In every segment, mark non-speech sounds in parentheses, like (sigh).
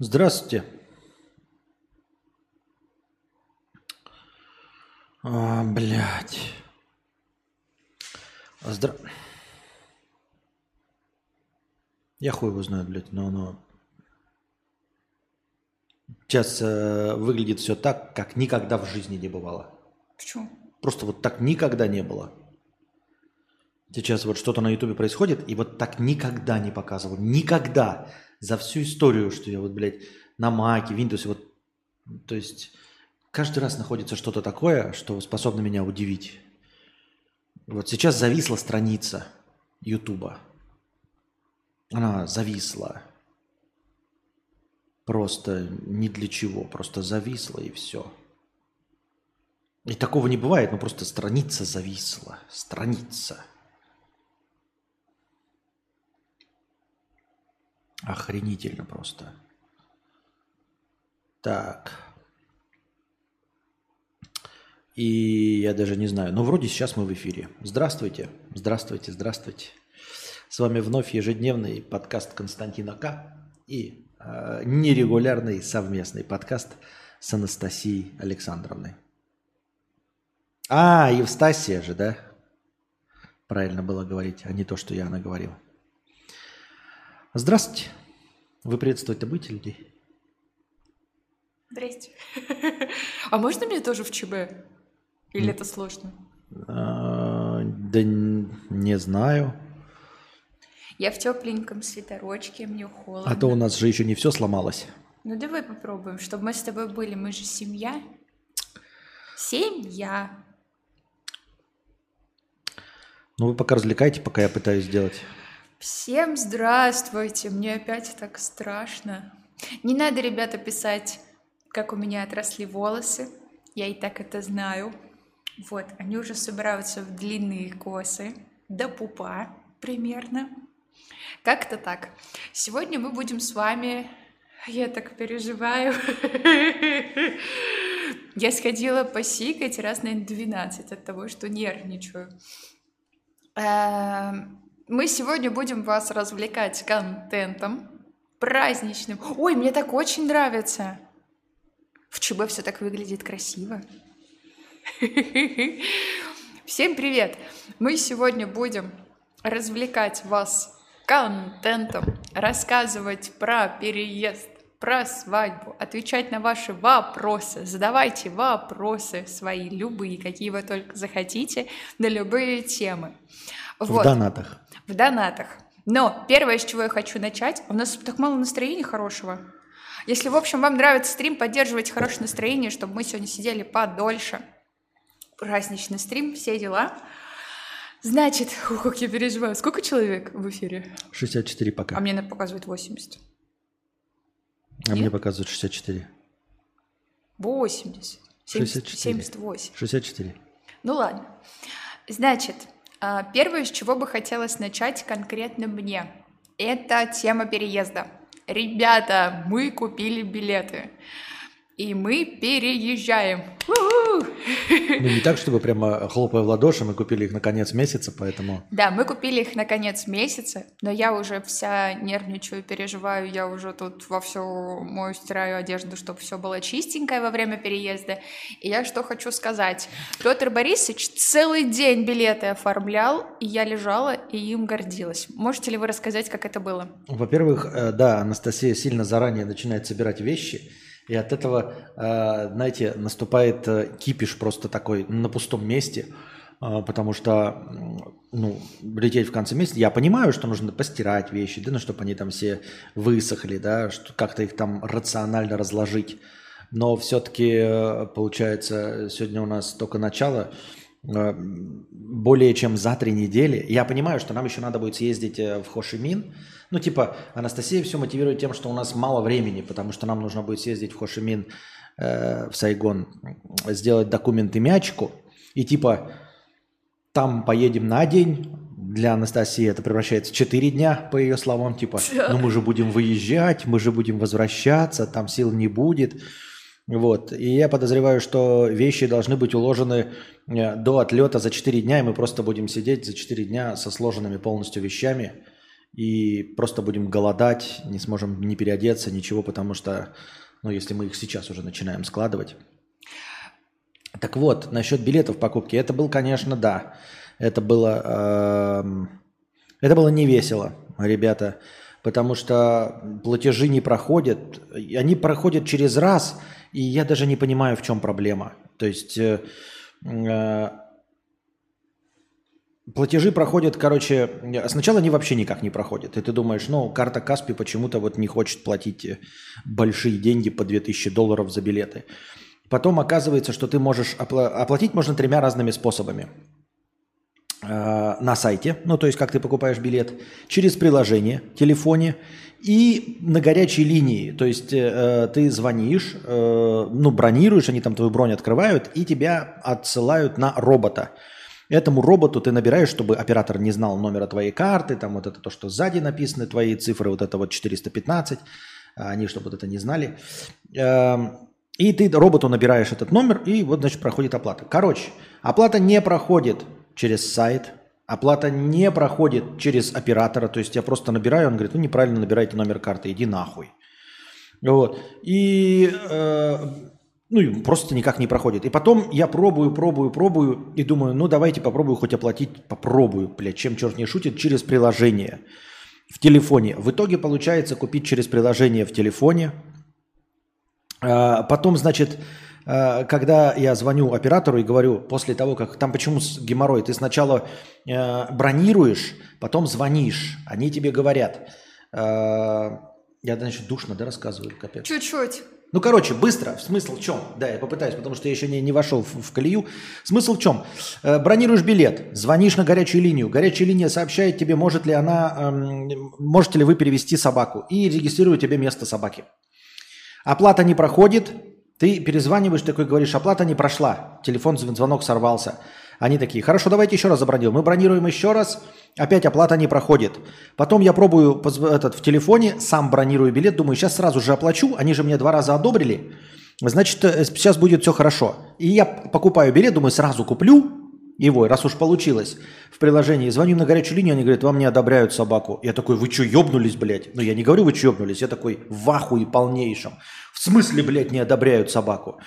Здравствуйте. А, блядь. Здра... Я хуй его знаю, блядь, но оно... Сейчас э, выглядит все так, как никогда в жизни не бывало. Почему? Просто вот так никогда не было. Сейчас вот что-то на Ютубе происходит, и вот так никогда не показывал. Никогда. За всю историю, что я вот, блядь, на Маке, Windows, вот, то есть каждый раз находится что-то такое, что способно меня удивить. Вот сейчас зависла страница Ютуба. Она зависла. Просто ни для чего. Просто зависла и все. И такого не бывает, ну просто страница зависла. Страница. Охренительно просто. Так. И я даже не знаю. Но вроде сейчас мы в эфире. Здравствуйте. Здравствуйте, здравствуйте. С вами вновь ежедневный подкаст Константина К. И э, нерегулярный совместный подкаст с Анастасией Александровной. А, Евстасия же, да? Правильно было говорить, а не то, что я наговорил. Здравствуйте. Вы приветствовать-то будете людей? Здрасте. А можно мне тоже в ЧБ? Или это сложно? А, да не знаю. Я в тепленьком свитерочке, мне холодно. А то у нас же еще не все сломалось. Ну давай попробуем, чтобы мы с тобой были. Мы же семья. Семья. Ну вы пока развлекайте, пока я пытаюсь сделать. Всем здравствуйте, мне опять так страшно. Не надо, ребята, писать, как у меня отросли волосы. Я и так это знаю. Вот, они уже собираются в длинные косы, до пупа примерно. Как-то так. Сегодня мы будем с вами... Я так переживаю. (laughs) Я сходила посикать раз, наверное, 12 от того, что нервничаю. Мы сегодня будем вас развлекать контентом праздничным. Ой, мне так очень нравится. В ЧБ все так выглядит красиво. (laughs) Всем привет! Мы сегодня будем развлекать вас контентом, рассказывать про переезд, про свадьбу, отвечать на ваши вопросы. Задавайте вопросы свои, любые, какие вы только захотите, на любые темы. Вот. В донатах. В донатах. Но первое, с чего я хочу начать, у нас так мало настроения хорошего. Если, в общем, вам нравится стрим, поддерживайте хорошее настроение, чтобы мы сегодня сидели подольше. Праздничный стрим, все дела. Значит, (laughs) ух, как я переживаю. Сколько человек в эфире? 64 пока. А мне показывает 80. А Нет? мне показывает 64. 80. 70, 78. 64. Ну ладно. Значит, первое, с чего бы хотелось начать конкретно мне, это тема переезда. Ребята, мы купили билеты. И мы переезжаем. (laughs) Ну, не так, чтобы прямо хлопая в ладоши, мы купили их на конец месяца, поэтому... Да, мы купили их на конец месяца, но я уже вся нервничаю, переживаю, я уже тут во все мою стираю одежду, чтобы все было чистенькое во время переезда. И я что хочу сказать. Петр Борисович целый день билеты оформлял, и я лежала и им гордилась. Можете ли вы рассказать, как это было? Во-первых, э, да, Анастасия сильно заранее начинает собирать вещи, и от этого, э, знаете, наступает э, кипиш просто такой на пустом месте, э, потому что, ну, лететь в конце месяца, я понимаю, что нужно постирать вещи, да, ну, чтобы они там все высохли, да, как-то их там рационально разложить. Но все-таки, получается, сегодня у нас только начало, более чем за три недели. Я понимаю, что нам еще надо будет съездить в Хошимин, ну, типа, Анастасия все мотивирует тем, что у нас мало времени, потому что нам нужно будет съездить в Хошимин, э, в Сайгон, сделать документы мячку. И типа, там поедем на день, для Анастасии это превращается в 4 дня, по ее словам, типа, ну мы же будем выезжать, мы же будем возвращаться, там сил не будет. Вот. И я подозреваю, что вещи должны быть уложены э, до отлета за 4 дня, и мы просто будем сидеть за 4 дня со сложенными полностью вещами и просто будем голодать, не сможем не переодеться, ничего, потому что, ну, если мы их сейчас уже начинаем складывать. Так вот, насчет билетов покупки, это был, конечно, да, это было, э, это было не весело, ребята, потому что платежи не проходят, они проходят через раз, и я даже не понимаю, в чем проблема. То есть э, э, платежи проходят, короче, сначала они вообще никак не проходят. И ты думаешь, ну, карта Каспи почему-то вот не хочет платить э, большие деньги по 2000 долларов за билеты. Потом оказывается, что ты можешь опла- оплатить можно тремя разными способами. Э, на сайте, ну то есть как ты покупаешь билет, через приложение, телефоне и на горячей линии. То есть э, ты звонишь, э, ну бронируешь, они там твою бронь открывают и тебя отсылают на робота. Этому роботу ты набираешь, чтобы оператор не знал номера твоей карты, там вот это то, что сзади написаны твои цифры, вот это вот 415, а они чтобы вот это не знали. Эм, и ты роботу набираешь этот номер, и вот, значит, проходит оплата. Короче, оплата не проходит через сайт, оплата не проходит через оператора, то есть я просто набираю, он говорит, ну неправильно набираете номер карты, иди нахуй. Вот. И э, ну, просто никак не проходит. И потом я пробую, пробую, пробую и думаю, ну давайте попробую хоть оплатить, попробую, блядь, чем черт не шутит, через приложение в телефоне. В итоге получается купить через приложение в телефоне. А, потом, значит, когда я звоню оператору и говорю, после того, как там почему геморрой, ты сначала э, бронируешь, потом звонишь, они тебе говорят, а, я, значит, душно, да, рассказываю, капец. Чуть-чуть. Ну, короче, быстро. Смысл в чем? Да, я попытаюсь, потому что я еще не, не вошел в, в колею. Смысл в чем? Э, бронируешь билет, звонишь на горячую линию. Горячая линия сообщает тебе, может ли она, эм, можете ли вы перевести собаку. И регистрирует тебе место собаки. Оплата не проходит. Ты перезваниваешь, такой говоришь, оплата не прошла. Телефон, звонок сорвался. Они такие, хорошо, давайте еще раз забронируем. Мы бронируем еще раз, опять оплата не проходит. Потом я пробую этот, в телефоне, сам бронирую билет, думаю, сейчас сразу же оплачу, они же мне два раза одобрили, значит, э, сейчас будет все хорошо. И я покупаю билет, думаю, сразу куплю его, раз уж получилось в приложении. Звоню на горячую линию, они говорят, вам не одобряют собаку. Я такой, вы что, ебнулись, блядь? Ну, я не говорю, вы что, ебнулись, я такой в ахуе полнейшем. В смысле, блядь, не одобряют собаку?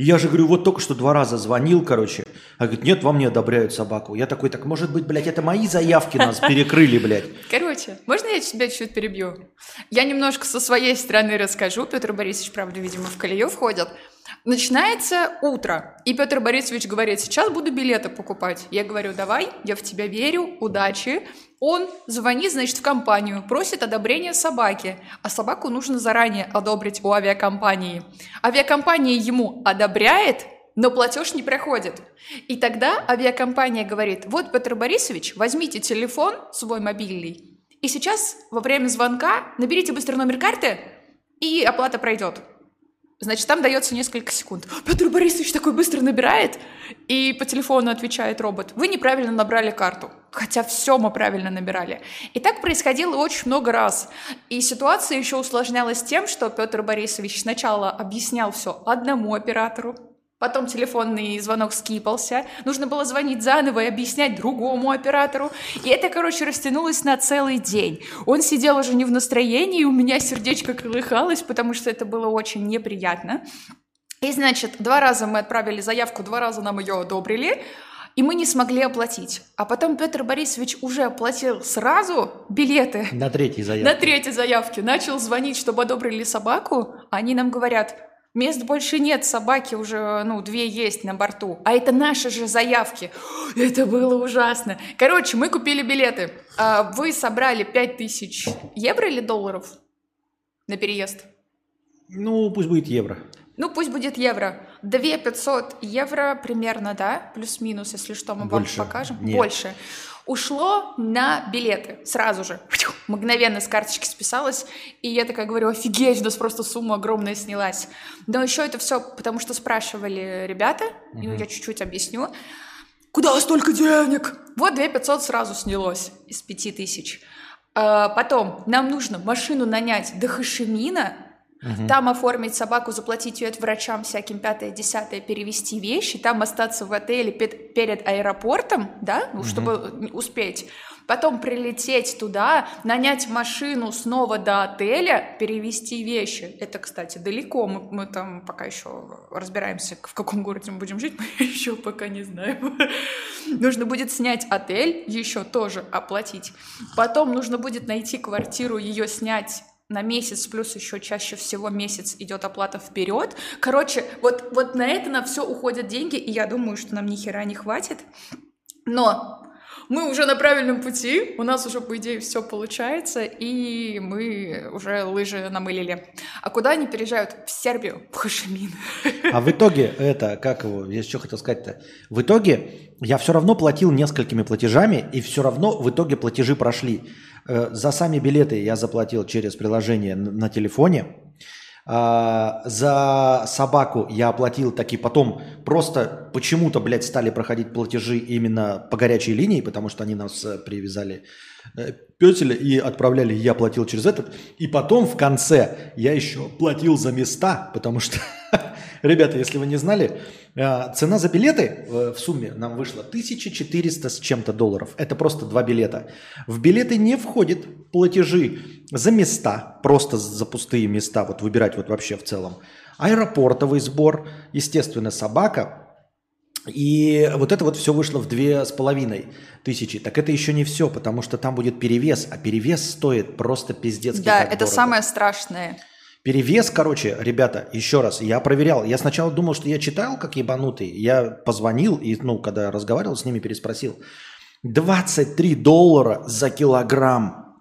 Я же говорю, вот только что два раза звонил, короче. А говорит, нет, вам не одобряют собаку. Я такой, так может быть, блядь, это мои заявки нас (laughs) перекрыли, блядь. Короче, можно я тебя чуть перебью? Я немножко со своей стороны расскажу. Петр Борисович, правда, видимо, в колею входит. Начинается утро, и Петр Борисович говорит, сейчас буду билеты покупать. Я говорю, давай, я в тебя верю, удачи. Он звонит, значит, в компанию, просит одобрения собаки, а собаку нужно заранее одобрить у авиакомпании. Авиакомпания ему одобряет, но платеж не проходит. И тогда авиакомпания говорит, вот, Петр Борисович, возьмите телефон свой мобильный, и сейчас во время звонка наберите быстро номер карты, и оплата пройдет. Значит, там дается несколько секунд. Петр Борисович такой быстро набирает, и по телефону отвечает робот. Вы неправильно набрали карту. Хотя все мы правильно набирали. И так происходило очень много раз. И ситуация еще усложнялась тем, что Петр Борисович сначала объяснял все одному оператору, Потом телефонный звонок скипался, нужно было звонить заново и объяснять другому оператору. И это, короче, растянулось на целый день. Он сидел уже не в настроении, у меня сердечко колыхалось, потому что это было очень неприятно. И, значит, два раза мы отправили заявку, два раза нам ее одобрили, и мы не смогли оплатить. А потом Петр Борисович уже оплатил сразу билеты. На третьей заявке. На третьей заявке. Начал звонить, чтобы одобрили собаку. Они нам говорят, Мест больше нет, собаки уже, ну, две есть на борту. А это наши же заявки. (gasps) Это было ужасно. Короче, мы купили билеты. А вы собрали 5000 евро или долларов на переезд? Ну, пусть будет евро. Ну, пусть будет евро. 2 500 евро примерно, да? Плюс-минус, если что, мы Больше. вам покажем. Нет. Больше ушло на билеты сразу же. Мгновенно с карточки списалась. И я такая говорю, офигеть, у нас просто сумма огромная снялась. Но еще это все потому, что спрашивали ребята, угу. я чуть-чуть объясню. Куда столько денег? Вот 2 500 сразу снялось из 5 тысяч. А, потом нам нужно машину нанять до Хашимина Там оформить собаку, заплатить ее врачам всяким пятое, десятое, перевести вещи, там остаться в отеле перед аэропортом, да, ну, чтобы успеть. Потом прилететь туда, нанять машину снова до отеля, перевести вещи. Это, кстати, далеко. Мы, мы там пока еще разбираемся, в каком городе мы будем жить, (laughs) мы еще пока не знаем. (laughs) Нужно будет снять отель, еще тоже оплатить. Потом нужно будет найти квартиру, ее снять на месяц, плюс еще чаще всего месяц идет оплата вперед. Короче, вот, вот на это на все уходят деньги, и я думаю, что нам ни хера не хватит. Но мы уже на правильном пути, у нас уже, по идее, все получается, и мы уже лыжи намылили. А куда они переезжают? В Сербию, в Хашимин. А в итоге это, как его, я что хотел сказать-то? В итоге я все равно платил несколькими платежами, и все равно в итоге платежи прошли. Э, за сами билеты я заплатил через приложение на телефоне, а, за собаку я оплатил таки потом. Просто почему-то, блядь, стали проходить платежи именно по горячей линии, потому что они нас э, привязали э, петеля и отправляли, я платил через этот. И потом в конце я еще платил за места, потому что, (laughs) ребята, если вы не знали, э, цена за билеты в сумме нам вышла 1400 с чем-то долларов. Это просто два билета. В билеты не входит платежи за места, просто за пустые места, вот выбирать вот вообще в целом. Аэропортовый сбор, естественно, собака, и вот это вот все вышло в две с половиной тысячи. Так это еще не все, потому что там будет перевес, а перевес стоит просто пиздец. Да, это самое страшное. Перевес, короче, ребята, еще раз, я проверял. Я сначала думал, что я читал как ебанутый. Я позвонил и, ну, когда разговаривал с ними, переспросил. 23 доллара за килограмм.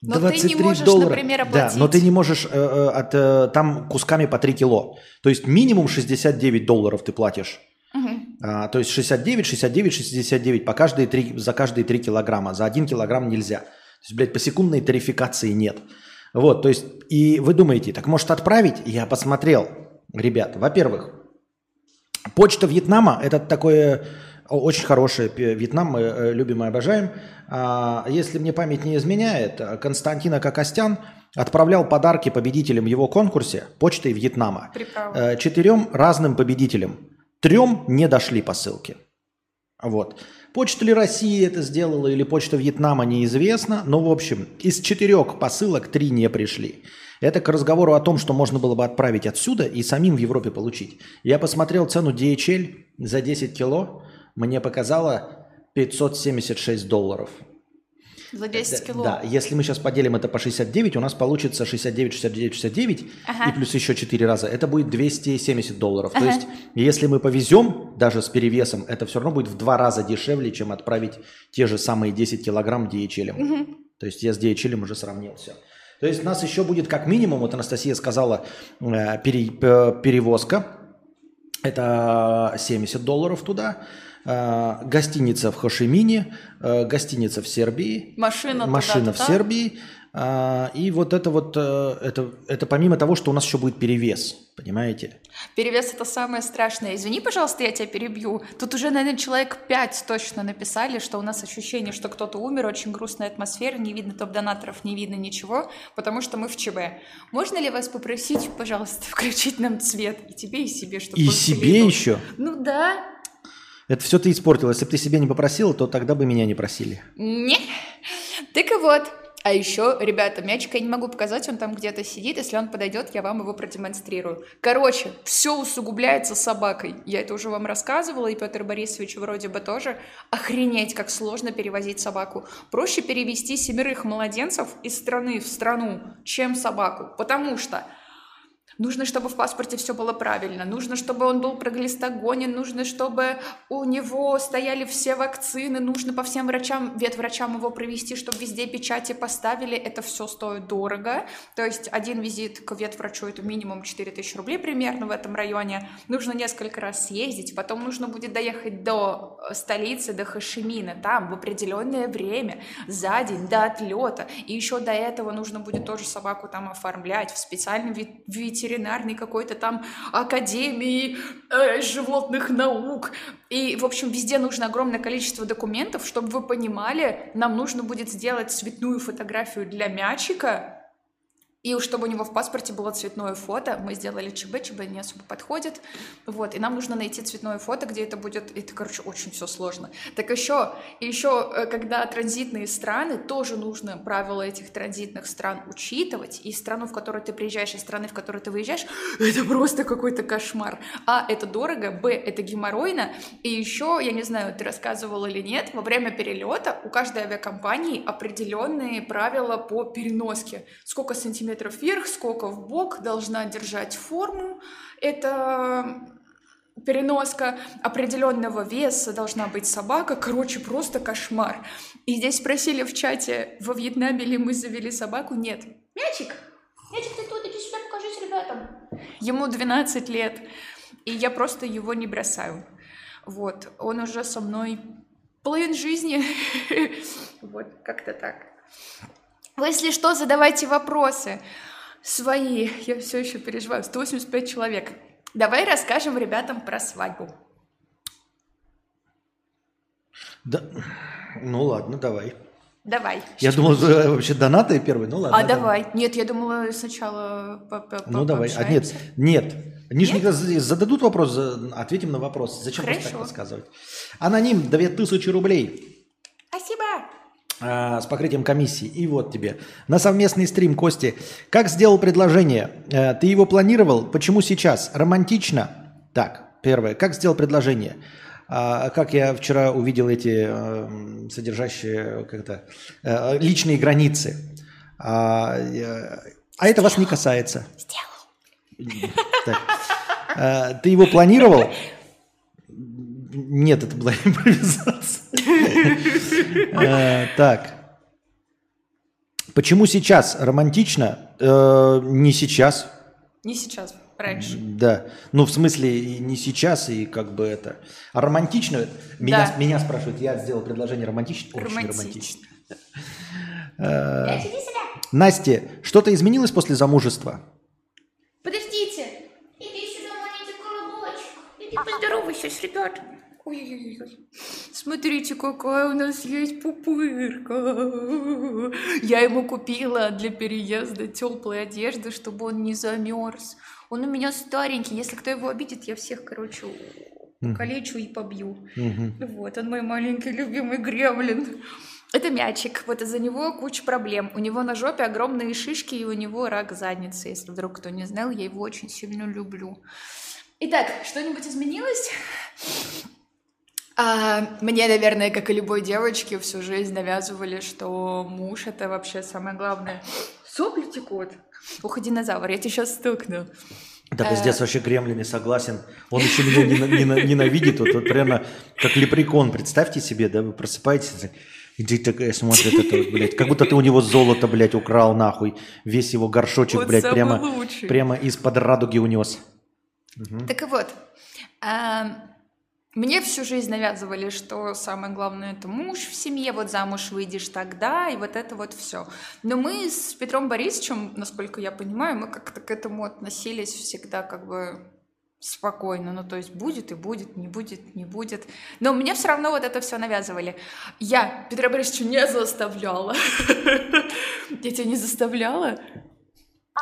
Но ты не можешь, доллара. например, оплатить. Да, но ты не можешь, э, э, от, э, там кусками по 3 кило. То есть минимум 69 долларов ты платишь. Угу. А, то есть 69, 69, 69 по каждые 3, за каждые 3 килограмма. За 1 килограмм нельзя. То есть, блядь, посекундной тарификации нет. Вот, то есть, и вы думаете, так может отправить? Я посмотрел, ребят, во-первых, почта Вьетнама – это такое очень хорошее Вьетнам, мы э, любим и обожаем. А, если мне память не изменяет, Константин Акостян отправлял подарки победителям его конкурсе почтой Вьетнама. Приправа. Э, четырем разным победителям. Трем не дошли посылки. Вот. Почта ли России это сделала или почта Вьетнама, неизвестно. Но, в общем, из четырех посылок три не пришли. Это к разговору о том, что можно было бы отправить отсюда и самим в Европе получить. Я посмотрел цену DHL за 10 кило мне показало 576 долларов. За 10 э, кило? Да, если мы сейчас поделим это по 69, у нас получится 69, 69, 69, ага. и плюс еще 4 раза, это будет 270 долларов. Ага. То есть, если мы повезем, даже с перевесом, это все равно будет в два раза дешевле, чем отправить те же самые 10 килограмм DHL. Угу. То есть, я с DHL уже сравнил все. То есть, нас еще будет как минимум, вот Анастасия сказала, э, пере, перевозка, это 70 долларов туда, Э, гостиница в Хошимине, э, гостиница в Сербии, машина, машина в Сербии, э, и вот это вот, это, это помимо того, что у нас еще будет перевес, понимаете? Перевес это самое страшное. Извини, пожалуйста, я тебя перебью. Тут уже, наверное, человек пять точно написали, что у нас ощущение, что кто-то умер, очень грустная атмосфера, не видно топ-донаторов, не видно ничего, потому что мы в ЧБ. Можно ли вас попросить, пожалуйста, (laughs) включить нам цвет и тебе, и себе, чтобы И себе еще? Ну да, это все ты испортила. Если бы ты себе не попросила, то тогда бы меня не просили. Не. Так и вот. А еще, ребята, мячик я не могу показать, он там где-то сидит. Если он подойдет, я вам его продемонстрирую. Короче, все усугубляется собакой. Я это уже вам рассказывала, и Петр Борисович вроде бы тоже. Охренеть, как сложно перевозить собаку. Проще перевести семерых младенцев из страны в страну, чем собаку. Потому что Нужно, чтобы в паспорте все было правильно. Нужно, чтобы он был проглистогонен. Нужно, чтобы у него стояли все вакцины. Нужно по всем врачам, ветврачам его провести, чтобы везде печати поставили. Это все стоит дорого. То есть один визит к ветврачу это минимум 4000 рублей примерно в этом районе. Нужно несколько раз съездить. Потом нужно будет доехать до э, столицы, до Хашимина. Там в определенное время, за день до отлета. И еще до этого нужно будет тоже собаку там оформлять в специальном ветеринарном ветеринарной какой-то там академии э, животных наук. И, в общем, везде нужно огромное количество документов, чтобы вы понимали, нам нужно будет сделать цветную фотографию для мячика, И чтобы у него в паспорте было цветное фото, мы сделали ЧБ, ЧБ не особо подходит. Вот, и нам нужно найти цветное фото, где это будет. Это, короче, очень все сложно. Так еще, еще, э, когда транзитные страны, тоже нужно правила этих транзитных стран учитывать. И страну, в которую ты приезжаешь, и страны, в которую ты выезжаешь, (laughs) это просто какой-то кошмар. А, это дорого, б, это геморройно. И еще, я не знаю, ты рассказывал или нет, во время перелета у каждой авиакомпании определенные правила по переноске. Сколько сантиметров сантиметров вверх, сколько в бок, должна держать форму. Это переноска определенного веса, должна быть собака. Короче, просто кошмар. И здесь спросили в чате, во Вьетнаме ли мы завели собаку? Нет. Мячик! Мячик, ты тут, иди сюда, покажись ребятам. Ему 12 лет, и я просто его не бросаю. Вот, он уже со мной половину жизни. (laughs) вот, как-то так. Вы, если что, задавайте вопросы свои. Я все еще переживаю. 185 человек. Давай расскажем ребятам про свадьбу. Да. Ну ладно, давай. Давай. Я думал, вообще донаты первый, ну ладно. А давай. Нет, я думала сначала Ну давай. А нет, нет. Они же зададут вопрос, ответим на вопрос. Зачем Хорошо. просто так рассказывать? Аноним, 2000 рублей. Спасибо. А, с покрытием комиссии. И вот тебе. На совместный стрим, Кости. Как сделал предложение? Э, ты его планировал? Почему сейчас? Романтично? Так, первое. Как сделал предложение? А, как я вчера увидел эти э, содержащие как-то э, личные границы. А, а это вас не касается. Сделал. Так. Ты его планировал? (laughs) Нет, это была (laughs) импровизация. Э, так. Почему сейчас романтично? Э, не сейчас. Не сейчас, раньше. Да. Ну, в смысле, не сейчас, и как бы это. А романтично? Меня, да. меня спрашивают, я сделал предложение романтично? Очень романтично. Э, Настя, что-то изменилось после замужества? Подождите. Иди сюда, маленький колобочек. Иди поздоровайся с ребятами. Ой-ой-ой. Смотрите, какая у нас есть пупырка. Я ему купила для переезда теплой одежды, чтобы он не замерз. Он у меня старенький. Если кто его обидит, я всех, короче, покалечу и побью. Вот, он мой маленький любимый гремлин. Это мячик. Вот из-за него куча проблем. У него на жопе огромные шишки, и у него рак задницы. Если вдруг кто не знал, я его очень сильно люблю. Итак, что-нибудь изменилось? А, мне, наверное, как и любой девочке, всю жизнь навязывали, что муж — это вообще самое главное. Сопли текут. Уходи, динозавр, я тебя сейчас стукну. Да, пиздец, вообще гремлин, согласен. Он еще меня ненавидит, вот, вот прямо как лепрекон. Представьте себе, да, вы просыпаетесь, где такая смотрит это, вот, блядь, как будто ты у него золото, блядь, украл нахуй. Весь его горшочек, вот блядь, прямо, прямо из-под радуги унес. Угу. Так и вот, а, мне всю жизнь навязывали, что самое главное это муж в семье, вот замуж выйдешь тогда, и вот это вот все. Но мы с Петром Борисовичем, насколько я понимаю, мы как-то к этому относились всегда как бы спокойно. Ну, то есть будет и будет, не будет, не будет. Но мне все равно вот это все навязывали. Я Петра Борисовича не заставляла. (laughs) Я тебя не заставляла?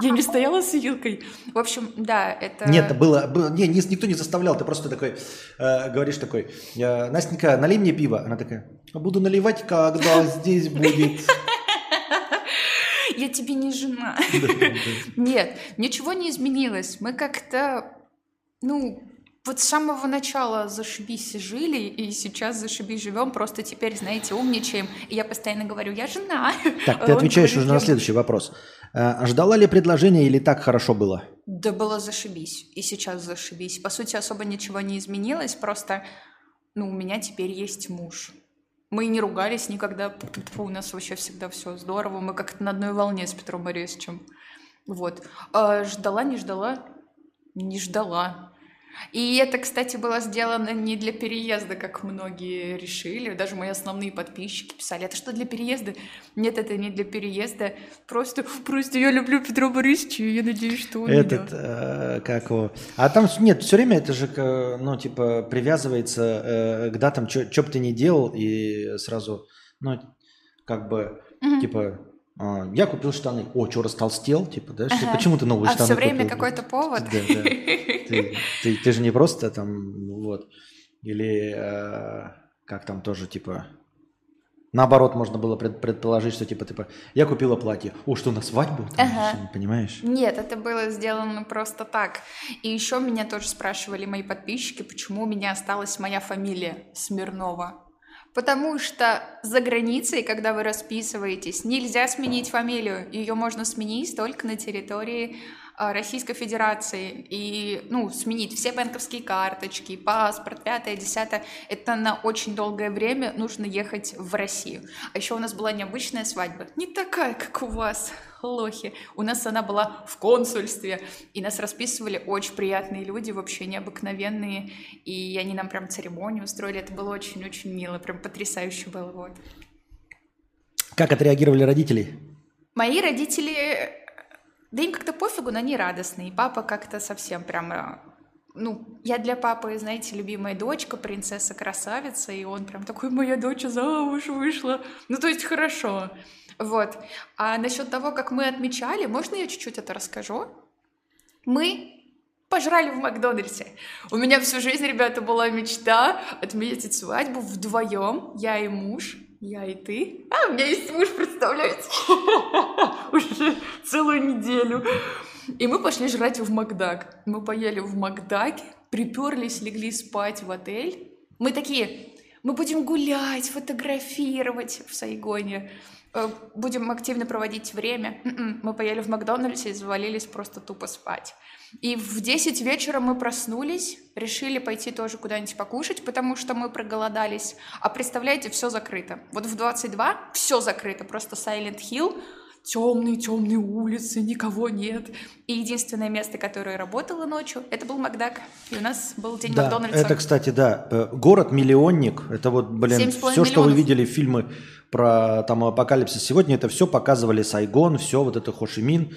Я не стояла с вилкой. В общем, да, это... Нет, это было... было не, никто не заставлял. Ты просто такой э, говоришь такой, э, Настенька, налей мне пиво. Она такая, буду наливать, когда (laughs) здесь будет... Я тебе не жена. Нет, ничего не изменилось. Мы как-то, ну, вот с самого начала зашибись жили, и сейчас зашибись живем, просто теперь, знаете, умничаем. И я постоянно говорю, я жена. Так, ты отвечаешь уже на следующий вопрос. Э, ждала ли предложение или так хорошо было? Да было зашибись. И сейчас зашибись. По сути, особо ничего не изменилось. Просто, ну, у меня теперь есть муж. Мы не ругались никогда. У нас вообще всегда все здорово. Мы как-то на одной волне с Петром Борисовичем. Вот. А ждала, не ждала? Не ждала. И это, кстати, было сделано не для переезда, как многие решили. Даже мои основные подписчики писали, это что для переезда? Нет, это не для переезда. Просто, просто я люблю Петра Борисовича, и я надеюсь, что он Этот, э, как его... А там, нет, все время это же, ну, типа, привязывается э, к датам, что бы ты ни делал, и сразу, ну, как бы, угу. типа, А, Я купил штаны. О, что, растолстел? Типа, да? Что- Почему ты новые А штаны все время какой-то повод. Да, да. Ты, ты- ты же не просто там, ну вот. Или э, как там тоже, типа... Наоборот, можно было пред- предположить, что типа, типа, я купила платье. О, что, на свадьбу? Там, Ага. понимаешь? Нет, это было сделано просто так. И еще меня тоже спрашивали мои подписчики, почему у меня осталась моя фамилия Смирнова. Потому что за границей, когда вы расписываетесь, нельзя сменить фамилию. Ее можно сменить только на территории Российской Федерации. И, ну, сменить все банковские карточки, паспорт, пятое, десятое. Это на очень долгое время нужно ехать в Россию. А еще у нас была необычная свадьба. Не такая, как у вас, лохи. У нас она была в консульстве. И нас расписывали очень приятные люди, вообще необыкновенные. И они нам прям церемонию устроили. Это было очень-очень мило. Прям потрясающе было. Вот. Как отреагировали родители? Мои родители, да им как-то пофигу, но они радостные. И папа как-то совсем прям, ну, я для папы, знаете, любимая дочка, принцесса-красавица, и он прям такой, моя дочь замуж вышла. Ну, то есть хорошо. Вот. А насчет того, как мы отмечали, можно я чуть-чуть это расскажу? Мы пожрали в Макдональдсе. У меня всю жизнь, ребята, была мечта отметить свадьбу вдвоем, я и муж, я и ты. А, у меня есть муж, представляете? (laughs) Уже целую неделю. И мы пошли жрать в Макдак. Мы поели в Макдаке, приперлись, легли спать в отель. Мы такие, мы будем гулять, фотографировать в Сайгоне. Э, Будем активно проводить время. М-м, Мы поели в Макдональдсе и завалились просто тупо спать. И в 10 вечера мы проснулись, решили пойти тоже куда-нибудь покушать, потому что мы проголодались. А представляете, все закрыто. Вот в 22 все закрыто, просто Silent Hill, темные, темные улицы, никого нет. И единственное место, которое работало ночью, это был Макдак. И у нас был день Да, Макдональдса. это, кстати, да. э, Город-миллионник. Это вот, блин, 7,5 все, что вы миллионов. видели фильмы про там апокалипсис сегодня, это все показывали Сайгон, все вот это Хошимин.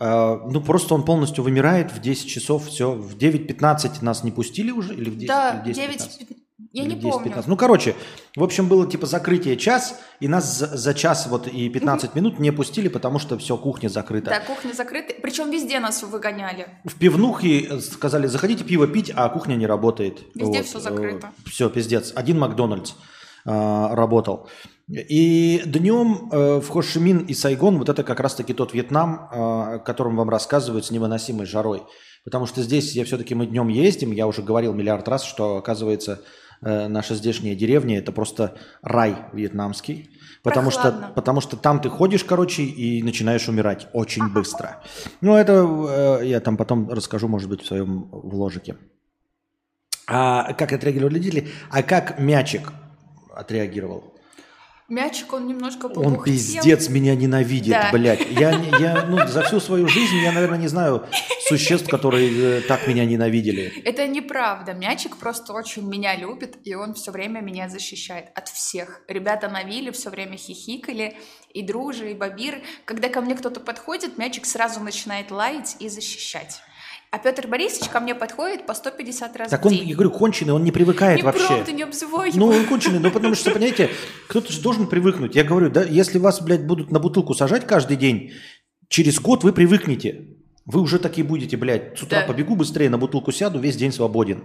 Э, Ну, просто он полностью вымирает в 10 часов, все. В 9.15 нас не пустили уже? Или в 10? Да, или в 10:15? 9... Я Или не в 10, помню. 15. Ну, короче, в общем, было типа закрытие час, и нас за, за час вот и 15 минут не пустили, потому что все, кухня закрыта. Да, кухня закрыта. Причем везде нас выгоняли. В пивнухе сказали, заходите пиво пить, а кухня не работает. Везде всё закрыто. Все, пиздец. Один Макдональдс а, работал. И днем э, в Хошимин и Сайгон вот это как раз-таки тот Вьетнам, а, о котором вам рассказывают с невыносимой жарой. Потому что здесь я все-таки мы днем ездим, я уже говорил миллиард раз, что оказывается э, наша здешняя деревня это просто рай вьетнамский. Потому что, потому что там ты ходишь, короче, и начинаешь умирать очень быстро. Ну, это э, я там потом расскажу, может быть, в своем вложике. А как отреагировали родители? А как мячик отреагировал? Мячик, он немножко Он побухтел. пиздец меня ненавидит, Да. блядь. Я, я ну, (laughs) за всю свою жизнь я, наверное, не знаю существ, которые э, так меня ненавидели. Это неправда. Мячик просто очень меня любит, и он все время меня защищает от всех. Ребята на вилле все время хихикали, и Дружи, и Бабир. Когда ко мне кто-то подходит, мячик сразу начинает лаять и защищать. А Петр Борисович ко мне подходит по 150 раз Так в он, день. я говорю, конченый, он не привыкает Неправда, вообще. не обзывай Ну, он конченый, ну потому что, понимаете, кто-то же должен привыкнуть. Я говорю, да, если вас, блядь, будут на бутылку сажать каждый день, через год вы привыкнете. Вы уже такие будете, блядь, с утра Да. побегу быстрее, на бутылку сяду, весь день свободен.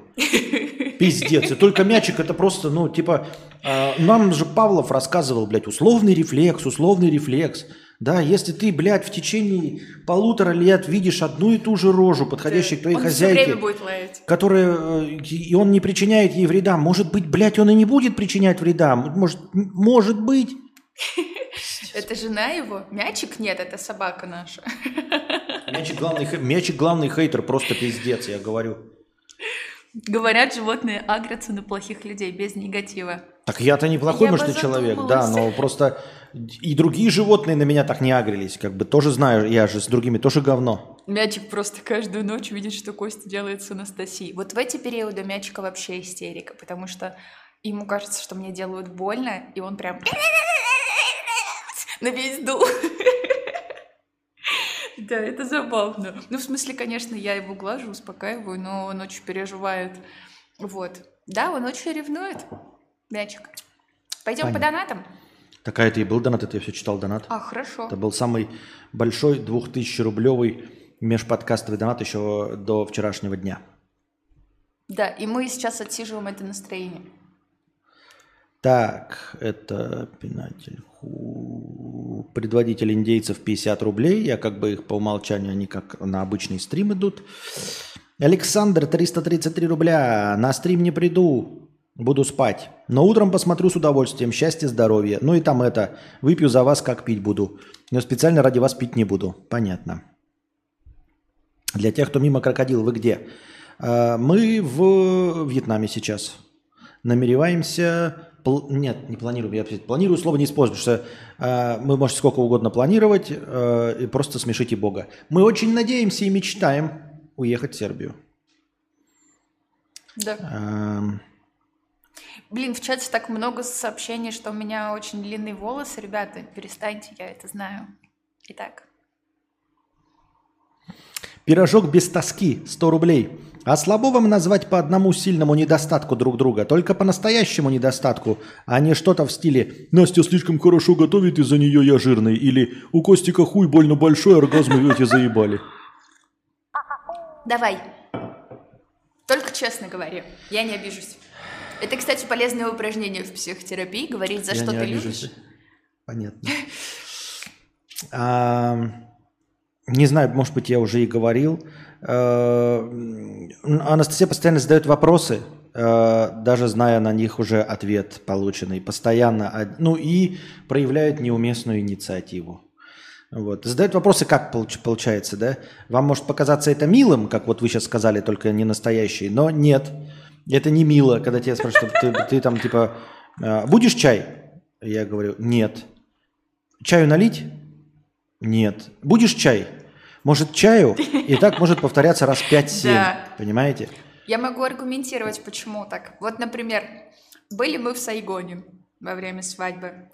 Пиздец. И только мячик это просто, ну, типа, а, нам же Павлов рассказывал, блядь, условный рефлекс, условный рефлекс. Да, если ты, блядь, в течение полутора лет видишь одну и ту же рожу, подходящую к твоей он все хозяйке, время будет лаять. которая, э, и он не причиняет ей вреда. Может быть, блядь, он и не будет причинять вреда. Может, может быть. (laughs) Это жена его? Мячик? Нет, это собака наша. (laughs) Мячик главный, Мячик главный хейтер, просто пиздец, я говорю. Говорят, животные агрятся на плохих людей без негатива. Так я-то неплохой, Я может, человек, да, но просто и другие животные на меня так не агрились, как бы тоже знаю, я же с другими тоже говно. Мячик просто каждую ночь видит, что Костя делает с Анастасией. Вот в эти периоды Мячика вообще истерика, потому что ему кажется, что мне делают больно, и он прям на весь дом. (laughs) Да, это забавно. Ну, в смысле, конечно, я его глажу, успокаиваю, но он очень переживает. Вот. Да, он очень ревнует. Мячик. Пойдем по Понятно. Такая это и был донат, это я все читал донат. А, хорошо. Это был самый большой 2000-рублевый межподкастовый донат еще до вчерашнего дня. Да, и мы сейчас отсиживаем это настроение. Так, это пинатель. Ху. Предводитель индейцев 50 рублей. Я как бы их по умолчанию, они как на обычный стрим идут. Александр 333 рубля. На стрим не приду. Буду спать. Но утром посмотрю с удовольствием. Счастья, здоровья. Ну и там это. Выпью за вас, как пить буду. Но специально ради вас пить не буду. Понятно. Для тех, кто мимо крокодил, вы где? А, мы в Вьетнаме сейчас. Намереваемся нет, не планирую. Я планирую слово не использую, потому что мы можете сколько угодно планировать э, и просто смешите Бога. Мы очень надеемся и мечтаем уехать в Сербию. Да. Блин, в чате так много сообщений, что у меня очень длинные волосы. Ребята, перестаньте, я это знаю. Итак. пирожок без тоски 100 рублей. А слабо вам назвать по одному сильному недостатку друг друга, только по настоящему недостатку, а не что-то в стиле «Настя слишком хорошо готовит, из-за нее я жирный» или «У Костика хуй больно большой, оргазмы эти заебали». Давай. Только честно говори. Я не обижусь. Это, кстати, полезное упражнение в психотерапии. Говорить, за Я что ты обижусь. любишь. Понятно. Не знаю, может быть, я уже и говорил. Э, Анастасия постоянно задает вопросы, э, даже зная на них уже ответ полученный. Постоянно. Ну и проявляет неуместную инициативу. Вот. Задает вопросы, как получ- получается, да? Вам может показаться это милым, как вот вы сейчас сказали, только не настоящий, но нет. Это не мило, когда тебя спрашивают, ты, ты там типа, э, будешь чай? Я говорю, нет. Чаю налить? Нет. Будешь чай? Может, чаю? И так может повторяться раз 5-7. Да. Понимаете? Я могу аргументировать, почему так. Вот, например, были мы в Сайгоне во время свадьбы.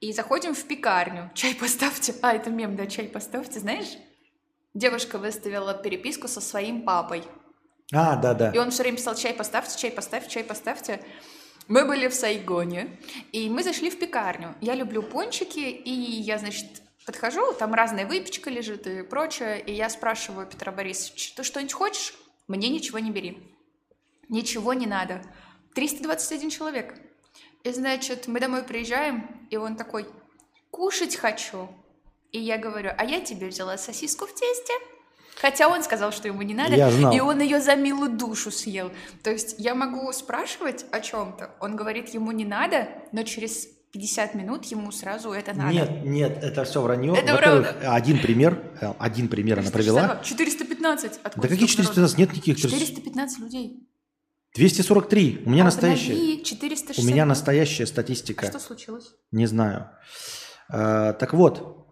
И заходим в пекарню. Чай поставьте. А, это мем, да, чай поставьте. Знаешь, девушка выставила переписку со своим папой. А, да, да. И он все время писал, чай поставьте, чай поставьте, чай поставьте. Мы были в Сайгоне, и мы зашли в пекарню. Я люблю пончики, и я, значит, подхожу, там разная выпечка лежит и прочее, и я спрашиваю Петра Борисовича, ты что-нибудь хочешь? Мне ничего не бери. Ничего не надо. 321 человек. И, значит, мы домой приезжаем, и он такой, кушать хочу. И я говорю, а я тебе взяла сосиску в тесте. Хотя он сказал, что ему не надо, Я знал. и он ее за милую душу съел. То есть я могу спрашивать о чем-то, он говорит, ему не надо, но через 50 минут ему сразу это надо. Нет, нет, это все вранье. Это Во-первых, правда. один пример, э, один пример она привела. 415. Да Откуда какие столько 415? Нет никаких. народу? 400. 415 людей. 243. У меня А настоящая. обнови 460. У меня настоящая А статистика. что случилось? Не знаю. А, так вот,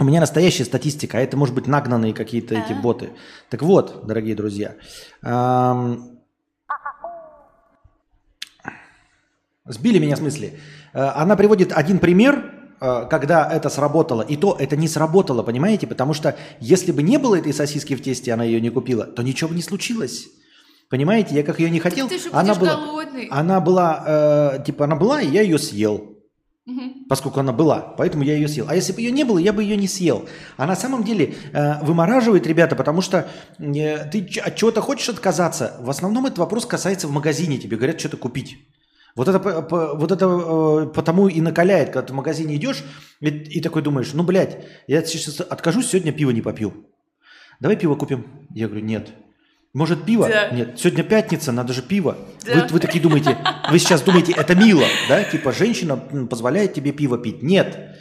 у меня настоящая статистика, а это может быть нагнанные какие-то эти боты. Так вот, дорогие друзья, ам, сбили меня в смысле. Э, Она приводит один пример, э, когда это сработало, и то это не сработало, понимаете? Потому что если бы не было этой сосиски в тесте, она ее не купила, то ничего бы не случилось. Понимаете, я как ее не хотел, она была, голодный. она была, э, типа она была, и я ее съел. Поскольку она была, поэтому я ее съел. А если бы ее не было, я бы ее не съел. А на самом деле э, вымораживает, ребята, потому что э, ты от чего-то хочешь отказаться. В основном этот вопрос касается в магазине, тебе говорят что-то купить. Вот это, по- вот это э, потому и накаляет, когда ты в магазине идешь и, и такой думаешь, ну, блядь, я сейчас откажусь, сегодня пиво не попью. Давай пиво купим. Я говорю, нет. Может, пиво? Да. Нет. Сегодня пятница, надо же пиво. Да. Вы, вы такие думаете, вы сейчас думаете, это мило, да? Типа, женщина позволяет тебе пиво пить. Нет.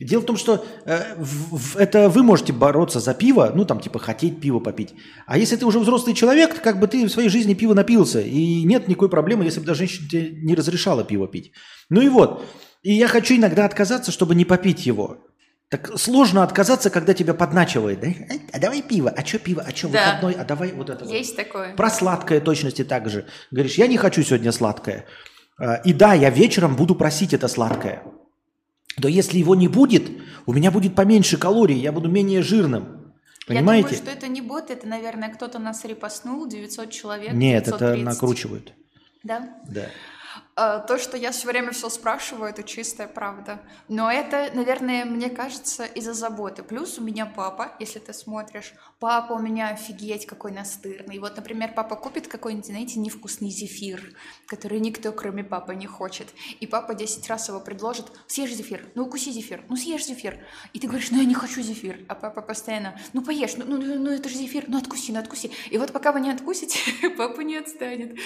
Дело в том, что э, в- в- это вы можете бороться за пиво, ну, там, типа, хотеть пиво попить. А если ты уже взрослый человек, то как бы ты в своей жизни пиво напился, и нет никакой проблемы, если бы даже женщина тебе не разрешала пиво пить. Ну и вот. И я хочу иногда отказаться, чтобы не попить его. Так сложно отказаться, когда тебя подначивает. Да? «Эй, А давай пиво. А что пиво? А что Да. выходной? А давай вот это вот. Есть такое. Про сладкое точности так же. Говоришь, я не хочу сегодня сладкое. А, И да, я вечером буду просить это сладкое. Но если его не будет, у меня будет поменьше калорий, я буду менее жирным. Понимаете? Я думаю, что это не бот, это, наверное, кто-то нас репостнул, 900 человек. Нет, это 930. накручивают. Да? Да. А, то, что я все время все спрашиваю, это чистая правда. Но это, наверное, мне кажется, из-за заботы. Плюс у меня папа, если ты смотришь, папа у меня офигеть какой настырный. Вот, например, папа купит какой-нибудь, знаете, невкусный зефир, который никто, кроме папы, не хочет. И папа 10 раз его предложит, съешь зефир, ну укуси зефир, ну съешь зефир. И ты говоришь, ну я не хочу зефир. А папа постоянно, ну поешь, ну, ну, ну, ну это же зефир, ну откуси, ну откуси. И вот пока вы не откусите, (laughs) папа не отстанет.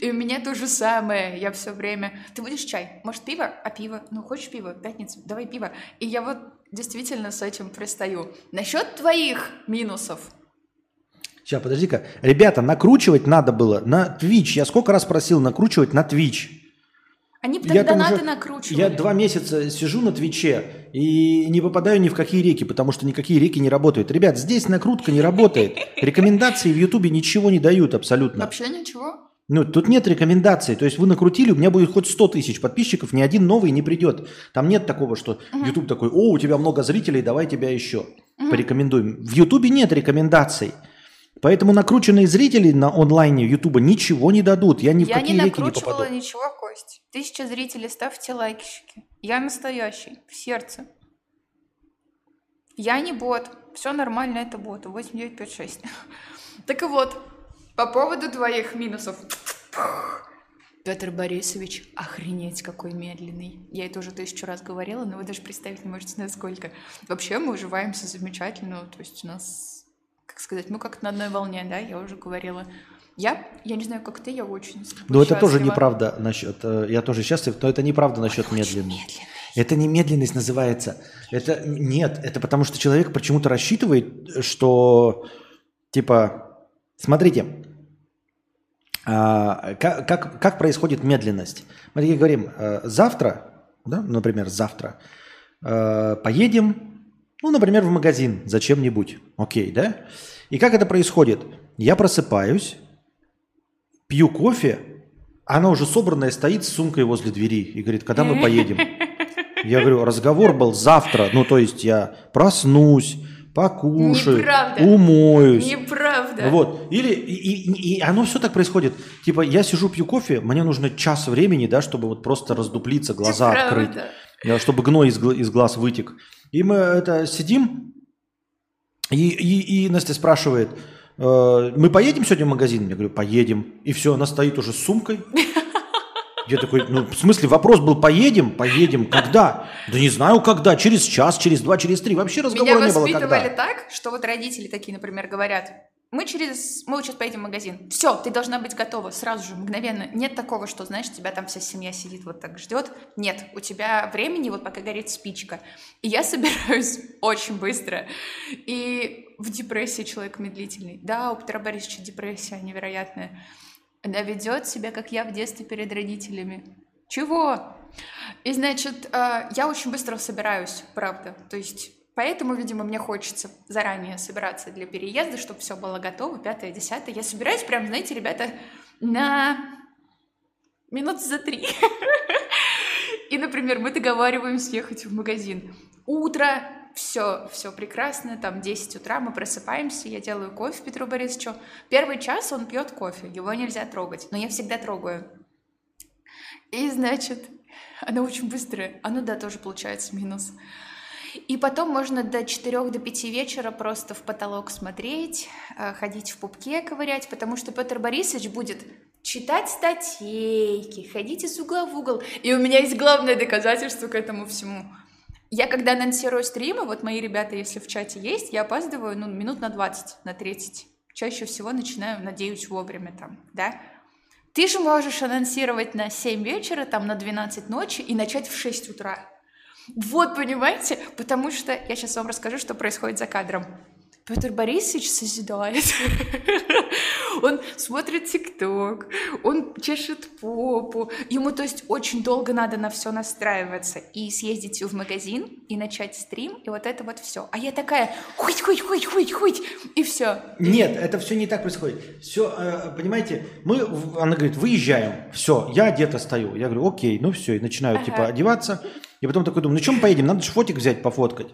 И у меня то же самое. Я все время. Ты будешь чай? Может, пиво? А пиво? Ну, хочешь пиво? Пятница? Давай пиво. И я вот действительно с этим пристаю. Насчет твоих минусов. Сейчас, подожди-ка. Ребята, накручивать надо было на Twitch. Я сколько раз просил накручивать на Twitch. Они бы я донаты уже, накручивали. Я два месяца сижу на Твиче и не попадаю ни в какие реки, потому что никакие реки не работают. Ребят, здесь накрутка не работает. Рекомендации в Ютубе ничего не дают абсолютно. Вообще ничего? Ну, тут нет рекомендаций. То есть вы накрутили, у меня будет хоть 100 тысяч подписчиков, ни один новый не придет. Там нет такого, что uh-huh. YouTube такой, о, у тебя много зрителей, давай тебя еще uh-huh. порекомендуем. В YouTube нет рекомендаций. Поэтому накрученные зрители на онлайне YouTube ничего не дадут. Я ни в Я какие не реки не попаду. Я не ничего, Кость. Тысяча зрителей, ставьте лайкищики. Я настоящий, в сердце. Я не бот. Все нормально, это бот. 8956. (laughs) Так и вот, по поводу твоих минусов. Петр Борисович, охренеть, какой медленный. Я это уже тысячу раз говорила, но вы даже представить не можете, насколько. Вообще мы уживаемся замечательно, то есть у нас, как сказать, мы как на одной волне, да, я уже говорила. Я, я не знаю, как ты, я очень Ну это тоже неправда насчет, э, я тоже счастлив, но это неправда насчет медленности. Это не медленность называется. Это нет, это потому что человек почему-то рассчитывает, что типа, смотрите, как, как, как происходит медленность? Мы говорим, э, завтра, да, например, завтра, э, поедем, ну, например, в магазин зачем-нибудь. Окей, да? И как это происходит? Я просыпаюсь, пью кофе, она уже собранная стоит с сумкой возле двери и говорит, когда мы поедем? Я говорю, разговор был завтра, ну, то есть я проснусь, покушаю, Неправда. умоюсь. Неправда. Вот. Или и, и, и оно все так происходит. Типа, я сижу, пью кофе, мне нужно час времени, да, чтобы вот просто раздуплиться, глаза Неправда. открыть, чтобы гной из, из глаз вытек. И мы это сидим, и, и, и Настя спрашивает, э, мы поедем сегодня в магазин? Я говорю, поедем. И все, она стоит уже с сумкой. Я такой, ну, в смысле, вопрос был, поедем? Поедем. Когда? Да не знаю, когда. Через час, через два, через три. Вообще разговора Меня не было, когда. воспитывали так, что вот родители такие, например, говорят, мы через, мы сейчас поедем в магазин. Все, ты должна быть готова сразу же, мгновенно. Нет такого, что, знаешь, тебя там вся семья сидит вот так ждет. Нет, у тебя времени вот пока горит спичка. И я собираюсь (laughs) очень быстро. И в депрессии человек медлительный. Да, у Петра Борисовича депрессия невероятная. Она ведет себя, как я в детстве перед родителями. Чего? И, значит, э, я очень быстро собираюсь, правда. То есть Поэтому, видимо, мне хочется заранее собираться для переезда, чтобы все было готово, пятое, десятое. Я собираюсь прям, знаете, ребята, на минут за три. (laughs) И, например, мы договариваемся ехать в магазин. Утро, все, все прекрасно, там 10 утра мы просыпаемся, я делаю кофе Петру Борисовичу. Первый час он пьет кофе, его нельзя трогать, но я всегда трогаю. И, значит, она очень быстрая, оно, да, тоже получается минус. И потом можно до 4 до 5 вечера просто в потолок смотреть, э, ходить в пупке ковырять, потому что Петр Борисович будет читать статейки, ходить из угла в угол. И у меня есть главное доказательство к этому всему – я когда анонсирую стримы, вот мои ребята, если в чате есть, я опаздываю ну, минут на 20, на 30. Чаще всего начинаю, надеюсь, вовремя там, да? Ты же можешь анонсировать на 7 вечера, там на 12 ночи и начать в 6 утра. Вот, понимаете? Потому что я сейчас вам расскажу, что происходит за кадром. Петр Борисович созидает. (laughs) он смотрит ТикТок, он чешет попу. Ему, то есть, очень долго надо на все настраиваться. И съездить в магазин, и начать стрим, и вот это вот все. А я такая, хоть, хоть, хоть, хоть, хоть, и все. Нет, это все не так происходит. Все, э, понимаете, мы, она говорит, выезжаем, все, я где-то стою. Я говорю, окей, ну все, и начинаю, типа, одеваться. И потом такой думаю, ну чем поедем, надо же фотик взять, пофоткать.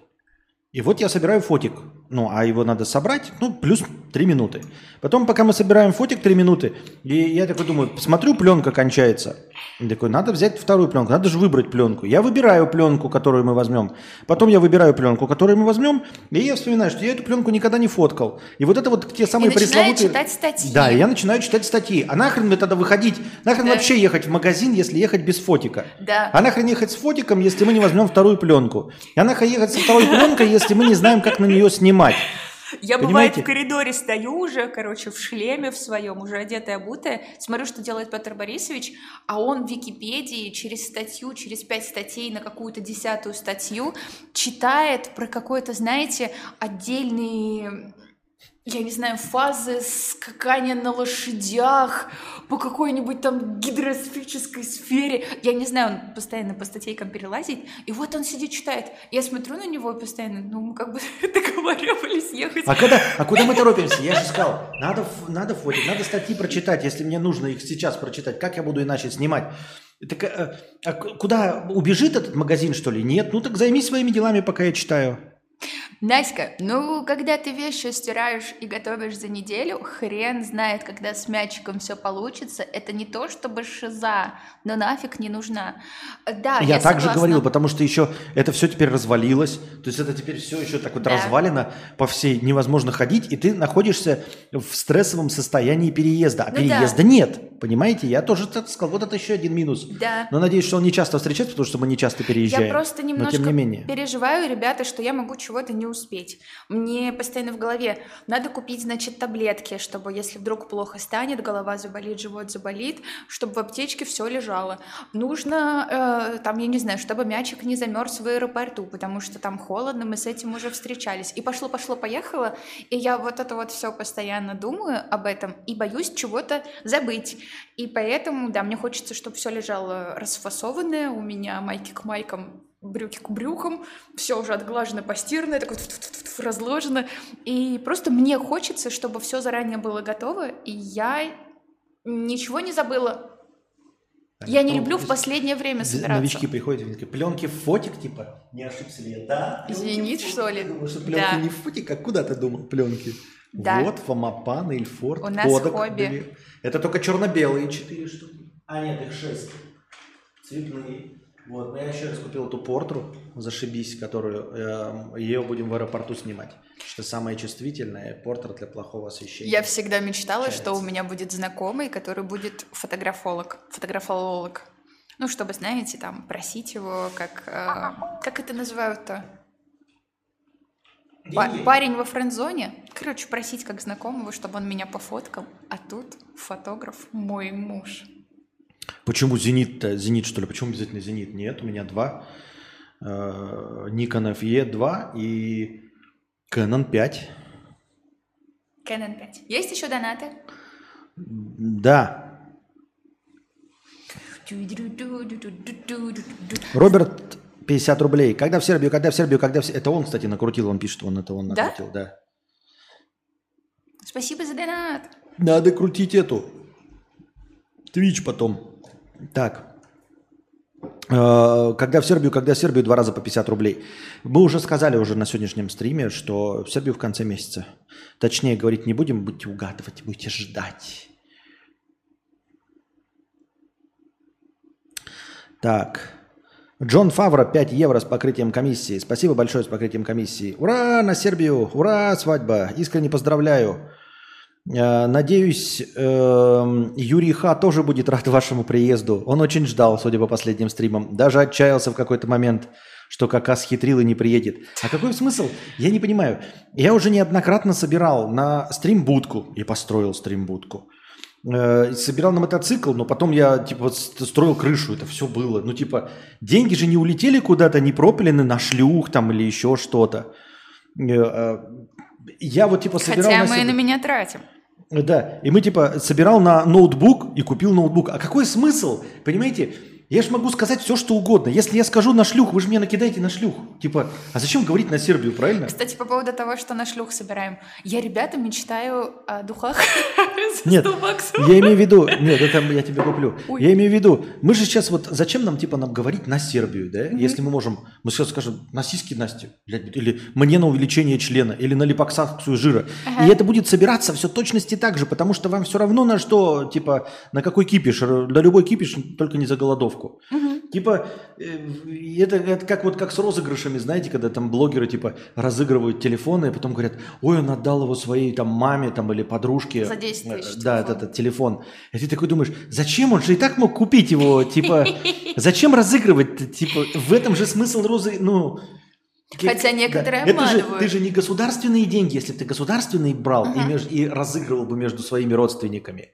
И вот я собираю фотик. Ну, а его надо собрать, ну, плюс 3 минуты. Потом, пока мы собираем фотик 3 минуты, и я такой думаю, смотрю, пленка кончается. И такой, надо взять вторую пленку, надо же выбрать пленку. Я выбираю пленку, которую мы возьмем. Потом я выбираю пленку, которую мы возьмем, и я вспоминаю, что я эту пленку никогда не фоткал. И вот это вот те самые и пресловутые... читать статьи. Да, и я начинаю читать статьи. А нахрен мне тогда выходить? Нахрен Да. вообще ехать в магазин, если ехать без фотика? Да. А нахрен ехать с фотиком, если мы не возьмем вторую пленку? А нахрен ехать со второй пленкой, если мы не знаем, как на нее снимать? Я бывает в коридоре стою уже, короче, в шлеме в своем, уже одетая, обутая, смотрю, что делает Петр Борисович, а он в Википедии через статью, через пять статей на какую-то десятую статью читает про какой-то, знаете, отдельный я не знаю, фазы скакания на лошадях по какой-нибудь там гидросферической сфере. Я не знаю, он постоянно по статейкам перелазит. И вот он сидит, читает. Я смотрю на него постоянно, ну, мы как бы (laughs) договаривались ехать. А, когда, а куда мы торопимся? Я же сказал, надо, надо фотик, надо статьи прочитать, если мне нужно их сейчас прочитать. Как я буду иначе снимать? Так, э, а к- куда убежит этот магазин, что ли? Нет? Ну так займись своими делами, пока я читаю. Наська, ну, когда ты вещи стираешь и готовишь за неделю, хрен знает, когда с мячиком все получится. Это не то, чтобы шиза, но нафиг не нужна. Да, я я так же согласна. говорил, потому что еще это все теперь развалилось. То есть это теперь все еще так вот Да. развалено по всей, невозможно ходить, и ты находишься в стрессовом состоянии переезда. А Ну да. переезда нет, понимаете? Я тоже так сказал. Вот это еще один минус. Да. Но надеюсь, что он не часто встречается, потому что мы не часто переезжаем. Я просто немножко Но тем не менее. переживаю, ребята, что я могу чего-то не успеть. Мне постоянно в голове надо купить, значит, таблетки, чтобы если вдруг плохо станет, голова заболит, живот заболит, чтобы в аптечке все лежало. Нужно, э, там, я не знаю, чтобы мячик не замерз в аэропорту, потому что там холодно, мы с этим уже встречались. И пошло, пошло, поехало, и я вот это вот все постоянно думаю об этом и боюсь чего-то забыть. И поэтому, да, мне хочется, чтобы все лежало расфасованное, у меня майки к майкам брюки к брюкам, все уже отглажено, постирано, такое разложено. И просто мне хочется, чтобы все заранее было готово, и я ничего не забыла. Я не люблю в последнее время собираться. Новички приходят, они такие, пленки в фотик, типа, не ошибся ли я? Да. Зенит, фотик». что ли? Думаю, что пленки Да. не в фотик, а куда ты думал пленки? Да. Вот, Фомапан, Ильфорд, У нас Кодак, хобби. две. Это только черно-белые четыре штуки. А нет, их шесть. Цветные. Вот, но я еще раз купил эту портру, зашибись, которую ее будем в аэропорту снимать. Что самое чувствительное, портер для плохого освещения. Я всегда мечтала, Получается. что у меня будет знакомый, который будет фотографолог, фотографолог. Ну, чтобы, знаете, там, просить его, как... э, как это называют-то? Деньги. парень во френд-зоне. Короче, просить как знакомого, чтобы он меня пофоткал. А тут фотограф мой муж. Почему Зенит-то? Зенит, что ли? Почему обязательно Зенит? Нет, у меня два. Э, Nikon FE2 и Canon 5. Canon 5. Есть еще донаты? Да. Роберт 50 рублей. Когда в Сербию, когда в Сербию, когда в Се- Это он, кстати, накрутил, он пишет, он это он Да? накрутил, да. Спасибо за донат. Надо крутить эту. Твич потом. Так. Э, Когда в Сербию, когда в Сербию, два раза по 50 рублей. Мы уже сказали уже на сегодняшнем стриме, что в Сербию в конце месяца. Точнее говорить не будем, будете угадывать, будете ждать. Так. Джон Фавро 5 евро с покрытием комиссии. Спасибо большое с покрытием комиссии. Ура на Сербию! Ура, свадьба! Искренне поздравляю. Э, Надеюсь, эм, Юрий Ха тоже будет рад вашему приезду. Он очень ждал, судя по последним стримам. Даже отчаялся в какой-то момент, что Кака схитрил и не приедет. А какой смысл? Я не понимаю. Я уже неоднократно собирал на стрим-будку и построил стрим-будку. Э, Собирал на мотоцикл, но потом я типа строил крышу, это все было. Ну типа деньги же не улетели куда-то, не пропилены на шлюх там или еще что-то. Э, Я вот типа собирал Хотя на мы себя- на меня тратим. Да, и мы типа собирал на ноутбук и купил ноутбук. А какой смысл? Понимаете, Я же могу сказать все, что угодно. Если я скажу на шлюх, вы же меня накидаете на шлюх. Типа, а зачем говорить на Сербию, правильно? Кстати, по поводу того, что на шлюх собираем. Я, ребята, мечтаю о духах (laughs) Нет, 100 баксов. я имею в виду, нет, это я тебе куплю. Ой. Я имею в виду, мы же сейчас вот, зачем нам типа нам говорить на Сербию, да? Если мы можем, мы сейчас скажем на сиськи блядь, или мне на увеличение члена, или на липоксацию жира. И это будет собираться все точности так же, потому что вам все равно на что, типа, на какой кипиш, на любой кипиш, только не за голодовку. Типа, э, это, это как вот как с розыгрышами, знаете, когда там блогеры типа разыгрывают телефоны, и потом говорят, ой, он отдал его своей там маме там или подружке. За 10 тысяч Э, Да, телефон. этот, телефон. И ты такой думаешь, зачем он же и так мог купить его, типа, (laughs) зачем разыгрывать, типа, в этом же смысл розы, ну... Хотя некоторые Это же, ты же не государственные деньги, если бы ты государственные брал и, меж- и разыгрывал бы между своими родственниками.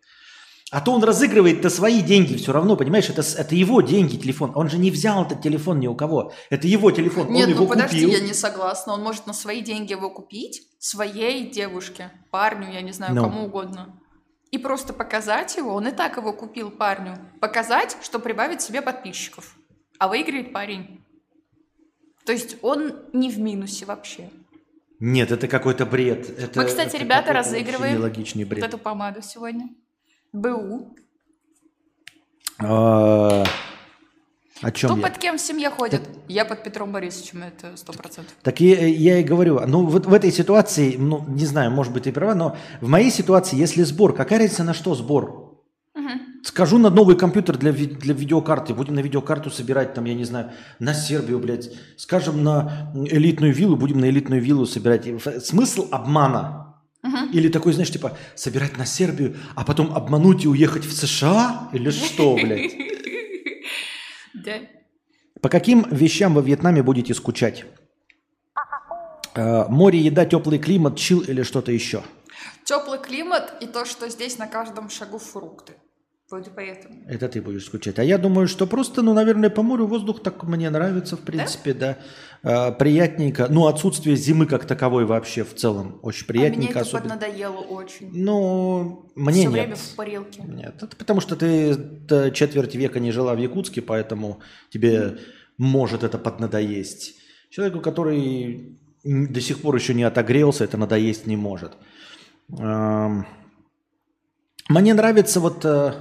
А то он разыгрывает-то свои деньги все равно, понимаешь, это, это его деньги, телефон. Он же не взял этот телефон ни у кого. Это его телефон, Нет, он его ну подожди, купил. я не согласна. Он может на свои деньги его купить, своей девушке, парню, я не знаю, Ну. кому угодно. И просто показать его, он и так его купил парню. Показать, что прибавит себе подписчиков. А выиграет парень. То есть он не в минусе вообще. Нет, это какой-то бред. Это, Мы, кстати, это ребята, разыгрываем Нелогичный Вот бред. эту помаду сегодня. БУ. А, О чем Кто я? под кем в семье ходит? Я под Петром Борисовичем, это сто процентов. Так я, я и говорю, ну вот в этой ситуации, ну не знаю, может быть ты права, но в моей ситуации, если сбор, какая разница на что сбор? Скажу на новый компьютер для, ви- для видеокарты, будем на видеокарту собирать, там, я не знаю, на Сербию, блядь. Скажем, на элитную виллу, будем на элитную виллу собирать. И Смысл обмана? Или такой, знаешь, типа, собирать на Сербию, а потом обмануть и уехать в США? Или что, блядь? (laughs) Да. По каким вещам во Вьетнаме будете скучать? Э, Море, еда, теплый климат, чил или что-то еще? Теплый климат и то, что здесь на каждом шагу фрукты. Вроде поэтому. Это ты будешь скучать. А я думаю, что просто, ну, наверное, по морю воздух так мне нравится, в принципе, да. Э, приятненько. Ну, отсутствие зимы как таковой вообще в целом очень а мне приятненько. это особенно. поднадоело очень. Ну, мне Все нет. время в парилке. Нет, это потому что ты э, четверть века не жила в Якутске, поэтому тебе может это поднадоесть. Человеку, который до сих пор еще не отогрелся, это надоесть не может. Мне нравится вот, э,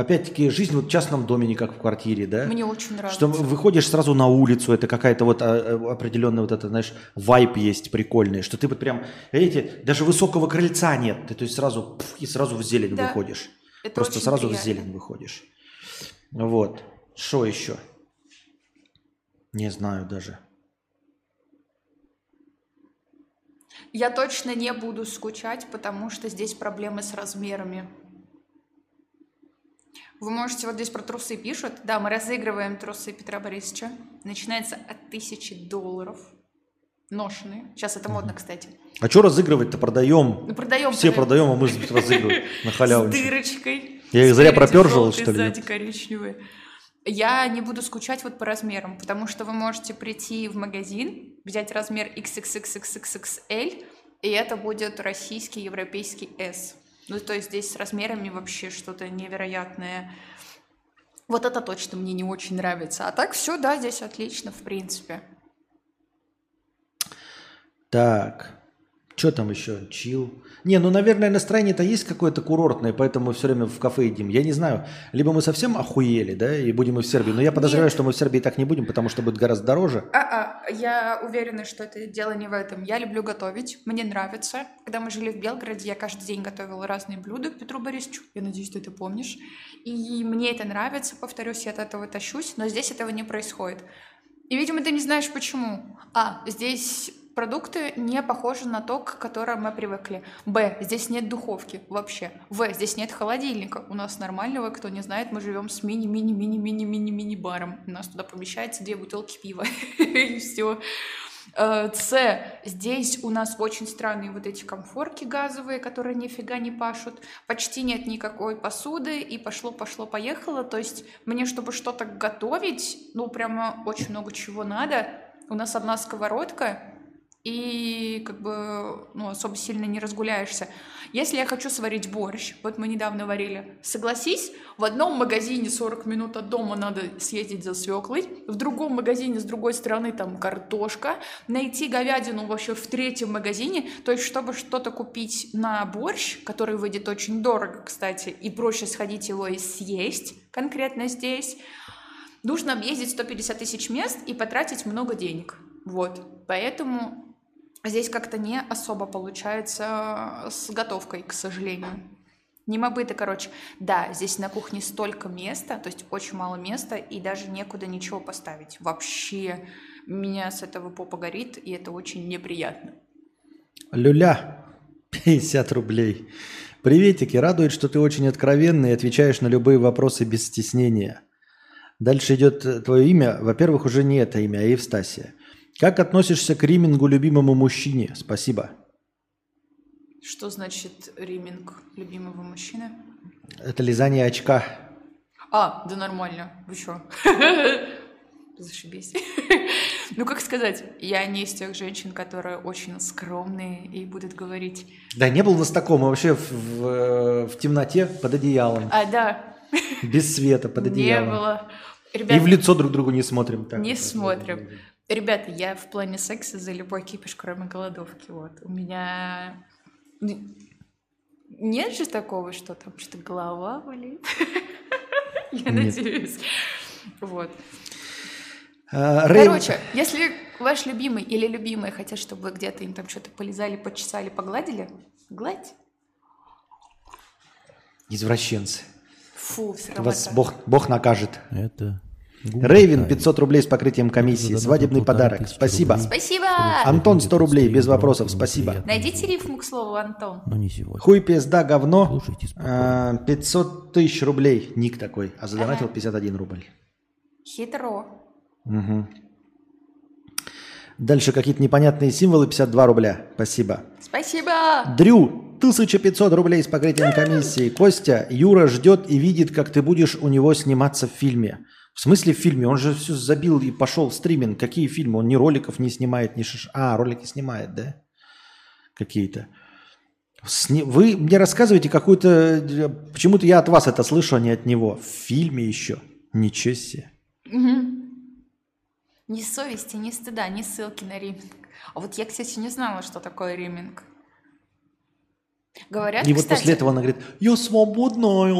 опять-таки, жизнь вот в частном доме, не как в квартире, да? Мне очень нравится. Что выходишь сразу на улицу, это какая-то вот а, а, определенная вот это, знаешь, вайп есть прикольный, что ты вот прям, видите, даже высокого крыльца нет, ты то есть сразу пф, и сразу в зелень Да. выходишь. Это Просто сразу в приятно. зелень выходишь. Вот. Что еще? Не знаю даже. Я точно не буду скучать, потому что здесь проблемы с размерами. Вы можете, вот здесь про трусы пишут. Да, мы разыгрываем трусы Петра Борисовича. Начинается от тысячи долларов. Ношеные. Сейчас это модно, кстати. А что разыгрывать-то? Продаем. Ну, продаем. Все продаем. а мы разыгрываем (laughs) на халяву. С дырочкой. Я их зря желтый, что ли, Сзади нет? коричневый. Я не буду скучать вот по размерам, потому что вы можете прийти в магазин, взять размер XXXXXL, и это будет российский, европейский S. Ну, то есть здесь с размерами вообще что-то невероятное. Вот это точно мне не очень нравится. А так все, да, здесь отлично, в принципе. Так. Что там еще? Чил. Не, ну, наверное, настроение-то есть какое-то курортное, поэтому мы все время в кафе едим. Я не знаю, либо мы совсем охуели, да, и будем и в Сербии. Но я подозреваю, Нет. что мы в Сербии так не будем, потому что будет гораздо дороже. А-а, я уверена, что это дело не в этом. Я люблю готовить, мне нравится. Когда мы жили в Белгороде, я каждый день готовила разные блюда Петру Борисовичу. Я надеюсь, ты это помнишь. И мне это нравится, повторюсь, я от этого тащусь, но здесь этого не происходит. И, видимо, ты не знаешь почему. А, здесь продукты не похожи на то, к которым мы привыкли. Б, здесь нет духовки вообще. В, здесь нет холодильника. У нас нормального, кто не знает, мы живем с мини-мини-мини-мини-мини-мини баром. У нас туда помещается две бутылки пива. (laughs) И все. С. Здесь у нас очень странные вот эти комфорки газовые, которые нифига не пашут. Почти нет никакой посуды, и пошло-пошло-поехало. То есть мне, чтобы что-то готовить, ну, прямо очень много чего надо. У нас одна сковородка, и как бы ну, особо сильно не разгуляешься. Если я хочу сварить борщ, вот мы недавно варили, согласись, в одном магазине 40 минут от дома надо съездить за свеклой, в другом магазине с другой стороны там картошка, найти говядину вообще в третьем магазине, то есть чтобы что-то купить на борщ, который выйдет очень дорого, кстати, и проще сходить его и съесть конкретно здесь, нужно объездить 150 тысяч мест и потратить много денег. Вот. Поэтому Здесь как-то не особо получается с готовкой, к сожалению. Не мобыты, короче. Да, здесь на кухне столько места, то есть очень мало места, и даже некуда ничего поставить. Вообще меня с этого попа горит, и это очень неприятно. Люля, (laughs) 50 рублей. Приветики, радует, что ты очень откровенный и отвечаешь на любые вопросы без стеснения. Дальше идет твое имя. Во-первых, уже не это имя, а Евстасия. Как относишься к римингу любимому мужчине? Спасибо. Что значит риминг любимого мужчины? Это лизание очка. А, да нормально. Вы что? (laughs) Зашибись. (laughs) Ну, как сказать, я не из тех женщин, которые очень скромные и будут говорить... Да, не был у нас такого. Мы вообще в, в, в темноте под одеялом. А, да. Без света под одеялом. Не было. Ребята, и в лицо друг другу не смотрим. Так, не смотрим. Ребята, я в плане секса за любой кипиш, кроме голодовки. Вот. У меня... Нет же такого, что там что голова болит? (laughs) Я надеюсь. Вот. А, Короче, если ваш любимый или любимая хотят, чтобы вы где-то им там что-то полезали, почесали, погладили, гладь. Извращенцы. Фу, все равно. Вас Бог, Бог накажет. Это Рейвен 500 рублей с покрытием комиссии. Свадебный подарок. Спасибо. Спасибо. Антон 100 рублей без вопросов. Спасибо. Найдите рифму к слову Антон. Но не сегодня. Хуй пизда говно. 500 а, тысяч рублей. Ник такой. А задонатил 51 рубль. Хитро. Угу. Дальше какие-то непонятные символы. 52 рубля. Спасибо. Спасибо. Дрю. 1500 рублей с покрытием комиссии. Костя, Юра ждет и видит, как ты будешь у него сниматься в фильме. В смысле в фильме? Он же все забил и пошел в стриминг. Какие фильмы? Он ни роликов не снимает, ни шиш... А, ролики снимает, да? Какие-то. Сни... Вы мне рассказываете какую-то... Почему-то я от вас это слышу, а не от него. В фильме еще. Ничего себе. Угу. Ни совести, ни стыда, ни ссылки на риминг. А вот я, кстати, не знала, что такое риминг. Говорят, И вот кстати, после этого она говорит, я свободная,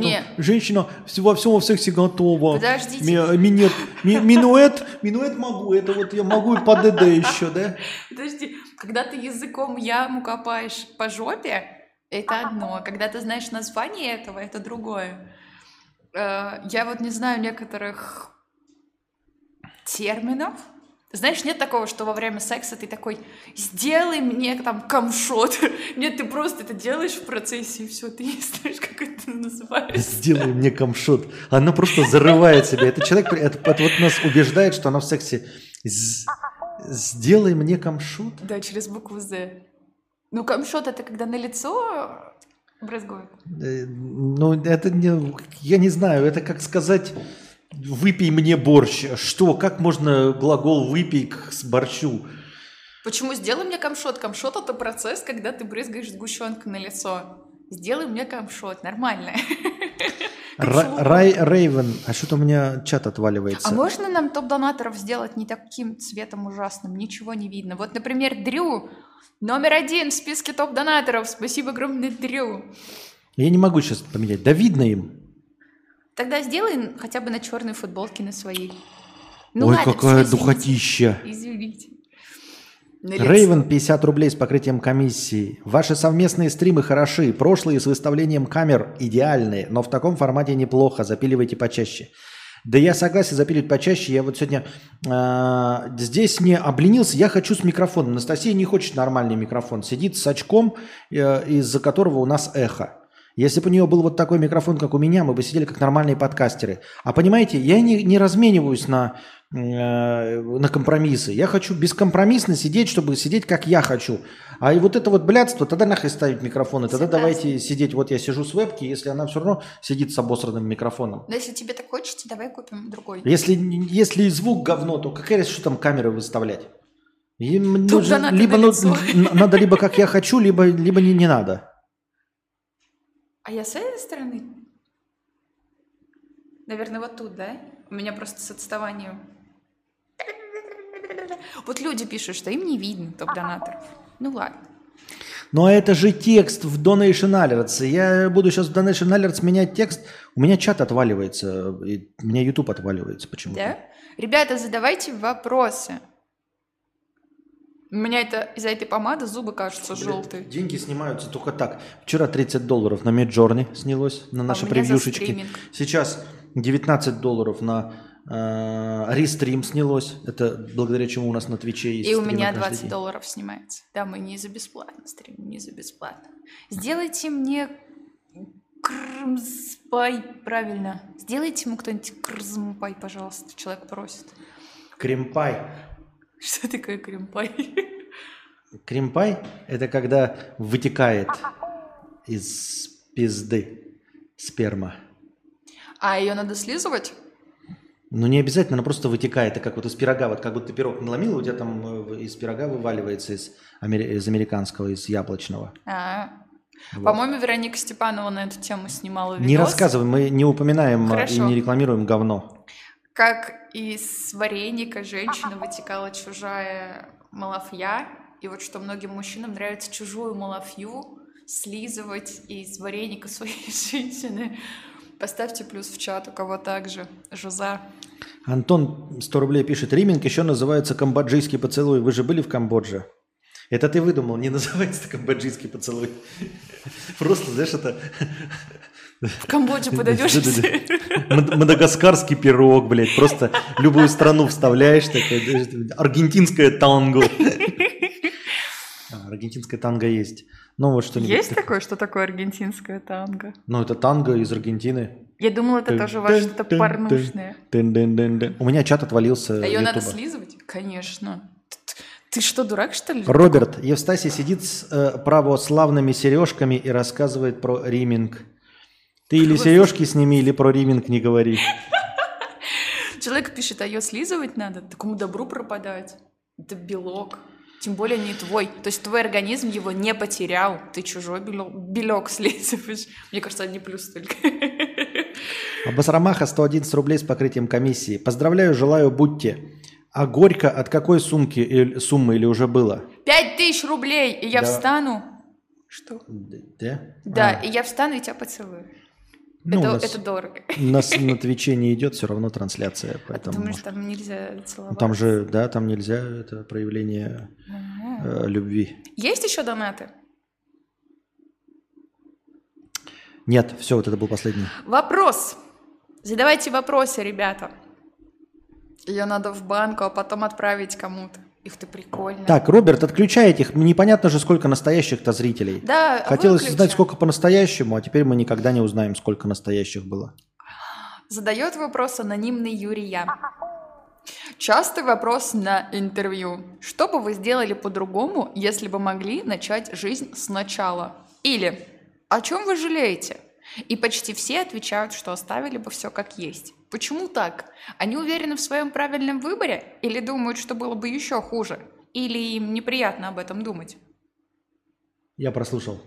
там, женщина во всем во всех готова. Подождите. Ми, минет, ми, (laughs) минуэт, минуэт могу, это вот я могу и по ДД еще, да? Подожди, когда ты языком яму копаешь по жопе, это одно. Когда ты знаешь название этого, это другое. Э, я вот не знаю некоторых терминов, знаешь, нет такого, что во время секса ты такой, сделай мне там камшот. (laughs) Нет, ты просто это делаешь в процессе, и все, ты не знаешь, как это называется. Сделай мне камшот. Она просто зарывает себя. Это человек, это, это вот нас убеждает, что она в сексе. Сделай мне камшот. Да, через букву «З». Ну, камшот это когда на лицо брызгают. Э, ну, это не, я не знаю, это как сказать Выпей мне борщ. Что? Как можно глагол выпей к борщу? Почему сделай мне камшот? Камшот это процесс, когда ты брызгаешь сгущенкой на лицо. Сделай мне камшот, нормально. (laughs) Рай Рейвен, а что-то у меня чат отваливается. А можно нам топ-донаторов сделать не таким цветом ужасным? Ничего не видно. Вот, например, Дрю, номер один в списке топ-донаторов. Спасибо огромное, Дрю. Я не могу сейчас поменять. Да видно им. Тогда сделай хотя бы на черной футболке на своей. Ну, Ой, ладно, какая все, духотища. Извините. Рейвен 50 рублей с покрытием комиссии. Ваши совместные стримы хороши, прошлые с выставлением камер идеальные, но в таком формате неплохо, запиливайте почаще. Да я согласен запилить почаще. Я вот сегодня э, здесь не обленился. Я хочу с микрофоном. Анастасия не хочет нормальный микрофон. Сидит с очком, э, из-за которого у нас эхо. Если бы у нее был вот такой микрофон, как у меня, мы бы сидели как нормальные подкастеры. А понимаете, я не, не размениваюсь на, э, на компромиссы. Я хочу бескомпромиссно сидеть, чтобы сидеть, как я хочу. А и вот это вот блядство, тогда нахуй ставить микрофоны. Тогда Согласна. давайте сидеть, вот я сижу с вебки, если она все равно сидит с обосранным микрофоном. Но если тебе так хочется, давай купим другой. Если, если звук говно, то какая разница, что там камеры выставлять? Им Тут нужно донаты либо на ну, лицо. надо либо как я хочу, либо, либо не, не надо. А я с этой стороны? Наверное, вот тут, да? У меня просто с отставанием. Вот люди пишут, что им не видно топ-донаторов. Ну ладно. Но это же текст в Donation Alerts. Я буду сейчас в Donation Alerts менять текст. У меня чат отваливается. и у меня YouTube отваливается почему-то. Да? Ребята, задавайте вопросы. У меня это из-за этой помады зубы кажутся Блин, желтые. Деньги снимаются только так. Вчера 30 долларов на Midjourney снялось, на наши А меня за превьюшечки. Сейчас 19 долларов на э, рестрим снялось. Это благодаря чему у нас на Твиче есть И у меня каждый 20 день. долларов снимается. Да, мы не за бесплатно стримим, не за бесплатно. Сделайте мне крмспай, правильно. Сделайте ему кто-нибудь крмспай, пожалуйста, человек просит. Кремпай. (laughs) Что такое кремпай? Кремпай – это когда вытекает из пизды сперма. А ее надо слизывать? Ну, не обязательно, она просто вытекает. Это как вот из пирога. Вот как будто ты пирог наломил, у тебя там э, из пирога вываливается из, из американского, из яблочного. А, Вот. По-моему, Вероника Степанова на эту тему снимала видос. Не рассказывай, мы не упоминаем э, и Хорошо. не рекламируем говно. Как из вареника женщины вытекала чужая малафья. И вот что многим мужчинам нравится чужую малафью слизывать из вареника своей (laughs) женщины. Поставьте плюс в чат, у кого также. Жиза. Антон 100 рублей пишет. Риминг еще называется камбоджийский поцелуй. Вы же были в Камбодже? Это ты выдумал, не называется камбоджийский поцелуй. (laughs) Просто, знаешь, это В Камбодже подойдешь мадагаскарский пирог, блядь. Просто любую страну вставляешь. Такое, аргентинское танго. А, аргентинское танго есть. Ну, вот что-нибудь. Есть такое. такое, что такое аргентинское танго? Ну, это танго из Аргентины. Я думала, это тоже ваше что-то порнушное. У меня чат отвалился А ее надо слизывать? Конечно. Ты что, дурак, что ли? Роберт, Евстасий сидит с э, православными сережками и рассказывает про риминг. Ты или сережки сними, или про риминг не говори. (laughs) Человек пишет, а ее слизывать надо? Такому добру пропадать. Это белок. Тем более не твой. То есть твой организм его не потерял. Ты чужой белок, белок слизываешь. Мне кажется, одни плюс только. А Басрамаха 111 рублей с покрытием комиссии. Поздравляю, желаю, будьте. А горько от какой сумки, или- суммы или уже было? Пять тысяч рублей, и я Да. встану. Что? Да? Да, А, и я встану и тебя поцелую. Ну, это, нас, это дорого. у (laughs) нас на (laughs) Твиче не идет все равно трансляция, А поэтому... думаешь, может- там нельзя Ну, целовать? Там же, да, там нельзя, это проявление э, любви. Есть еще донаты? Нет, все, вот это был последний. Вопрос. Задавайте вопросы, ребята. Ее надо в банку, а потом отправить кому-то. Их ты прикольно. Так, Роберт, отключай этих. Непонятно же, сколько настоящих-то зрителей. Да, Хотелось выключи. узнать, сколько по-настоящему, а теперь мы никогда не узнаем, сколько настоящих было. Задает вопрос анонимный Юрия. Частый вопрос на интервью. Что бы вы сделали по-другому, если бы могли начать жизнь сначала? Или о чем вы жалеете? И почти все отвечают, что оставили бы все как есть. Почему так? Они уверены в своем правильном выборе? Или думают, что было бы еще хуже? Или им неприятно об этом думать? Я прослушал.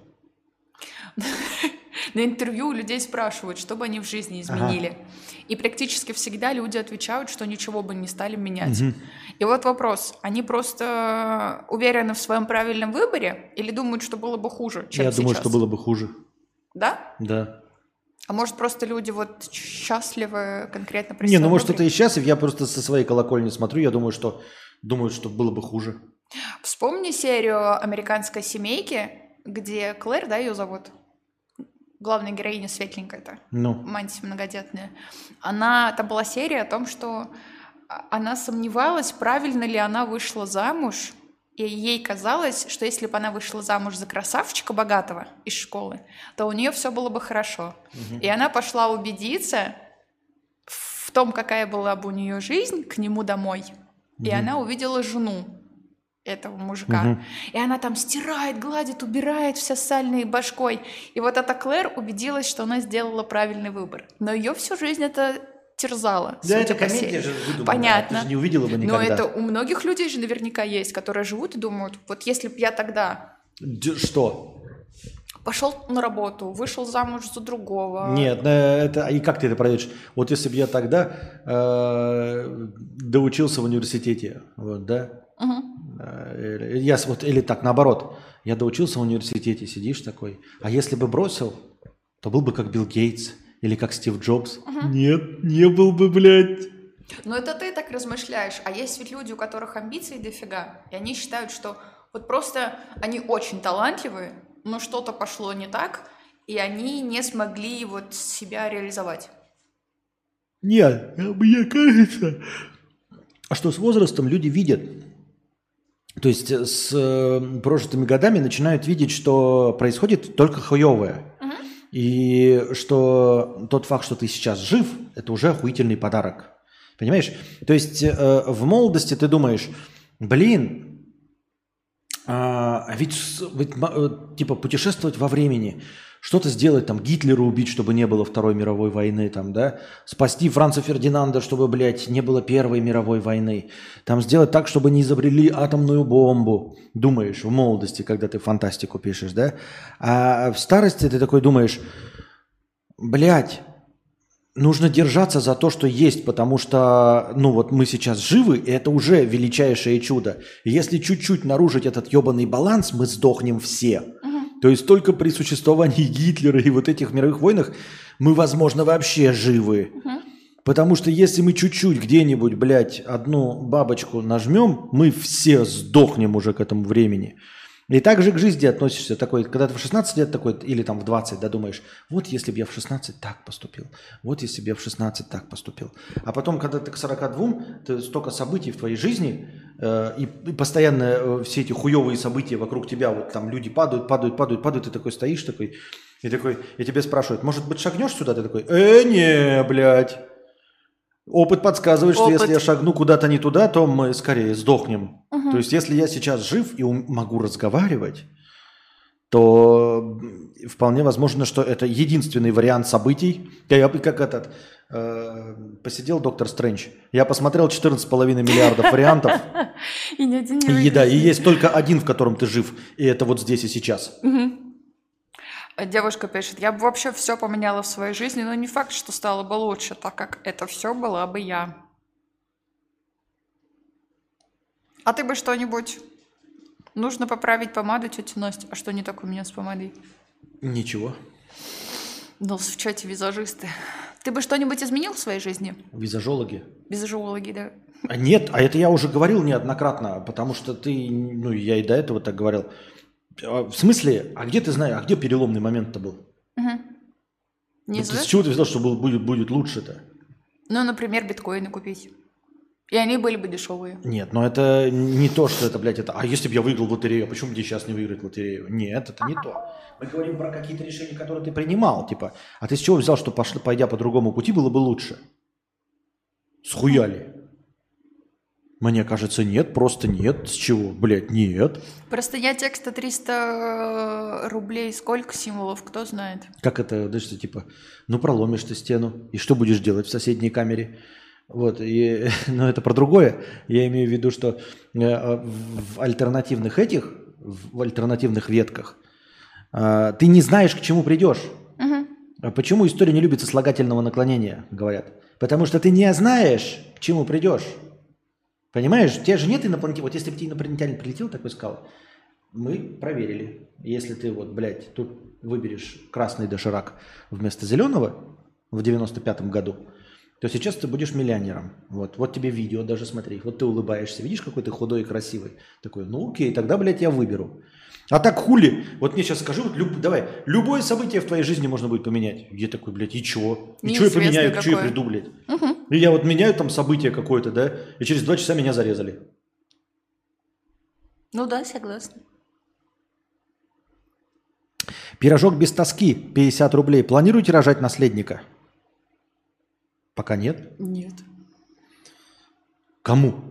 (laughs) На интервью у людей спрашивают, что бы они в жизни изменили. И практически всегда люди отвечают, что ничего бы не стали менять. И вот вопрос, они просто уверены в своем правильном выборе или думают, что было бы хуже, чем Я думаю, сейчас? что было бы хуже. Да? Да. А может, просто люди вот счастливы конкретно при Не, ну может это и счастлив, я просто со своей колокольни смотрю, я думаю, что думаю, что было бы хуже. Вспомни серию «Американской семейки», где Клэр, да, ее зовут? Главная героиня светленькая-то. Ну, мать многодетная, она, там была серия о том, что а- она сомневалась, правильно ли она вышла замуж, и ей казалось, что если бы она вышла замуж за красавчика богатого из школы, то у нее все было бы хорошо. И она пошла убедиться в том, какая была бы у нее жизнь к нему домой. И она увидела жену этого мужика. Мгм. И она там стирает, гладит, убирает вся сальной башкой. И вот эта Клэр убедилась, что она сделала правильный выбор. Но ее всю жизнь это терзала. Да, это комедия же выдуманная. Понятно. Ты же не увидела бы Но никогда. это у многих людей же наверняка есть, которые живут и думают, вот если бы я тогда Д- Что? пошел на работу, вышел замуж за другого. Нет, это и как ты это пройдешь? Вот если бы я тогда э, доучился в университете, вот, да? Или- Я вот или так наоборот, я доучился в университете, сидишь такой, а если бы бросил, то был бы как Билл Гейтс или как Стив Джобс. Нет, не был бы, блядь. Но это ты так размышляешь. А есть ведь люди, у которых амбиций дофига, и они считают, что вот просто они очень талантливые, но что-то пошло не так, и они не смогли вот себя реализовать. Нет, мне кажется, а что с возрастом люди видят. То есть с э, прожитыми годами начинают видеть, что происходит только хуевое. И что тот факт, что ты сейчас жив, это уже охуительный подарок. Понимаешь? То есть э, в молодости ты думаешь, блин, а а ведь, с- ведь э, типа путешествовать во времени, что-то сделать, там, Гитлера убить, чтобы не было Второй мировой войны, там, да, спасти Франца Фердинанда, чтобы, блядь, не было Первой мировой войны, там, сделать так, чтобы не изобрели атомную бомбу, думаешь, в молодости, когда ты фантастику пишешь, да, а в старости ты такой думаешь, блядь, нужно держаться за то, что есть, потому что, ну вот мы сейчас живы, и это уже величайшее чудо. Если чуть-чуть нарушить этот ебаный баланс, мы сдохнем все. То есть только при существовании Гитлера и вот этих мировых войнах мы, возможно, вообще живы. Потому что если мы чуть-чуть где-нибудь, блядь, одну бабочку нажмем, мы все сдохнем уже к этому времени. И так же к жизни относишься такой, когда ты в 16 лет такой, или там в 20, да, думаешь, вот если бы я в 16 так поступил, вот если бы я в 16 так поступил. А потом, когда ты к 42, ты столько событий в твоей жизни, э, и, и постоянно э, все эти хуевые события вокруг тебя, вот там люди падают, падают, падают, падают, ты такой стоишь такой, и такой, и тебе спрашивают, может быть, шагнешь сюда? Ты такой, э, не, блядь. Опыт подсказывает, что Опыт. если я шагну куда-то не туда, то мы скорее сдохнем. То есть, если я сейчас жив и могу разговаривать, то вполне возможно, что это единственный вариант событий. Я, как этот э, посидел доктор Стрэндж. Я посмотрел 14,5 миллиардов вариантов. (laughs) И ни один не И, да, и есть только один, в котором ты жив. И это вот здесь и сейчас. Девушка пишет, я бы вообще все поменяла в своей жизни, но не факт, что стало бы лучше, так как это все была бы я. А ты бы что-нибудь... Нужно поправить помаду, тетя Настя. А что не так у меня с помадой? Ничего. Ну, в чате визажисты. Ты бы что-нибудь изменил в своей жизни? Визажологи. Визажологи, да. А Нет, а это я уже говорил неоднократно, потому что ты, ну, я и до этого так говорил. А, В смысле, а где ты знаешь, а где переломный момент-то был? Не Ну, ты с чего ты взял, что был- будет, будет лучше-то? Ну, например, биткоины купить. И они были бы дешевые. Нет, но это не то, что это, блядь, это... А если бы я выиграл в лотерею, а почему мне сейчас не выиграть лотерею? Нет, это не то. Мы говорим про какие-то решения, которые ты принимал, типа. А ты с чего взял, что пошли, пойдя по другому пути, было бы лучше? Схуяли? Мне кажется, нет, просто нет. С чего? Блядь, нет. Просто я текста 300 рублей, сколько символов, кто знает. Как это, да что, типа, ну проломишь ты стену, и что будешь делать в соседней камере? Вот, и, (laughs) но это про другое. Я имею в виду, что э, в альтернативных этих, в альтернативных ветках, э, ты не знаешь, к чему придешь. А Почему история не любит сослагательного наклонения, говорят? Потому что ты не знаешь, к чему придешь. Понимаешь, тебя же нет инопланетянина. Вот если бы тебе инопланетянин прилетел, такой сказал, мы проверили. Если ты вот, блядь, тут выберешь красный доширак вместо зеленого в 95-м году, то сейчас ты будешь миллионером. Вот, вот тебе видео даже смотри. Вот ты улыбаешься, видишь, какой ты худой и красивый. Такой, ну окей, тогда, блядь, я выберу. А так хули? Вот мне сейчас скажи, вот люб- давай, любое событие в твоей жизни можно будет поменять. Я такой, блядь, и чего? И что я поменяю, что я какое. приду, блядь? И я вот меняю там событие какое-то, да, и через два часа меня зарезали. Ну да, согласна. Пирожок без тоски, 50 рублей. Планируете рожать наследника? Пока нет. Нет. Кому?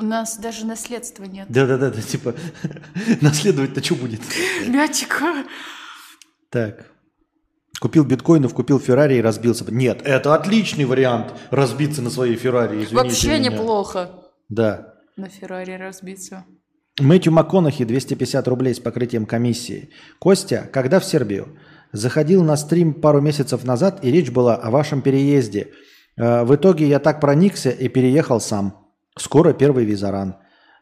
У нас даже наследства нет. Да-да-да, да, типа, (laughs) наследовать-то что будет? Мячика. Так. Купил биткоинов, купил Феррари и разбился. Нет, это отличный вариант разбиться на своей Феррари. извините Вообще меня. неплохо. Да. На Феррари разбиться. Мэтью МакКонахи 250 рублей с покрытием комиссии. Костя, когда в Сербию? Заходил на стрим пару месяцев назад, и речь была о вашем переезде. Э, В итоге я так проникся и переехал сам. Скоро первый визаран.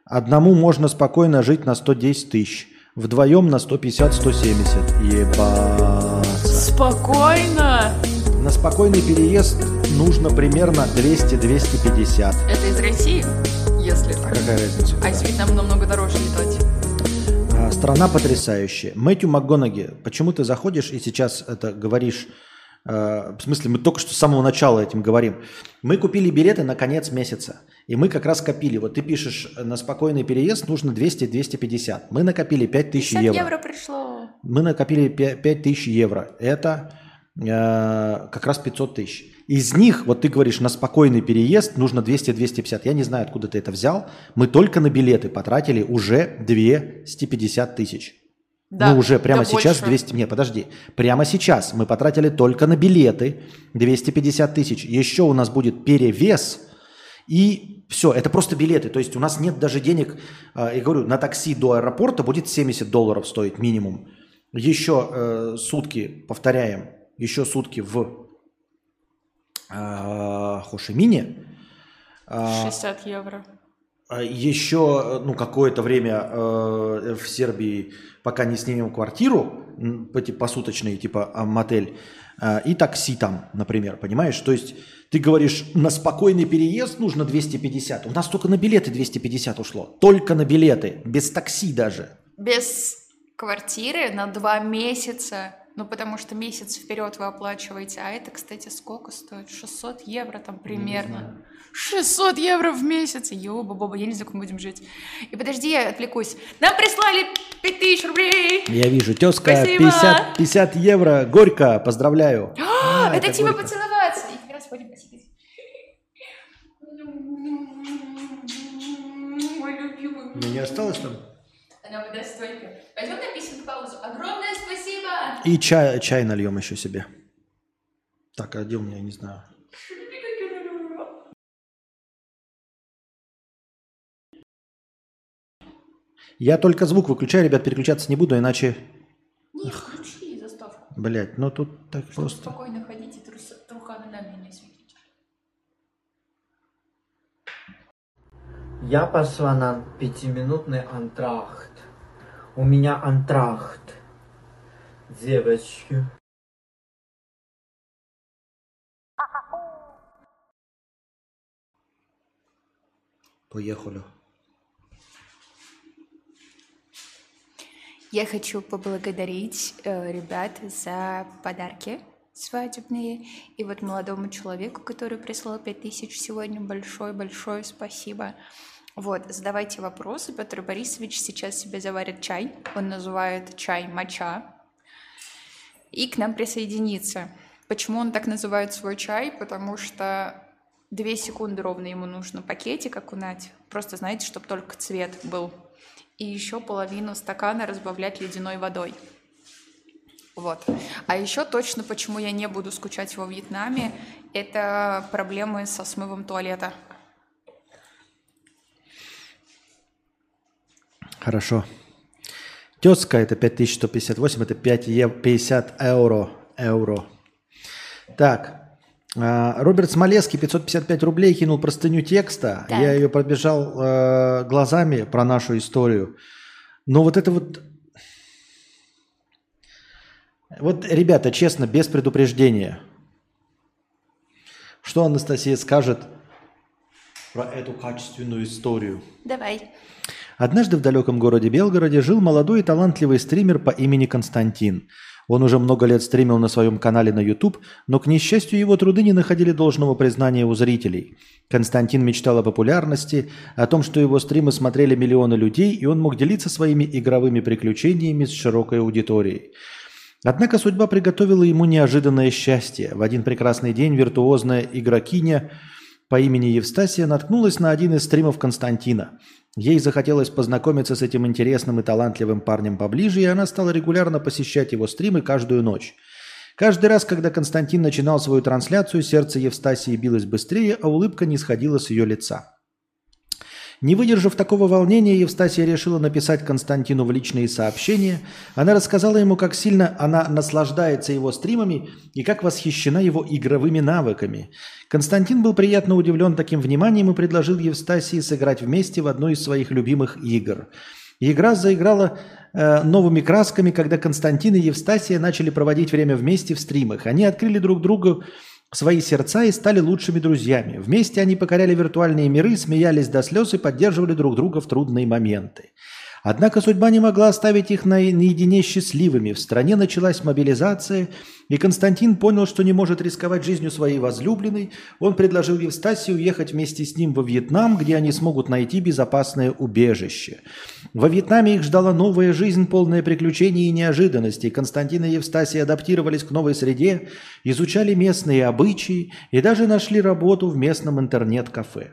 Одному можно спокойно жить на 110 тысяч. Вдвоем на 150-170. Ебаться. Спокойно. На спокойный переезд нужно примерно 200-250. Это из России, если. Какая разница? А из Вьетнама намного дороже летать. А, Страна потрясающая. Мэтью МакГонаги, почему ты заходишь и сейчас это говоришь? Э, В смысле, мы только что с самого начала этим говорим. Мы купили билеты на конец месяца. И мы как раз копили. Вот ты пишешь, на спокойный переезд нужно 200-250. Мы накопили 5000 50 евро. евро пришло. Мы накопили 5000 евро. Это э, как раз 500 тысяч. Из них, вот ты говоришь, на спокойный переезд нужно 200-250. Я не знаю, откуда ты это взял. Мы только на билеты потратили уже 250 тысяч. Да, ну, уже прямо да сейчас больше. 200... Не, подожди. Прямо сейчас мы потратили только на билеты 250 тысяч. Еще у нас будет перевес. И все, это просто билеты. То есть у нас нет даже денег. э, Я говорю, на такси до аэропорта будет 70 долларов стоить минимум. Еще э, сутки, повторяем, еще сутки в э, Хошимине. А, 60 евро. А Еще ну, какое-то время э, в Сербии, пока не снимем квартиру, эти посуточные, типа мотель, э, и такси там, например, понимаешь? То есть ты говоришь, на спокойный переезд нужно 250. У нас только на билеты 250 ушло. Только на билеты, без такси даже. Без квартиры на два месяца. Ну, потому что месяц вперед вы оплачиваете. А это, кстати, сколько стоит? 600 евро там примерно. 600 евро в месяц. Ёба-боба, я не знаю, как мы будем жить. И подожди, я отвлекусь. Нам прислали 5000 рублей. Я вижу, тезка, Спасибо. 50, 50 евро, горько, поздравляю. А, это тебе горько. поцеловаться. И как раз пойдем посидеть. Мой любимый. Мне не осталось там? Она выдаст столько. Пойдем на писем паузу. Огромное спасибо. И чай, чай нальем еще себе. Так, а где у меня, не знаю. Я только звук выключаю, ребят, переключаться не буду, иначе, Не, включи заставку. блядь, ну тут так Чтобы просто. спокойно ходить и трус- труханы на меня не светить. Я пошла на пятиминутный антрахт. У меня антрахт. Девочки. Поехали. Я хочу поблагодарить э, ребят за подарки свадебные. И вот молодому человеку, который прислал 5000 сегодня, большое-большое спасибо. Вот, задавайте вопросы. Петр Борисович сейчас себе заварит чай. Он называет чай моча. И к нам присоединится. Почему он так называет свой чай? Потому что две секунды ровно ему нужно пакетик окунать. Просто, знаете, чтобы только цвет был. И еще половину стакана разбавлять ледяной водой. Вот. А еще точно, почему я не буду скучать во Вьетнаме, это проблемы со смывом туалета. Хорошо. Тезка это 5158, это 5 ев- 50 евро. евро. Так, Роберт Смолевский 555 рублей кинул простыню текста. Так. Я ее пробежал э, глазами про нашу историю. Но вот это вот... Вот, ребята, честно, без предупреждения. Что Анастасия скажет про эту качественную историю? Давай. Однажды в далеком городе Белгороде жил молодой и талантливый стример по имени Константин. Он уже много лет стримил на своем канале на YouTube, но, к несчастью, его труды не находили должного признания у зрителей. Константин мечтал о популярности, о том, что его стримы смотрели миллионы людей, и он мог делиться своими игровыми приключениями с широкой аудиторией. Однако судьба приготовила ему неожиданное счастье. В один прекрасный день виртуозная игрокиня по имени Евстасия наткнулась на один из стримов Константина. Ей захотелось познакомиться с этим интересным и талантливым парнем поближе, и она стала регулярно посещать его стримы каждую ночь. Каждый раз, когда Константин начинал свою трансляцию, сердце Евстасии билось быстрее, а улыбка не сходила с ее лица. Не выдержав такого волнения, Евстасия решила написать Константину в личные сообщения. Она рассказала ему, как сильно она наслаждается его стримами и как восхищена его игровыми навыками. Константин был приятно удивлен таким вниманием и предложил Евстасии сыграть вместе в одной из своих любимых игр. Игра заиграла э, новыми красками, когда Константин и Евстасия начали проводить время вместе в стримах. Они открыли друг другу свои сердца и стали лучшими друзьями. Вместе они покоряли виртуальные миры, смеялись до слез и поддерживали друг друга в трудные моменты. Однако судьба не могла оставить их наедине счастливыми. В стране началась мобилизация, и Константин понял, что не может рисковать жизнью своей возлюбленной. Он предложил Евстасии уехать вместе с ним во Вьетнам, где они смогут найти безопасное убежище. Во Вьетнаме их ждала новая жизнь, полная приключений и неожиданностей. Константин и Евстасия адаптировались к новой среде, изучали местные обычаи и даже нашли работу в местном интернет-кафе.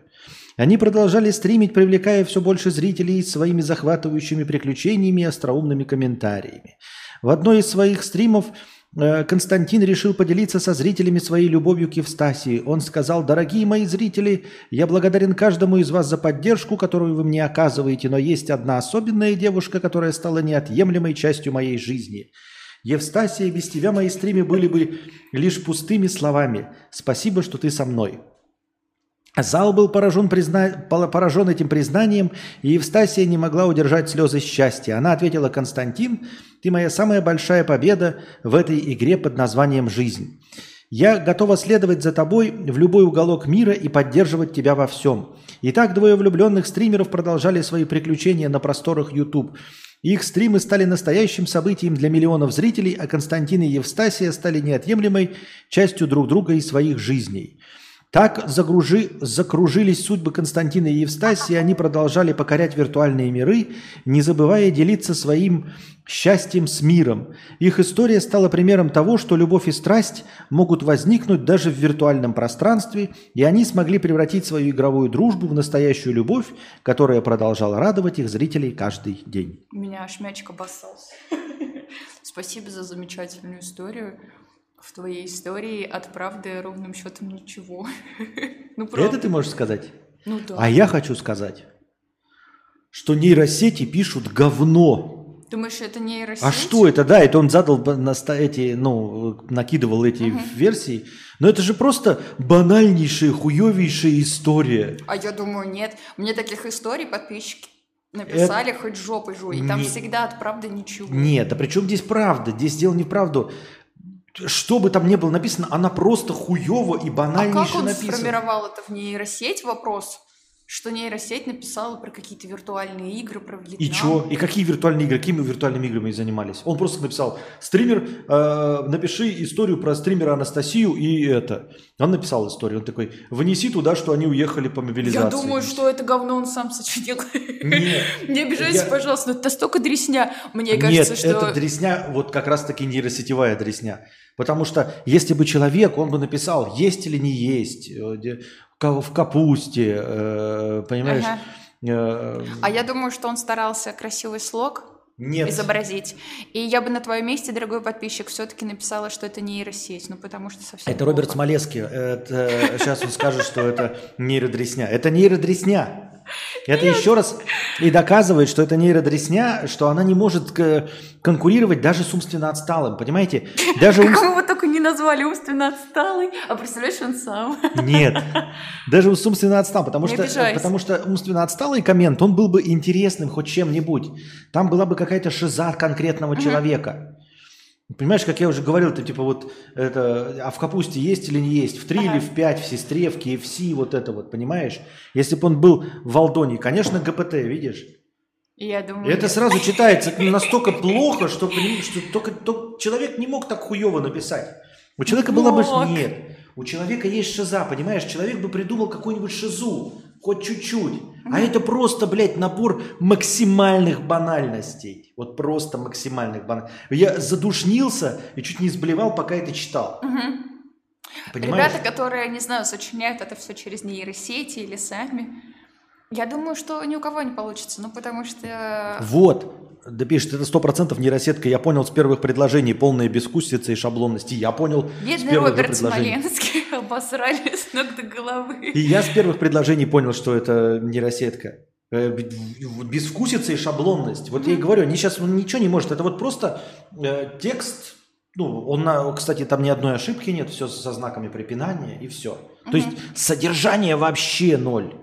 Они продолжали стримить, привлекая все больше зрителей своими захватывающими приключениями и остроумными комментариями. В одной из своих стримов э, Константин решил поделиться со зрителями своей любовью к Евстасии. Он сказал, дорогие мои зрители, я благодарен каждому из вас за поддержку, которую вы мне оказываете, но есть одна особенная девушка, которая стала неотъемлемой частью моей жизни. Евстасия, без тебя мои стримы были бы лишь пустыми словами. Спасибо, что ты со мной. Зал был поражен, призна... поражен этим признанием, и Евстасия не могла удержать слезы счастья. Она ответила, Константин, ты моя самая большая победа в этой игре под названием «Жизнь». Я готова следовать за тобой в любой уголок мира и поддерживать тебя во всем. Итак, двое влюбленных стримеров продолжали свои приключения на просторах YouTube. Их стримы стали настоящим событием для миллионов зрителей, а Константин и Евстасия стали неотъемлемой частью друг друга и своих жизней. Так загружи, закружились судьбы Константина и Евстасии, они продолжали покорять виртуальные миры, не забывая делиться своим счастьем с миром. Их история стала примером того, что любовь и страсть могут возникнуть даже в виртуальном пространстве, и они смогли превратить свою игровую дружбу в настоящую любовь, которая продолжала радовать их зрителей каждый день. У меня аж мячик обоссался. (laughs) Спасибо за замечательную историю в твоей истории от правды ровным счетом ничего. (laughs) ну, Это ты можешь сказать? Ну да. А я хочу сказать, что нейросети пишут говно. Думаешь, это нейросеть? А что это? Да, это он задал на эти, ну, накидывал эти угу. версии. Но это же просто банальнейшая, хуевейшая история. А я думаю, нет. Мне таких историй подписчики написали это... хоть жопой жуй. И там не... всегда от правды ничего. Нет, а при чем здесь правда? Здесь дело не в правду что бы там ни было написано, она просто хуево и написана. А как он написана. сформировал это в нейросеть вопрос? Что нейросеть написала про какие-то виртуальные игры, про Вьетнам. И что? И какие виртуальные игры? Какими виртуальными играми занимались? Он просто написал, стример, э, напиши историю про стримера Анастасию и это. Он написал историю. Он такой, внеси туда, что они уехали по мобилизации. Я думаю, что это говно он сам сочинил. Нет. (laughs) Не обижайтесь, я... пожалуйста, это столько дресня. Мне кажется, Нет, что... это дресня, вот как раз-таки нейросетевая дресня. Потому что если бы человек, он бы написал, есть или не есть, э, в капусте, э, понимаешь? Ага. Э, а я думаю, что он старался красивый слог нет. изобразить. И я бы на твоем месте, дорогой подписчик, все-таки написала, что это нейросеть, ну потому что совсем Это плохо. Роберт Смолецкий. Это, сейчас он скажет, что это нейродресня. Это нейродресня. Это Нет. еще раз и доказывает, что это нейродресня, что она не может конкурировать даже с умственно отсталым, понимаете? Даже ум... Как его только не назвали умственно отсталый, а представляешь, он сам. Нет, даже с умственно отсталым, потому что, потому что умственно отсталый коммент, он был бы интересным хоть чем-нибудь. Там была бы какая-то шиза конкретного человека. Понимаешь, как я уже говорил, ты типа вот это, а в капусте есть или не есть, в 3 ага. или в 5, в сестре, в KFC, вот это вот, понимаешь? Если бы он был в Алдоне, конечно, ГПТ, видишь? Я думаю... Это сразу читается настолько плохо, что, что только, только человек не мог так хуево написать. У человека была бы... Нет. У человека есть шиза, понимаешь? Человек бы придумал какую-нибудь шизу, хоть чуть-чуть. А это просто, блядь, набор максимальных банальностей. Вот просто максимальных банальностей. Я задушнился и чуть не сблевал, пока это читал. Понимаешь? Ребята, которые, не знаю, сочиняют это все через нейросети или сами. Я думаю, что ни у кого не получится, ну потому что... Вот. Да пишет, это сто процентов нейросетка. Я понял с первых предложений полная бескусица и шаблонности. Я понял с Бедный первых же Роберт. Смоленский (laughs) обосрали с ног до головы. И я с первых предложений понял, что это нейросетка. Э, Безвкусица и шаблонность. Вот я и говорю, они сейчас он ничего не может. Это вот просто э, текст. Ну, он, кстати, там ни одной ошибки нет, все со знаками препинания и все. То есть содержание вообще ноль.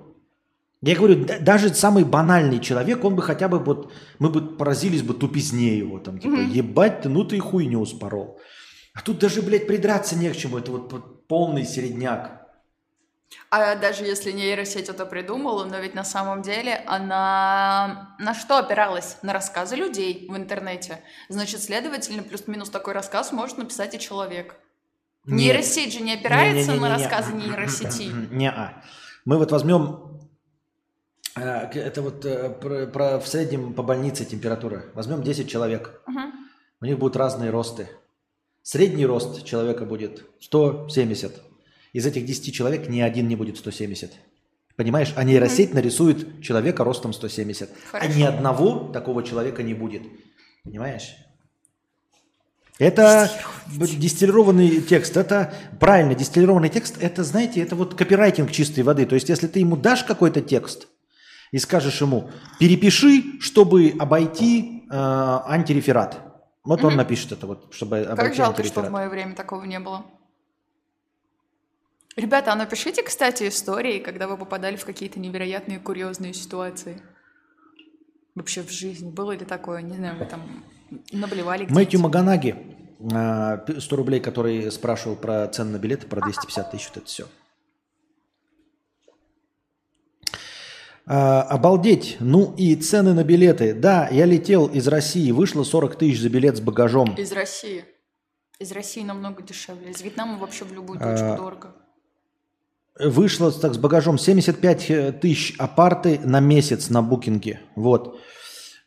Я говорю, да- даже самый банальный человек, он бы хотя бы вот, мы бы поразились бы тупизне его, там, типа, ебать ты, ну ты и хуйню спорол. А тут даже, блядь, придраться не к чему, это вот, вот полный середняк. А даже если нейросеть это придумала, но ведь на самом деле она на что опиралась? На рассказы людей в интернете. Значит, следовательно, плюс-минус такой рассказ может написать и человек. Нет. Нейросеть же не опирается Не-не-не-не-не. на рассказы нейросети. (clears throat) Не-а. Мы вот возьмем, это вот э, про, про в среднем по больнице температура. Возьмем 10 человек. Мгм. У них будут разные росты. Средний рост человека будет 170. Из этих 10 человек ни один не будет 170. Понимаешь? А нейросеть нарисует человека ростом 170. А Хорошо. ни одного такого человека не будет. Понимаешь? Это дистиллированный текст. Это правильно, дистиллированный текст. Это, знаете, это вот копирайтинг чистой воды. То есть, если ты ему дашь какой-то текст и скажешь ему, перепиши, чтобы обойти э, антиреферат. Вот он напишет это, вот, чтобы обойти Как жалко, что антиреферат. в мое время такого не было. Ребята, а напишите, кстати, истории, когда вы попадали в какие-то невероятные курьезные ситуации. Вообще в жизни. Было ли такое? Не знаю, вы там наблевали где Мэтью Маганаги, э, 100 рублей, который спрашивал про цены на билеты, про 250 тысяч, вот это все. Обалдеть, ну и цены на билеты. Да, я летел из России, вышло 40 тысяч за билет с багажом. Из России. Из России намного дешевле. Из Вьетнама вообще в любую А, точку дорого. Вышло так с багажом 75 тысяч апарты на месяц на букинге. Вот.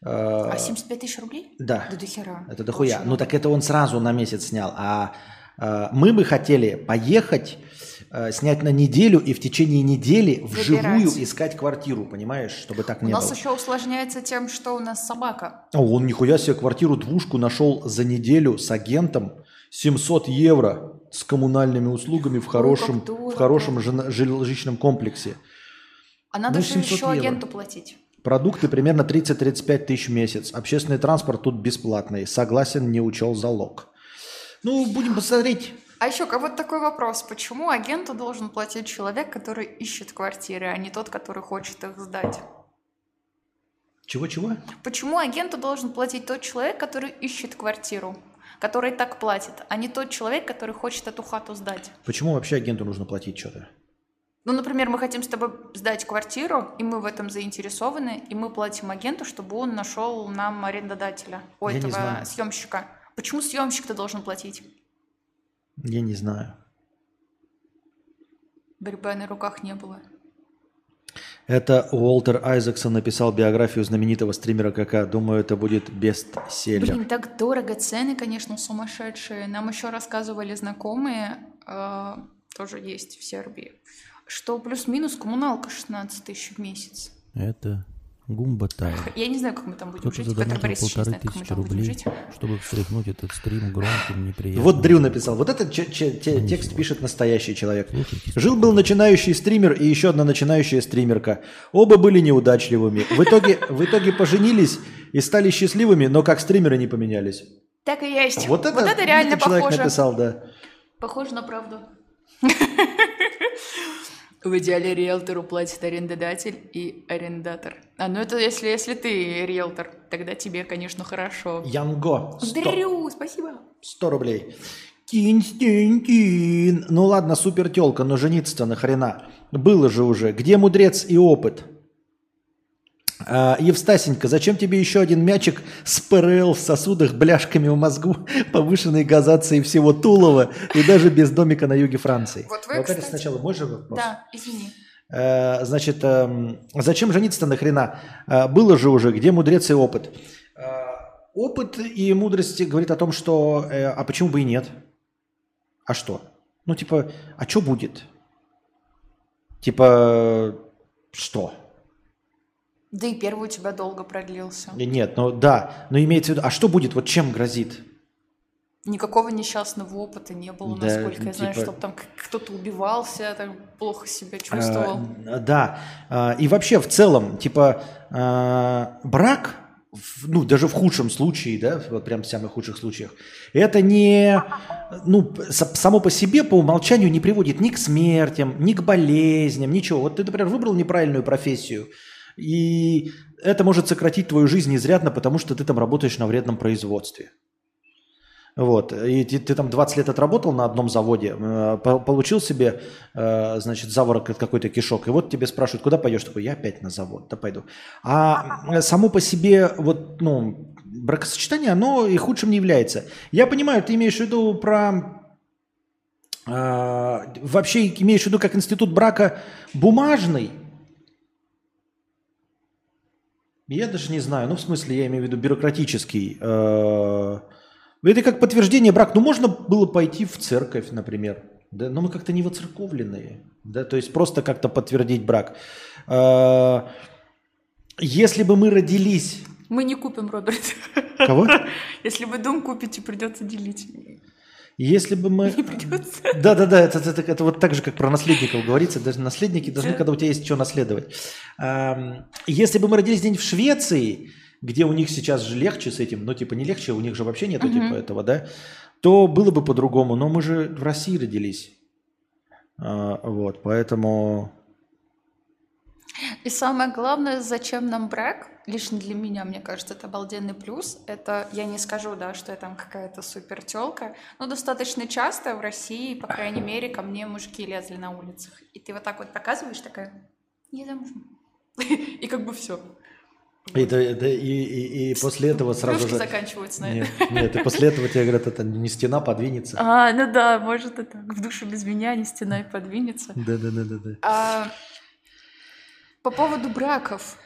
Э, А 75 тысяч рублей? Да. Да до хера. Это дохуя. Ну так это он сразу на месяц снял. А э, мы бы хотели поехать, э, снять на неделю и в течение недели вживую Выбирать. искать квартиру, понимаешь, чтобы так У не нас было. еще усложняется тем, что у нас собака. А он нихуя себе квартиру двушку нашел за неделю с агентом 700 евро с коммунальными услугами в хорошем, в хорошем жилищном комплексе. А надо Ну, же 700 еще евро. агенту платить. Продукты примерно 30-35 тысяч в месяц. Общественный транспорт тут бесплатный. Согласен, не учел залог. Ну, будем посмотреть. А еще как вот такой вопрос. Почему агенту должен платить человек, который ищет квартиры, а не тот, который хочет их сдать? Чего-чего? Почему агенту должен платить тот человек, который ищет квартиру, который так платит, а не тот человек, который хочет эту хату сдать? Почему вообще агенту нужно платить что-то? Ну, например, мы хотим с тобой сдать квартиру, и мы в этом заинтересованы, и мы платим агенту, чтобы он нашел нам арендодателя, у Я этого съемщика. Почему съемщик-то должен платить? Я не знаю. Борьбы на руках не было. Это Уолтер Айзексон написал биографию знаменитого стримера КК. Думаю, это будет бестселлер. Блин, так дорого, цены, конечно, сумасшедшие. Нам еще рассказывали знакомые, э, тоже есть в Сербии, что плюс-минус коммуналка 16 тысяч в месяц. Это Гумба Тайм. Я не знаю, как мы там будем Кто-то жить. Петр задонатил Борисович полторы знает, тысячи рублей, жить. чтобы встряхнуть этот стрим громким, неприятным. Вот Дрю написал. Вот этот че- че- те- текст пишет настоящий человек. Жил-был начинающий стример и еще одна начинающая стримерка. Оба были неудачливыми. В итоге, в итоге поженились и стали счастливыми, но как стримеры не поменялись. Так и есть. Вот это, реально этот человек похоже. написал, да. Похоже на правду. (laughs) В идеале риэлтору платит арендодатель и арендатор. А ну это если, если ты риэлтор, тогда тебе, конечно, хорошо. Янго. 100, Дрю, спасибо. 100 рублей. Кинь, кинь, кинь. Ну ладно, супер телка, но жениться-то нахрена? Было же уже. Где мудрец и опыт? А, Евстасенька, зачем тебе еще один мячик с ПРЛ в сосудах, бляшками в мозгу, (laughs) повышенной газацией всего Тулова и даже без домика на юге Франции? Вот вы, Вот это кстати- сначала мой же вопрос. Да, извини. Э, Значит, эм, зачем жениться-то нахрена? Э, Было же уже, где мудрец и опыт? Э, Опыт и мудрость говорит о том, что... э, А почему бы и нет? А что? Ну, типа, а что будет? Типа, что? Да и первый у тебя долго продлился. Нет, ну да, но имеется в виду, а что будет, вот чем грозит? Никакого несчастного опыта не было, Да, насколько я знаю, типа- чтобы там кто-то убивался, там плохо себя чувствовал. А, да. А, И вообще в целом, типа, а, брак, ну, даже в худшем случае, да, вот прям в самых худших случаях, это не, ну, само по себе, по умолчанию не приводит ни к смертям, ни к болезням, ничего. Вот ты, например, выбрал неправильную профессию, и это может сократить твою жизнь изрядно, потому что ты там работаешь на вредном производстве. Вот, и ты, ты там 20 лет отработал на одном заводе, э, по- получил себе, э, значит, заворот от какой-то кишок, и вот тебе спрашивают, куда пойдешь? Такой, я опять на завод, да пойду. А э, само по себе, вот, ну, бракосочетание, оно и худшим не является. Я понимаю, ты имеешь в виду про... э, вообще имеешь в виду как институт брака бумажный, я даже не знаю, ну в смысле я имею в виду бюрократический. Э, Это как подтверждение брака. Ну можно было пойти в церковь, например, да, но мы как-то не воцерковленные, да, то есть просто как-то подтвердить брак. Э, Если бы мы родились, Мы не купим, Роберт. кого? (laughs) Если вы дом купите, придется делить. Если бы мы... Не придется. Да, да, да, это, это, это вот так же, как про наследников говорится. Даже наследники должны, когда у тебя есть что наследовать. Если бы мы родились где-нибудь в Швеции, где у них сейчас же легче с этим, ну типа не легче, у них же вообще нету типа этого, да, то было бы по-другому. Но мы же в России родились. А, Вот, поэтому... И самое главное, зачем нам брак, лично для меня, мне кажется, это обалденный плюс. Это, я не скажу, да, что я там какая-то супер тёлка, но достаточно часто в России, по крайней мере, ко мне мужики лезли на улицах. И ты вот так вот показываешь, такая, я замужем. (laughs) И как бы все. Это, это- и, и- и после этого сразу Плюшки же... заканчиваются на Нет, это. нет, и после этого тебе говорят, это не стена подвинется. А, ну да, может это в душе без меня, не стена и подвинется. Да-да-да-да. А, по поводу браков.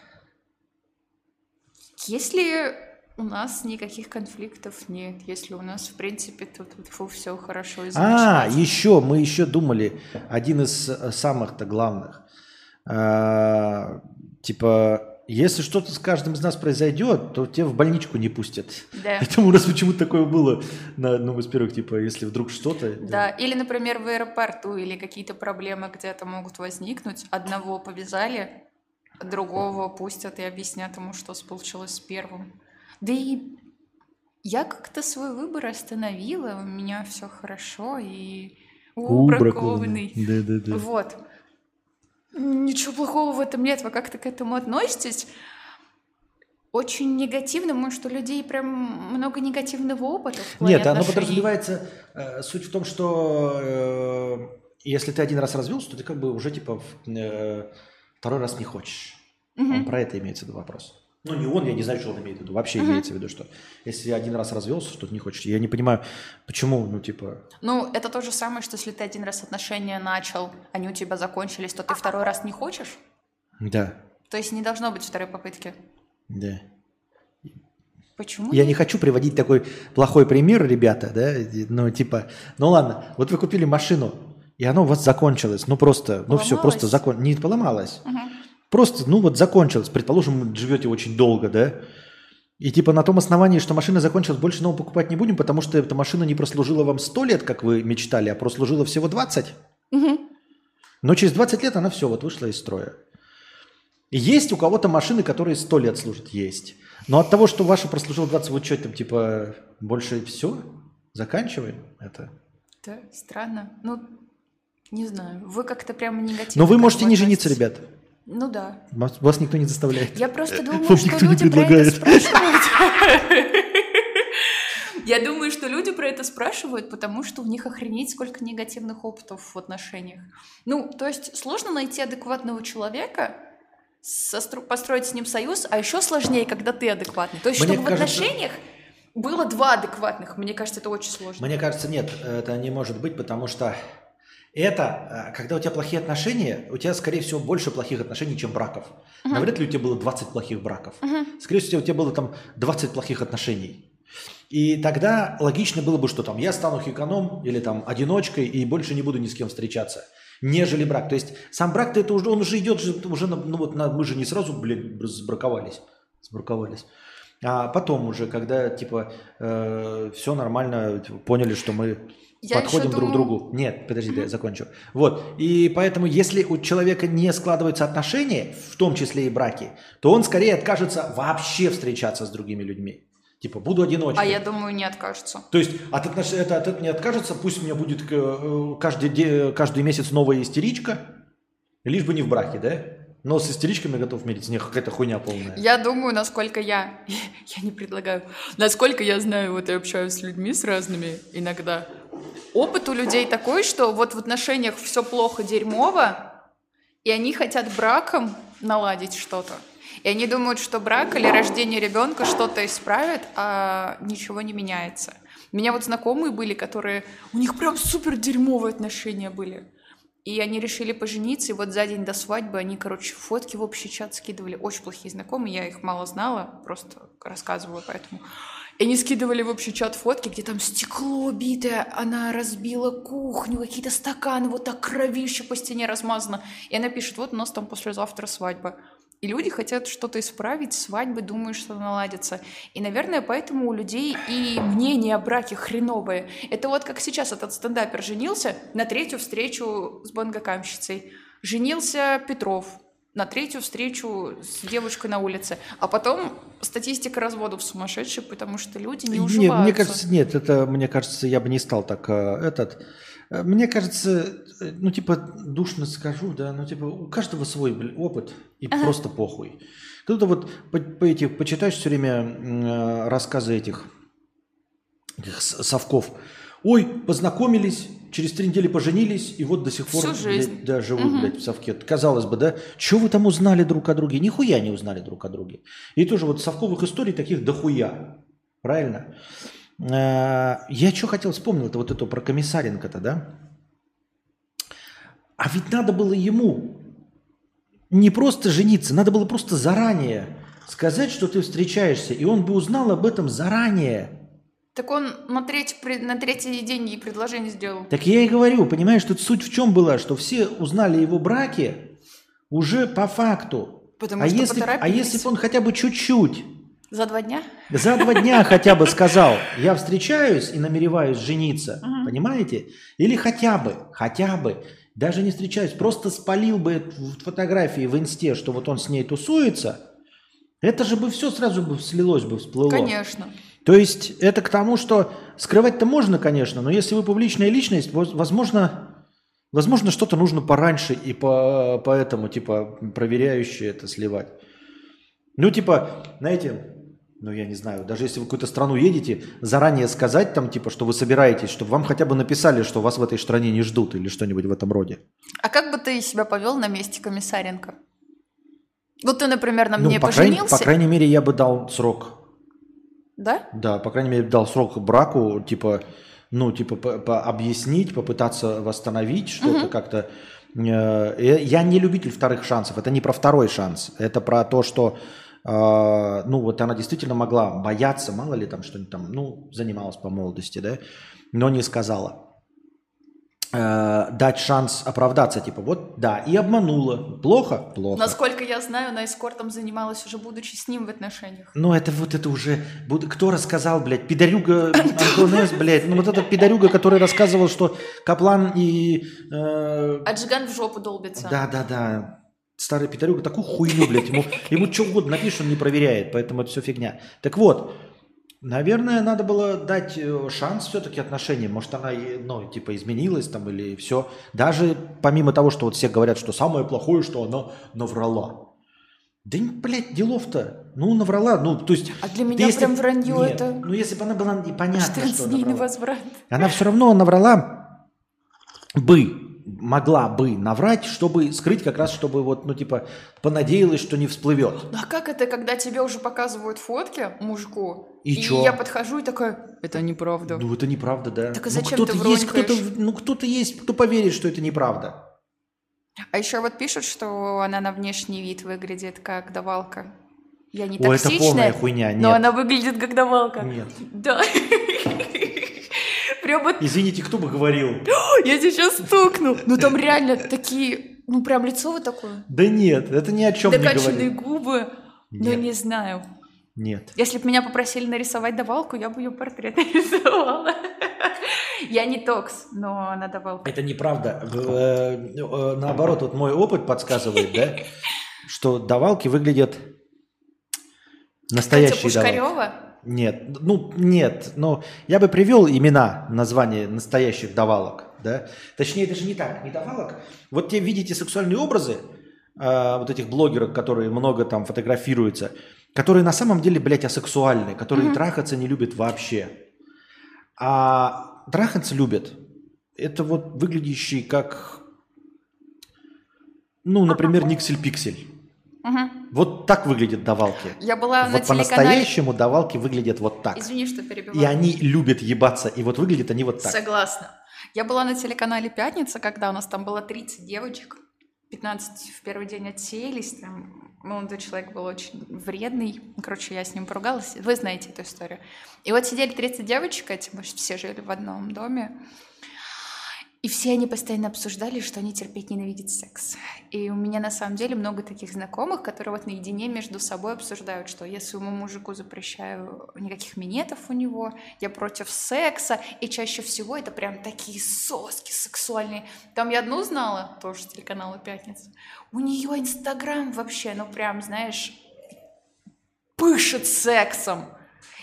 Если у нас никаких конфликтов нет, если у нас, в принципе, тут, все хорошо и А, еще, мы еще думали, один из э, самых-то главных. А, типа, если что-то с каждым из нас произойдет, то тебя в больничку не пустят. Да. (laughs) Это у нас почему-то такое было на одном из первых, типа, если вдруг что-то... Да, или, например, в аэропорту, или какие-то проблемы где-то могут возникнуть. Одного повязали, другого пустят и объяснят ему, что случилось с первым. Да и я как-то свой выбор остановила, у меня все хорошо и убракованный. Да-да-да. Вот. Ничего плохого в этом нет. Вы как-то к этому относитесь? Очень негативно, может, у людей прям много негативного опыта в плане Нет, оно отношений. подразумевается... э, суть в том, что э, если ты один раз развелся, то ты как бы уже, типа, э, второй раз не хочешь. Он про это имеется в виду вопрос. Ну, не он, я не знаю, что он имеет в виду. Вообще имеется в виду, что если один раз развелся, что ты не хочешь. Я не понимаю, почему, ну, типа... Ну, это то же самое, что если ты один раз отношения начал, они у тебя закончились, то ты второй раз не хочешь? Да, То есть не должно быть второй попытки. да. Почему? Я не хочу приводить такой плохой пример, ребята, да, ну, типа, ну ладно, вот вы купили машину, и оно у вас закончилось, ну просто, ну все, Поломалось? просто закон... не поломалось, просто, ну вот закончилось, предположим, вы живете очень долго, да, и типа на том основании, что машина закончилась, больше новую покупать не будем, потому что эта машина не прослужила вам 100 лет, как вы мечтали, а прослужила всего 20. Но через 20 лет она все, вот вышла из строя. Есть у кого-то машины, которые 100 лет служат, есть. Но от того, что ваша прослужила 20, вот что там, типа, больше все? Заканчиваем это? Да, странно. Ну, не знаю. Вы как-то прямо негативно. Но вы можете не жениться, относитесь. ребят. Ну да. Вас, вас никто не заставляет. Я просто думаю, Вам что люди про это спрашивают. Я думаю, что люди про это спрашивают, потому что у них охренеть сколько негативных опытов в отношениях. Ну, то есть сложно найти адекватного человека, построить с ним союз, а еще сложнее, когда ты адекватный. То есть, Мне чтобы кажется- в отношениях было два адекватных, мне кажется, это очень сложно. Мне кажется, нет, это не может быть, потому что это, э, когда у тебя плохие отношения, у тебя, скорее всего, больше плохих отношений, чем браков. Навряд ли у тебя было 20 плохих браков. Скорее всего, у тебя было там 20 плохих отношений. И тогда логично было бы, что там я стану хиканом или там одиночкой и больше не буду ни с кем встречаться. нежели брак. То есть сам брак это уже, он уже идет, же, уже ну вот на- мы же не сразу, блин, сбраковались, сбраковались. А потом уже, когда типа все нормально, типа, поняли, что мы Я подходим друг к другу. Нет, подожди, я закончу. Вот. И поэтому, если у человека не складываются отношения, в том числе и браки, то он скорее откажется вообще встречаться с другими людьми. Типа, буду одиночкой. А я думаю, не откажется. То есть от, отнош... это, от этого не откажется, пусть у меня будет э, каждый, де- каждый месяц новая истеричка, лишь бы не в браке, да? Но с истеричками готов мириться, не какая-то хуйня полная. Я думаю, насколько я... (laughs) Я не предлагаю. Насколько я знаю, вот я общаюсь с людьми с разными иногда. Опыт у людей такой, что вот в отношениях все плохо, дерьмово, и они хотят браком наладить что-то. И они думают, что брак или рождение ребенка что-то исправит, а ничего не меняется. У меня вот знакомые были, которые... У них прям супер дерьмовые отношения были. И они решили пожениться, и вот за день до свадьбы они, короче, фотки в общий чат скидывали. Очень плохие знакомые, я их мало знала, просто рассказываю поэтому. И они скидывали в общий чат фотки, где там стекло битое, она разбила кухню, какие-то стаканы, вот так кровище по стене размазано. И она пишет, вот у нас там послезавтра свадьба. И люди хотят что-то исправить, свадьбы, думают, что наладится. И, наверное, поэтому у людей и мнение о браке хреновое. Это вот как сейчас этот стендапер женился на третью встречу с бангокамщицей. Женился Петров на третью встречу с девушкой на улице. А потом статистика разводов сумасшедшая, потому что люди не Нет, уживаются. мне кажется, нет, это, мне кажется, я бы не стал так э, этот. Э, Мне кажется, э, ну, типа, душно скажу, да, ну, типа, у каждого свой блин, опыт, и просто похуй. Кто-то вот по, по эти, почитаешь все время э, рассказы этих, этих совков. Ой, познакомились, через три недели поженились, и вот до сих пор Всю жизнь. блядь, да, живут, блядь, в совке. Казалось бы, да? Что вы там узнали друг о друге? Нихуя не узнали друг о друге. И тоже вот совковых историй таких дохуя. Правильно? Э, Я что хотел вспомнил, это вот это про Комиссаренко-то, да? А ведь надо было ему не просто жениться, надо было просто заранее сказать, что ты встречаешься, и он бы узнал об этом заранее. Так он на третий, на третий день ей предложение сделал. Так я и говорю, понимаешь, тут суть в чем была, что все узнали его браки уже по факту. Потому а что если, а если бы он хотя бы чуть-чуть За два дня? За два дня (laughs) хотя бы сказал, я встречаюсь и намереваюсь жениться, понимаете? Или хотя бы, хотя бы, даже не встречаюсь, просто спалил бы фотографии в инсте, что вот он с ней тусуется, это же бы все сразу бы слилось бы, всплыло. Конечно. То есть это к тому, что скрывать-то можно, конечно, но если вы публичная личность, воз- возможно, возможно что-то нужно пораньше и по, поэтому, типа, проверяющие это сливать. Ну, типа, знаете, ну, я не знаю, даже если вы в какую-то страну едете, заранее сказать там, типа, что вы собираетесь, чтобы вам хотя бы написали, что вас в этой стране не ждут или что-нибудь в этом роде. А как бы ты себя повел на месте Комиссаренко? Вот ты, например, на Ну, мне по, крайней, поженился, по крайней мере, я бы дал срок да? Да, по крайней мере, дал срок браку, типа, ну, типа, по- по- объяснить, попытаться восстановить что-то как-то. Э, э, Я не любитель вторых шансов. Это не про второй шанс. Это про то, что, э, ну, вот она действительно могла бояться, мало ли там что-нибудь там, ну, занималась по молодости, да, но не сказала. Э, Дать шанс оправдаться, типа, вот, да, и обманула. Плохо? Плохо. Насколько я знаю, она эскортом занималась уже будучи с ним в отношениях. Ну, это вот это уже... Кто рассказал, блядь? Пидорюга (laughs) Антонес, блядь. Ну, вот этот пидорюга, который рассказывал, что Каплан и... э, А Джиган в жопу долбится. Да-да-да. Старый пидорюга такую хуйню, блядь. Ему, ему что угодно напишешь, он не проверяет. Поэтому это все фигня. Так вот, наверное, надо было дать э, шанс все-таки отношениям. Может, она, ну, типа, изменилась там или все. Даже помимо того, что вот все говорят, что самое плохое, что она наврала. Да, блядь, делов-то. Ну, наврала. Ну, то есть... А для меня если- прям вранье Нет, это... Ну, если бы она была непонятна, 14 что дней на возврат. Она все равно наврала бы, могла бы наврать, чтобы скрыть как раз, чтобы вот, ну, типа, понадеялась, что не всплывет. Ну а как это, когда тебе уже показывают фотки мужику, И и чё? я подхожу и такая, это неправда. Ну, это неправда, да. Так а Ну, зачем кто-то ты есть, кто-то, ну, кто-то есть, кто поверит, что это неправда. А еще вот пишут, что она на внешний вид выглядит как давалка. Я не О, это токсичная, полная хуйня, нет. но она выглядит как давалка. Нет. Да. Прямо Извините, кто бы говорил? (gasps) я тебе сейчас стукну. Ну там реально такие, ну прям лицо вот такое. Да нет, это ни о чем не Докачанные говорит. губы. Ну Нет. не знаю. Нет. Если бы меня попросили нарисовать давалку, я бы ее портрет (laughs) нарисовала. Я не токс, но она давалка. Это неправда. Э, э, Наоборот, вот мой опыт подсказывает, да, (laughs) что давалки выглядят настоящие давалки. Нет, ну нет, но я бы привел имена, названия настоящих давалок, да. Точнее, даже не так, не давалок. Вот те видите сексуальные образы а, вот этих блогеров, которые много там фотографируются, которые на самом деле, блядь, асексуальные, которые трахаться не любят вообще. А трахаться любят. Это вот выглядящие как, ну, например, Никсель-Пиксель. Мгм. Вот так выглядят давалки. Я была на Вот телеканале... по-настоящему давалки выглядят вот так. Извини, что перебиваю. И они любят ебаться. И вот выглядят они вот так. Согласна. Я была на телеканале «Пятница», когда у нас там было 30 девочек. 15 в первый день отсеялись. Там молодой человек был очень вредный. Короче, я с ним поругалась. Вы знаете эту историю. И вот сидели 30 девочек, эти, мы все жили в одном доме. И все они постоянно обсуждали, что они терпеть ненавидят секс. И у меня на самом деле много таких знакомых, которые вот наедине между собой обсуждают, что я своему мужику запрещаю никаких минетов у него, я против секса, и чаще всего это прям такие соски сексуальные. Там я одну знала, тоже с телеканала «Пятница», у нее инстаграм вообще, ну прям, знаешь, пышет сексом.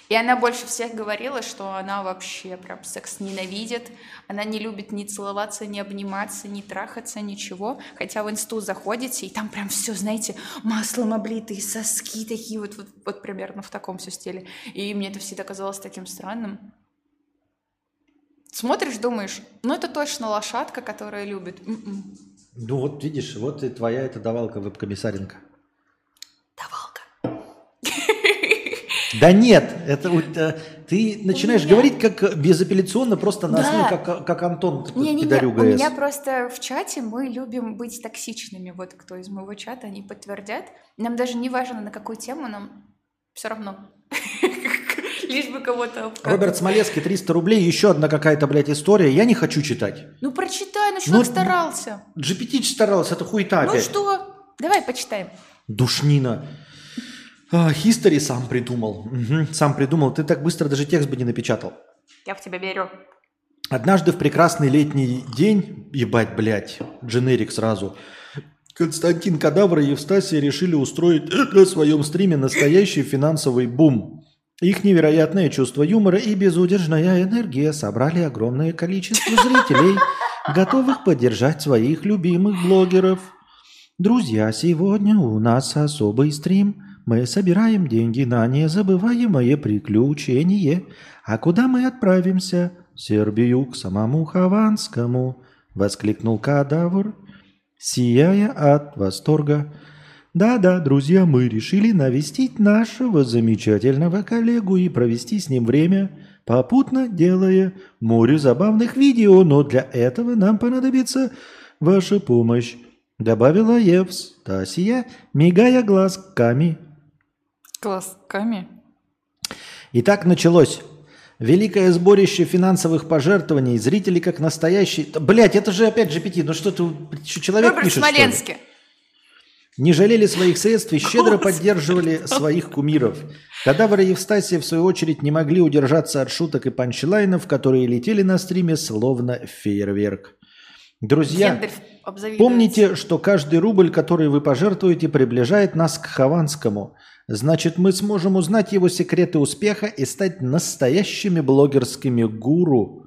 И она больше всех говорила, что она вообще прям секс ненавидит. Она не любит ни целоваться, ни обниматься, ни трахаться, ничего. Хотя в инсту заходите, и там прям все, знаете, маслом облитые соски такие вот, вот, вот примерно в таком все стиле. И мне это всегда казалось таким странным. Смотришь, думаешь, ну это точно лошадка, которая любит. М-м. Ну вот видишь, вот и твоя эта давалка веб-комиссаренко. Да нет, это э, ты начинаешь меня- говорить как безапелляционно, просто на Да. основе, как, как Антон Не-не-не, пидорюга у С. меня просто в чате мы любим быть токсичными. Вот кто из моего чата, они подтвердят. Нам даже не важно, на какую тему, нам все равно. (laughs) Лишь бы кого-то... Роберт Смолецкий, 300 рублей, еще одна какая-то, блядь, история. Я не хочу читать. Ну прочитай, ну Ну, человек старался. GPT старался, это хуета Ну опять. что? Давай почитаем. Душнина. А, History сам придумал. Мгм, сам придумал. Ты так быстро даже текст бы не напечатал. Я в тебя верю. Однажды в прекрасный летний день, ебать, блядь, дженерик сразу, Константин Кадавр и Евстасия решили устроить (clears throat) на своем стриме настоящий финансовый бум. Их невероятное чувство юмора и безудержная энергия собрали огромное количество зрителей, готовых поддержать своих любимых блогеров. Друзья, сегодня у нас особый стрим. Мы собираем деньги на незабываемое приключение. А куда мы отправимся? Сербию, к самому Хованскому, воскликнул кадавр, сияя от восторга. Да-да, друзья, мы решили навестить нашего замечательного коллегу и провести с ним время, попутно делая море забавных видео, но для этого нам понадобится ваша помощь, добавила Евстасия, мигая глазками. Глазками. И так началось. Великое сборище финансовых пожертвований, зрители как настоящие... Блять, это же опять GPT, ну что ты, человек Роберт пишет, что ли? Не жалели своих средств и щедро поддерживали своих кумиров. Кадавр и Евстасия, в свою очередь, не могли удержаться от шуток и панчлайнов, которые летели на стриме словно фейерверк. Друзья, помните, что каждый рубль, который вы пожертвуете, приближает нас к Хованскому. Значит, мы сможем узнать его секреты успеха и стать настоящими блогерскими гуру,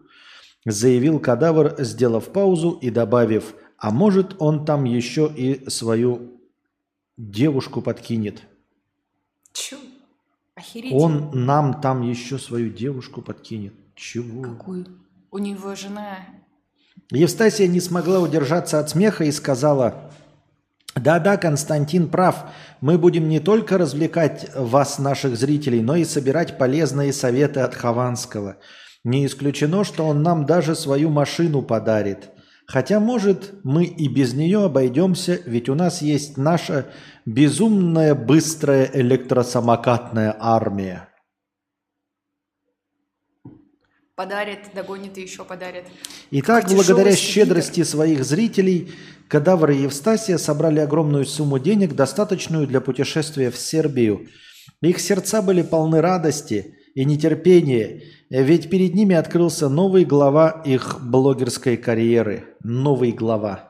заявил Кадавр, сделав паузу и добавив, а может он там еще и свою девушку подкинет. Чё? Охереть. Он нам там еще свою девушку подкинет. Чего? Какую? У него жена... Евстасия не смогла удержаться от смеха и сказала, да-да, Константин прав, мы будем не только развлекать вас, наших зрителей, но и собирать полезные советы от Хованского. Не исключено, что он нам даже свою машину подарит. Хотя, может, мы и без нее обойдемся, ведь у нас есть наша безумная быстрая электросамокатная армия. Подарит, догонит и еще подарит. Итак, Какой благодаря щедрости своих зрителей, Кадавр и Евстасия собрали огромную сумму денег, достаточную для путешествия в Сербию. Их сердца были полны радости и нетерпения, ведь перед ними открылся новый глава их блогерской карьеры. Новый глава.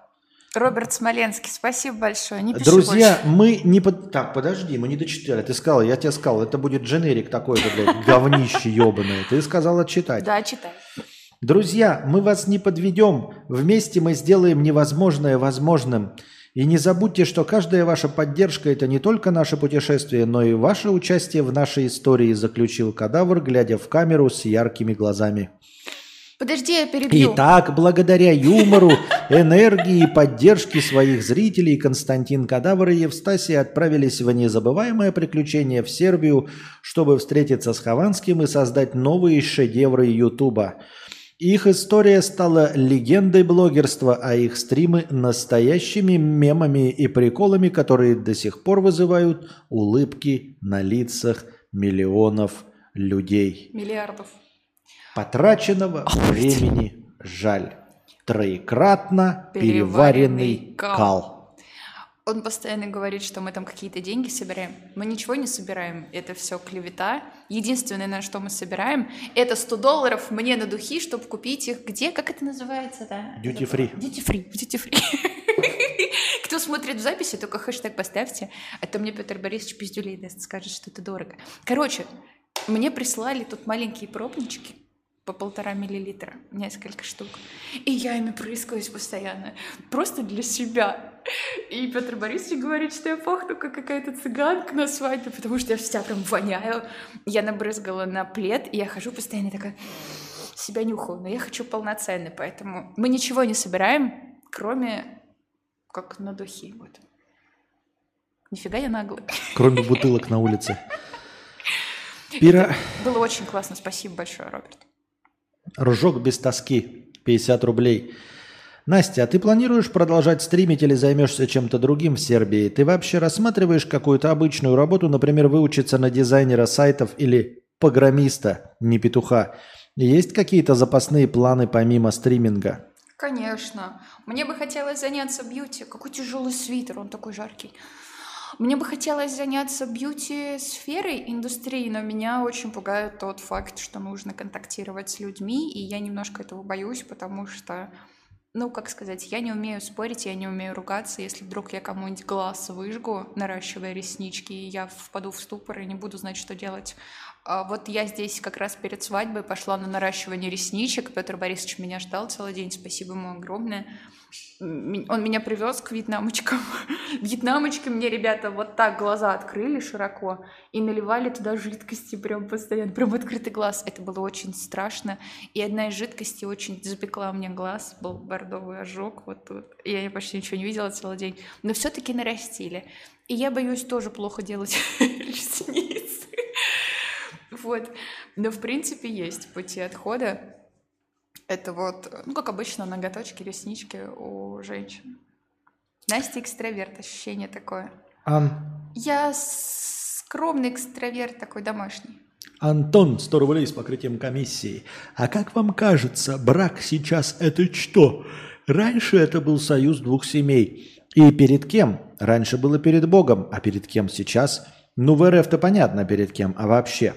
Роберт Смоленский, спасибо большое. Не пиши Друзья, больше. мы не под... Так, подожди, мы не дочитали. Ты сказала, я тебе сказал, это будет дженерик такой же, блядь, говнище ебаное. Ты сказала читать. Да, читай. Друзья, мы вас не подведем. Вместе мы сделаем невозможное возможным. И не забудьте, что каждая ваша поддержка – это не только наше путешествие, но и ваше участие в нашей истории, заключил кадавр, глядя в камеру с яркими глазами. Подожди, я перебью. Итак, благодаря юмору, (laughs) энергии и поддержке своих зрителей Константин Кадавр и Евстасия отправились в незабываемое приключение в Сербию, чтобы встретиться с Хованским и создать новые шедевры Ютуба. Их история стала легендой блогерства, а их стримы – настоящими мемами и приколами, которые до сих пор вызывают улыбки на лицах миллионов людей. Миллиардов. Потраченного времени жаль. Троекратно Переваренный кал. Он постоянно говорит, что мы там какие-то деньги собираем. Мы ничего не собираем. Это все клевета. Единственное, на что мы собираем, это 100 долларов мне на духи, чтобы купить их где? Как это называется? Да? Duty free. Duty free. Duty free. (laughs) Кто смотрит в записи, только хэштег поставьте, а то мне Петр Борисович пиздюлей даст, скажет, что это дорого. Короче, мне прислали тут маленькие пробнички по полтора миллилитра, несколько штук. И я ими прыскаюсь постоянно, просто для себя. И Петр Борисович говорит, что я пахну как какая-то цыганка на свадьбе, потому что я вся прям воняю. Я набрызгала на плед, и я хожу постоянно такая, себя нюхаю, но я хочу полноценный, поэтому мы ничего не собираем, кроме как на духи. Вот. Нифига я наглая. Кроме бутылок на улице. (laughs) Пира... Было очень классно, спасибо большое, Роберт. Ржок без тоски. 50 рублей. Настя, а ты планируешь продолжать стримить или займешься чем-то другим в Сербии? Ты вообще рассматриваешь какую-то обычную работу, например, выучиться на дизайнера сайтов или программиста, не петуха? Есть какие-то запасные планы помимо стриминга? Конечно. Мне бы хотелось заняться бьюти. Какой тяжелый свитер, он такой жаркий. Мне бы хотелось заняться бьюти-сферой, индустрией, но меня очень пугает тот факт, что нужно контактировать с людьми, и я немножко этого боюсь, потому что, ну, как сказать, я не умею спорить, я не умею ругаться. Если вдруг я кому-нибудь глаз выжгу, наращивая реснички, и я впаду в ступор и не буду знать, что делать. А вот я здесь как раз перед свадьбой пошла на наращивание ресничек. Петр Борисович меня ждал целый день, спасибо ему огромное. Он меня привез к вьетнамочкам. (laughs) Вьетнамочки мне, ребята, вот так глаза открыли широко и наливали туда жидкости прям постоянно, прям открытый глаз. Это было очень страшно. И одна из жидкостей очень запекла мне глаз, был бордовый ожог вот тут. Я почти ничего не видела целый день. Но все-таки нарастили. И я боюсь тоже плохо делать (laughs) ресницы. Вот. Но, в принципе, есть пути отхода. Это вот, ну, как обычно, ноготочки, реснички у женщин. Настя экстраверт, ощущение такое. Ан... Я скромный экстраверт такой домашний. Антон, 100 рублей с покрытием комиссии. А как вам кажется, брак сейчас это что? Раньше это был союз двух семей. И перед кем? Раньше было перед Богом, а перед кем сейчас? Ну, в РФ-то понятно перед кем, а вообще.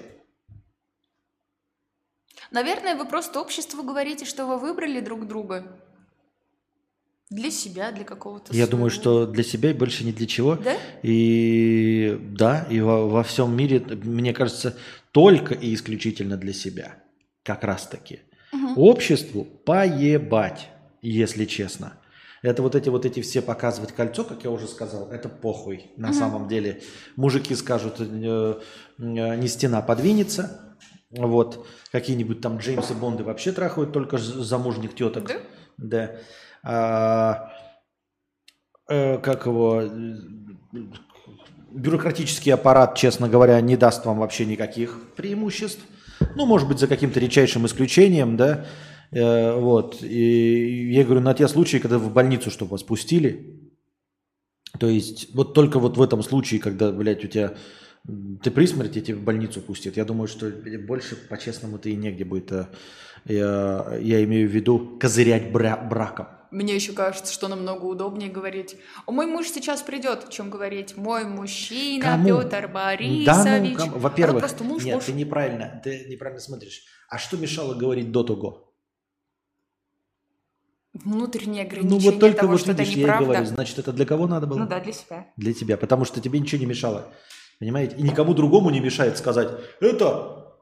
Наверное, вы просто обществу говорите, что вы выбрали друг друга. Для себя, для какого-то Я своего. думаю, что для себя и больше ни для чего. Да? И да, и во, во всем мире, мне кажется, только и исключительно для себя. Как раз таки. Обществу поебать, если честно. Это вот эти вот эти все показывать кольцо, как я уже сказал, это похуй. На самом деле мужики скажут, э, э, не стена подвинется. Вот. Какие-нибудь там Джеймсы Бонды вообще трахают только замужних теток. Да? Да. А, э, как его... э, Бюрократический аппарат, честно говоря, не даст вам вообще никаких преимуществ. Ну, может быть, за каким-то редчайшим исключением, да. Э, вот. И я говорю, на те случаи, когда в больницу, чтобы вас пустили. То есть, вот только вот в этом случае, когда, блядь, у тебя Ты при смерти тебе в больницу пустят. Я думаю, что больше по-честному-то и негде будет. э, Я, я имею в виду козырять бра- браком. Мне еще кажется, что намного удобнее говорить «О, мой муж сейчас придет», чем говорить «мой мужчина Кому? Петр Борисович». Да ну, кому? А во-первых, просто муж, нет, муж. ты неправильно, ты неправильно смотришь. А что мешало говорить до того? Внутреннее Ну ограничение вот только того, вот что видишь, это я и говорю, значит, это для кого надо было? Ну да, для себя. Для тебя, потому что тебе ничего не мешало. Понимаете? И никому другому не мешает сказать, это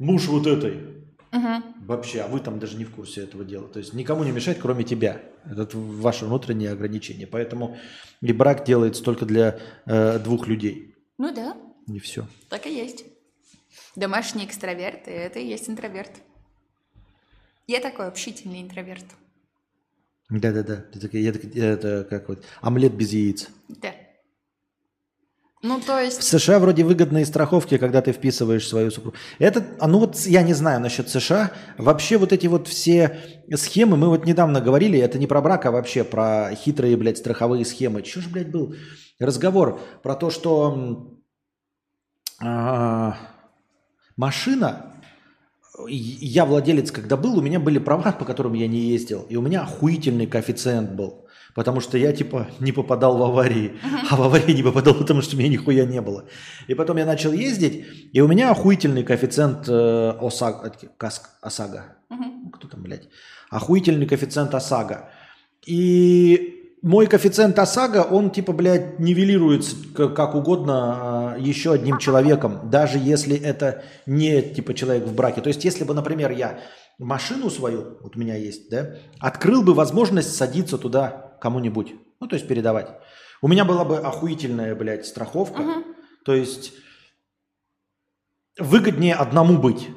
муж вот этой. Мгм. Вообще, а вы там даже не в курсе этого дела. То есть никому не мешает, кроме тебя. Это ваше внутреннее ограничение. Поэтому и брак делается только для э, двух людей. Ну да, Не все. так и есть. Домашний экстраверт, и это и есть интроверт. Я такой общительный интроверт. Да-да-да. Я так- Это как вот омлет без яиц. Да. Ну, то В есть... США вроде выгодные страховки, когда ты вписываешь свою супругу. Это, а ну вот я не знаю насчет США. Вообще вот эти вот все схемы, мы вот недавно говорили, это не про брак, а вообще про хитрые, блядь, страховые схемы. Че ж, блядь, был разговор про то, что а, машина, я владелец, когда был, у меня были права, по которым я не ездил, и у меня охуительный коэффициент был. Потому что я типа не попадал в аварии, а в аварии не попадал, потому что у меня нихуя не было. И потом я начал ездить, и у меня охуительный коэффициент э, ОСАГ, э, КАСК, ОСАГО. Кто там, блядь? Охуительный коэффициент ОСАГО. И мой коэффициент ОСАГО, он типа, блядь, нивелируется как угодно э, еще одним человеком, даже если это не типа человек в браке. То есть, если бы, например, я машину свою, вот у меня есть, да, открыл бы возможность садиться туда кому-нибудь, ну, то есть передавать. У меня была бы охуительная, блядь, страховка. То есть выгоднее одному быть.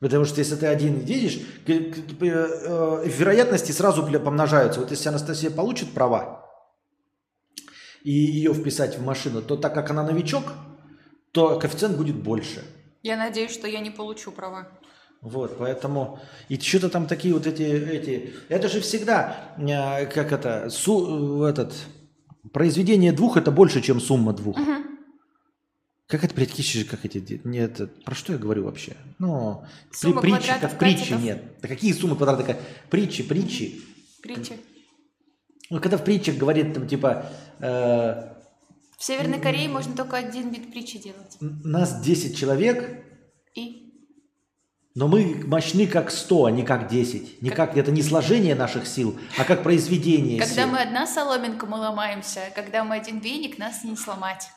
Потому что если ты один едешь, к- э, вероятности сразу помножаются. Вот если Анастасия получит права и ее вписать в машину, то так как она новичок, то коэффициент будет больше. Я надеюсь, что я не получу права. Вот, поэтому и что-то там такие вот эти, эти, это же всегда, э, как это, су, этот, произведение двух это больше, чем сумма двух. Как это, блядь, же- как эти, нет, это- про что я говорю вообще? Ну, при, притчи, как притчи нет. Да какие суммы квадратов? Притчи, притчи. Притчи. Ну, когда в притчах говорит там типа, э, В Северной Корее можно только один вид притчи делать. нас 10 человек, Но мы мощны как 100, а не как 10. Не как, это не сложение наших сил, а как произведение когда сил. мы одна соломинка, мы ломаемся. Когда мы один веник, нас не сломать.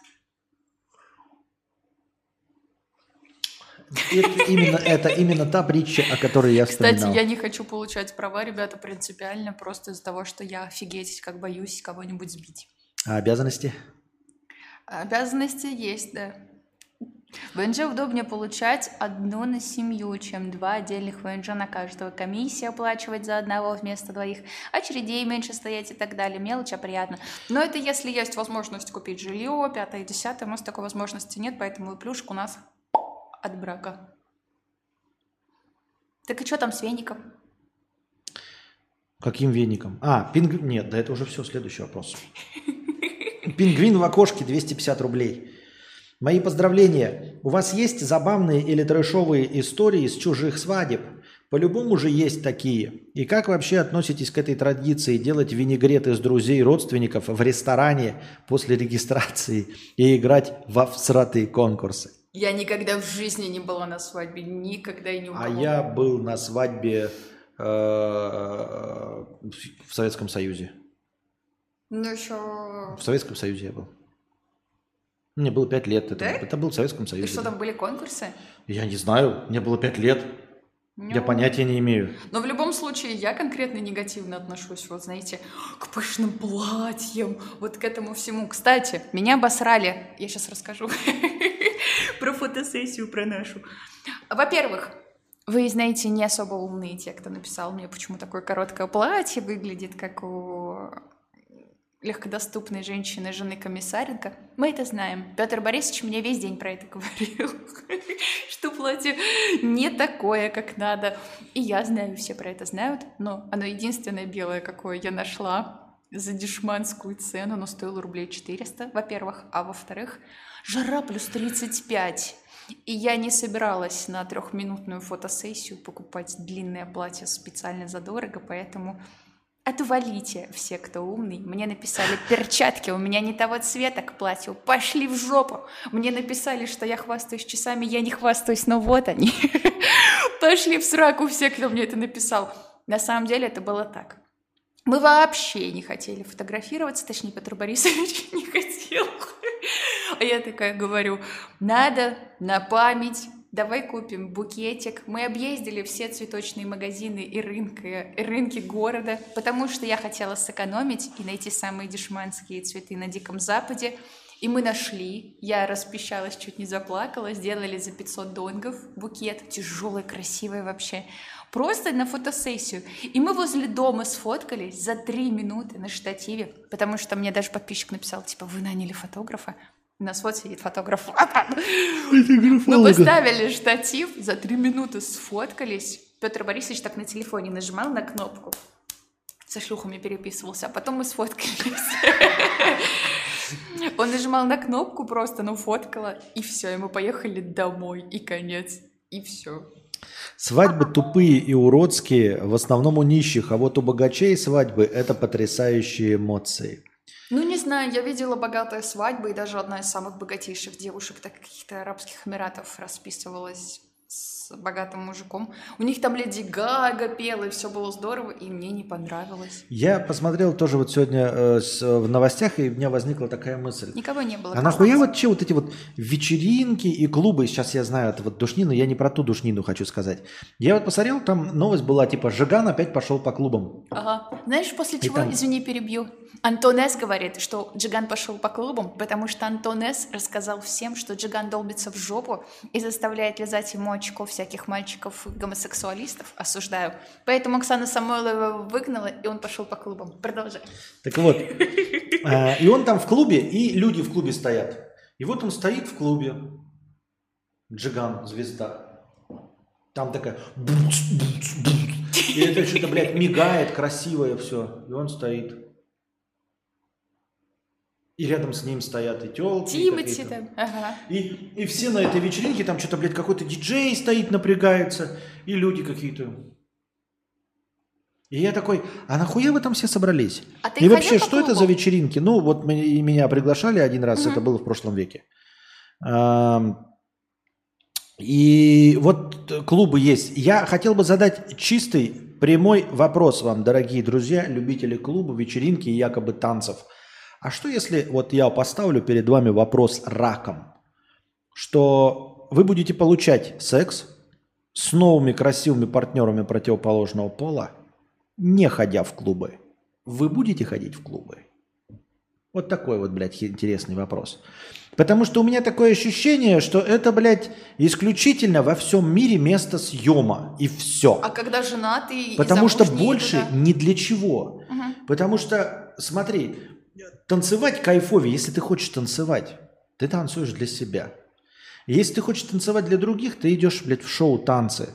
Это именно, это именно та притча, о которой я Кстати, вспоминал. я не хочу получать права, ребята, принципиально, просто из-за того, что я офигеть, как боюсь кого-нибудь сбить. А обязанности? Обязанности есть, да. ВНЖ удобнее получать одну на семью, чем два отдельных ВНЖ на каждого. Комиссия оплачивать за одного вместо двоих, очередей меньше стоять и так далее. Мелочь, а приятно. Но это если есть возможность купить жилье, пятое, десятое. У нас такой возможности нет, поэтому и плюшка у нас от брака. Так и что там с веником? Каким веником? А, пингвин. Нет, да это уже все, следующий вопрос. Пингвин в окошке 250 рублей. Мои поздравления. У вас есть забавные или трэшовые истории с чужих свадеб? По-любому же есть такие. И как вообще относитесь к этой традиции делать винегрет из друзей и родственников в ресторане после регистрации и играть во всратые конкурсы? Я никогда в жизни не была на свадьбе, никогда и ни у А я был на свадьбе э, в Советском Союзе. Ну еще... В Советском Союзе я был. Мне было пять лет. Это, Да? это был в Советском И Союзе. что да. там были конкурсы? Я не знаю. Мне было пять лет. Я Ну, понятия не имею. Но в любом случае я конкретно негативно отношусь, вот знаете, к пышным платьям, вот к этому всему. Кстати, меня обосрали, я сейчас расскажу (laughs) про фотосессию, про нашу. Во-первых, вы, знаете, не особо умные те, кто написал мне, почему такое короткое платье выглядит, как у легкодоступной женщины, жены Комиссаренко. Мы это знаем. Петр Борисович мне весь день про это (laughs) говорил, что платье не такое, как надо. И я знаю, все про это знают, но оно единственное белое, какое я нашла за дешманскую цену, но стоил рублей 400, во-первых, а во-вторых, жара плюс 35. И я не собиралась на трехминутную фотосессию покупать длинное платье специально задорого, поэтому отвалите все, кто умный. Мне написали перчатки, у меня не того цвета к платью, пошли в жопу. Мне написали, что я хвастаюсь часами, я не хвастаюсь, но вот они. (laughs) Пошли в сраку все, кто мне это написал. На самом деле это было так. Мы вообще не хотели фотографироваться, точнее, Петр Борисович (laughs) не хотел. А я такая говорю, надо на память, давай купим букетик. Мы объездили все цветочные магазины и рынки, и рынки города, потому что я хотела сэкономить и найти самые дешманские цветы на Диком Западе. И мы нашли, я распищалась, чуть не заплакала, сделали за 500 донгов букет, тяжелый, красивый вообще, просто на фотосессию. И мы возле дома сфоткались за три минуты на штативе, потому что мне даже подписчик написал, типа, вы наняли фотографа? У нас вот сидит фотограф. (laughs) Мы поставили штатив, за три минуты сфоткались. Петр Борисович так на телефоне нажимал на кнопку, со шлюхами переписывался, а потом мы сфоткались. (laughs) Он нажимал на кнопку просто, ну, фоткала, и все, и мы поехали домой, и конец, и все. Свадьбы тупые и уродские, в основном у нищих, а вот у богачей свадьбы – это потрясающие эмоции. Ну, не знаю, я видела богатые свадьбы, и даже одна из самых богатейших девушек так каких-то арабских эмиратов расписывалась с богатым мужиком. У них там Леди Гага пела, и все было здорово, и мне не понравилось. Я посмотрел тоже вот сегодня э, с- в новостях, и у меня возникла такая мысль. Никого не было. А нахуя вот че вот эти вот вечеринки и клубы, сейчас я знаю, это вот душнина, я не про ту душнину хочу сказать. Я вот посмотрел, там новость была, типа, Жиган опять пошел по клубам. Ага. Знаешь, после И чего, там- извини, перебью, Антонес говорит, что Джиган пошел по клубам, потому что Антонес рассказал всем, что Джиган долбится в жопу и заставляет лизать ему очко всяких мальчиков-гомосексуалистов. Осуждаю. Поэтому Оксана Самойлова выгнала, и он пошел по клубам. Продолжай. Так вот, э, и он там в клубе, и люди в клубе стоят. И вот он стоит в клубе, Джиган, звезда. Там такая... И это что-то, блядь, мигает, красивое все. И он стоит. И рядом с ним стоят и телки. Тимати там. Ага. И, и все на этой вечеринке, там что-то, блядь, какой-то диджей стоит, напрягается, и люди какие-то. И я такой, а нахуя вы там все собрались? А и вообще, что это за вечеринки? Ну, вот мы- и меня приглашали один раз, это было в прошлом веке. Ам, И вот клубы есть. Я хотел бы задать чистый, прямой вопрос вам, дорогие друзья, любители клуба, вечеринки и якобы танцев. А что если вот я поставлю перед вами вопрос раком, что вы будете получать секс с новыми красивыми партнерами противоположного пола, не ходя в клубы? Вы будете ходить в клубы? Вот такой вот, блядь, интересный вопрос. Потому что у меня такое ощущение, что это, блядь, исключительно во всем мире место съема. И все. А когда женатый и Потому что больше туда? ни для чего. Мгм. Потому что, смотри, танцевать кайфовее, если ты хочешь танцевать, ты танцуешь для себя. Если ты хочешь танцевать для других, ты идешь, блядь, в шоу танцы.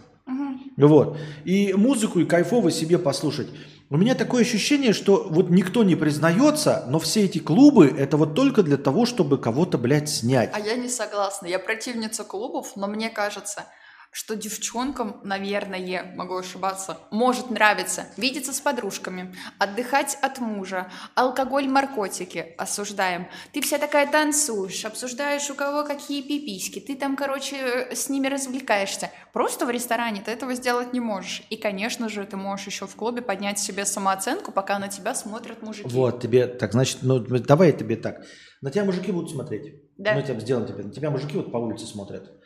Вот. И музыку и кайфово себе послушать. У меня такое ощущение, что вот никто не признается, но все эти клубы это вот только для того, чтобы кого-то, блядь, снять. А я не согласна. Я противница клубов, но мне кажется, что девчонкам, наверное, могу ошибаться, может нравиться видеться с подружками, отдыхать от мужа, алкоголь, наркотики, осуждаем. Ты вся такая танцуешь, обсуждаешь, у кого какие пиписьки, ты там, короче, с ними развлекаешься. Просто в ресторане ты этого сделать не можешь. И, конечно же, ты можешь еще в клубе поднять себе самооценку, пока на тебя смотрят мужики. Вот, тебе так, значит, ну давай я тебе так. На тебя мужики будут смотреть. Да. Ну, тебя сделаем тебе. На тебя мужики вот по улице смотрят.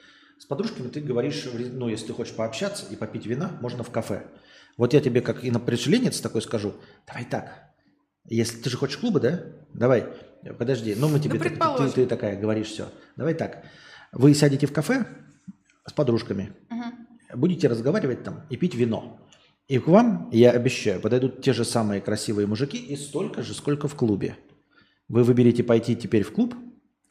С подружками ты говоришь, ну, если ты хочешь пообщаться и попить вина, можно в кафе. Вот я тебе как инопришеленец такой скажу, давай так. Если ты же хочешь клуба, да? Давай, подожди. Ну, мы тебе, так- ты, предположим. ты такая говоришь все. Давай так. Вы сядете в кафе с подружками, будете разговаривать там и пить вино. И к вам, я обещаю, подойдут те же самые красивые мужики и столько же, сколько в клубе. Вы выберете пойти теперь в клуб?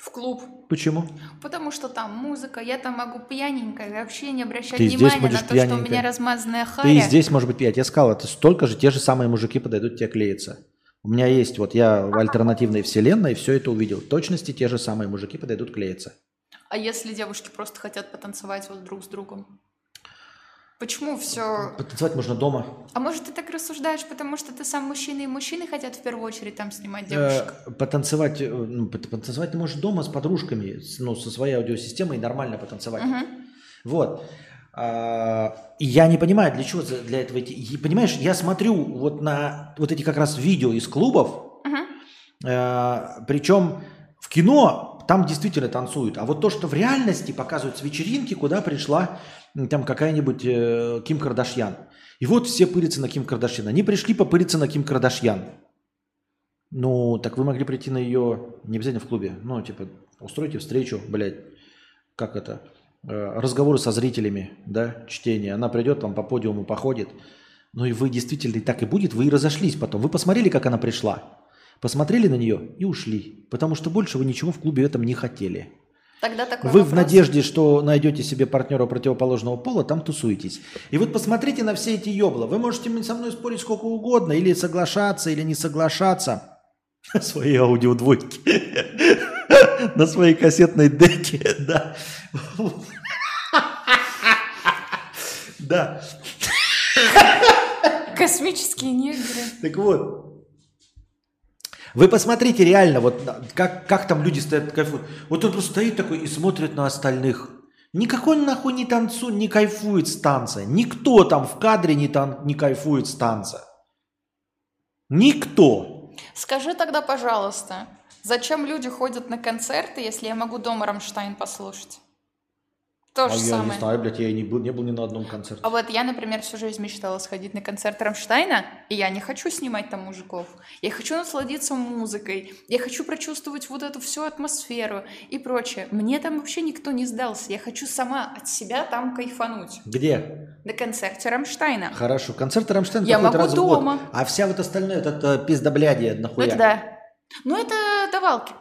В клуб. Почему? Потому что там музыка, я там могу пьяненькая вообще не обращать Ты внимания на то, что у пьяненькая. меня размазанная Ты харя. и здесь, может быть, я тебе сказал, это столько же те же самые мужики подойдут тебе клеиться. У меня есть, вот я в альтернативной вселенной все это увидел. В точности те же самые мужики подойдут клеиться. А если девушки просто хотят потанцевать вот друг с другом? Почему все... Потанцевать можно дома. А может, ты так рассуждаешь, потому что ты сам мужчина, и мужчины хотят в первую очередь там снимать девушек? Э, потанцевать, э, ну, пот- потанцевать ты можешь дома с подружками, ну, со своей аудиосистемой нормально потанцевать. Вот. А, и я не понимаю, для чего для этого идти. И, понимаешь, я смотрю вот на вот эти как раз видео из клубов, э, причем в кино там действительно танцуют, а вот то, что в реальности показывают с вечеринки, куда пришла там какая-нибудь э, Ким Кардашьян. И вот все пырятся на Ким Кардашьян. Они пришли попыриться на Ким Кардашьян. Ну, так вы могли прийти на ее, не обязательно в клубе, ну, типа, устройте встречу, блядь, как это, э, разговоры со зрителями, да, чтение. Она придет, там по подиуму походит. Ну и вы действительно и так и будет, вы и разошлись потом. Вы посмотрели, как она пришла, посмотрели на нее и ушли. Потому что больше вы ничего в клубе этом не хотели. Тогда такой Вы в вопрос. надежде, что найдете себе партнера противоположного пола, там тусуетесь. И вот посмотрите на все эти ёбла. Вы можете со мной спорить сколько угодно, или соглашаться, или не соглашаться. (laughs) На своей аудиодвойке. (laughs) На своей кассетной деке, (laughs) да. Да. Космические негры. Так вот, вы посмотрите реально, вот на- как, как там люди стоят, кайфуют. Вот он просто стоит такой и смотрит на остальных. Никакой он нахуй не танцует, не кайфует с танца. Никто там в кадре не, тан- не кайфует с танца. Никто. Скажи тогда, пожалуйста, зачем люди ходят на концерты, если я могу дома Рамштайн послушать? То же а я самое. не знаю, блядь, я и не был, не был ни на одном концерте. А вот я, например, всю жизнь мечтала сходить на концерт Рамштайна, и я не хочу снимать там мужиков. Я хочу насладиться музыкой, я хочу прочувствовать вот эту всю атмосферу и прочее. Мне там вообще никто не сдался. Я хочу сама от себя там кайфануть. Где? На концерте Рамштайна. Хорошо. Концерты Рамштайн Я могу раз в год. дома. А вся вот остальное, это, это пиздоблядие Ну нахуя. это да. Ну это давалки.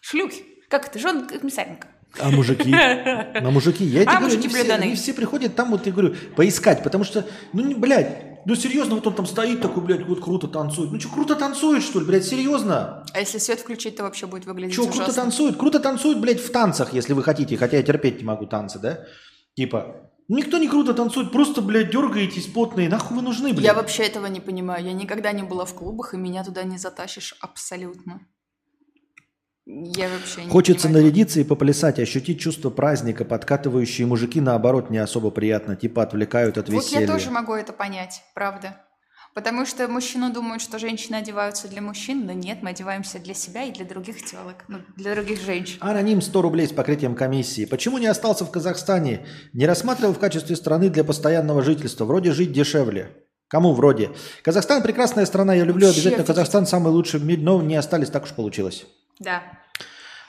Шлюхи. Как это? Жен комиссаренко. А мужики? На мужики. Я тебе А говорю, мужики они все, они все приходят там, вот я говорю, поискать, потому что, ну, не, блядь, ну, серьезно, вот он там стоит такой, блядь, вот круто танцует. Ну, что, круто танцует, что ли, блядь, серьезно? А если свет включить, то вообще будет выглядеть Что, круто танцует? Круто танцует, блядь, в танцах, если вы хотите, хотя я терпеть не могу танцы, да? Типа, никто не круто танцует, просто, блядь, дергаетесь потные, нахуй вы нужны, блядь? Я вообще этого не понимаю. Я никогда не была в клубах, и меня туда не затащишь абсолютно. Я вообще не Хочется понимаю. нарядиться и поплясать, ощутить чувство праздника, подкатывающие мужики, наоборот, не особо приятно, типа отвлекают от Вот веселья. я тоже могу это понять, правда. Потому что мужчины думают, что женщины одеваются для мужчин, но нет, мы одеваемся для себя и для других телок, ну, для других женщин. Аноним 100 рублей с покрытием комиссии. Почему не остался в Казахстане? Не рассматривал в качестве страны для постоянного жительства. Вроде жить дешевле. Кому вроде? Казахстан прекрасная страна, я люблю Вообще обязательно. Казахстан самый лучший в мире, но не остались, так уж получилось. Да.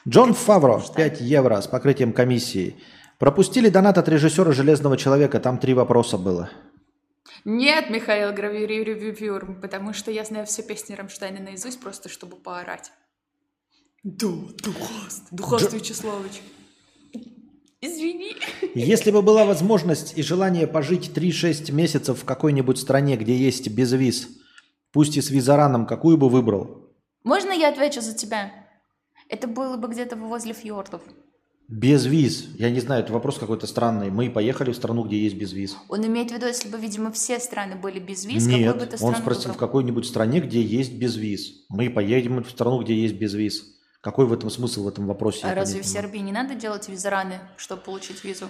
Джон Фавро, 5 евро с покрытием комиссии. Пропустили донат от режиссера «Железного человека», там три вопроса было. Нет, Михаил Гравюр, потому что я знаю все песни Рамштайна наизусть, просто чтобы поорать. Да, Духаст, Духаст Вячеславович. Извини. (laughs) Если бы была возможность и желание пожить 3-6 месяцев в какой-нибудь стране, где есть безвиз, пусть и с визараном, какую бы выбрал? Можно я отвечу за тебя? Это было бы где-то возле фьордов. Без виз. Я не знаю, это вопрос какой-то странный. Мы поехали в страну, где есть безвиз. Он имеет в виду, если бы, видимо, все страны были без виз, Нет, бы ты он спросил, в выбрал? какой-нибудь стране, где есть безвиз. Мы поедем в страну, где есть безвиз. Какой в этом смысл в этом вопросе? А разве в. Сербии не надо делать визараны, чтобы получить визу?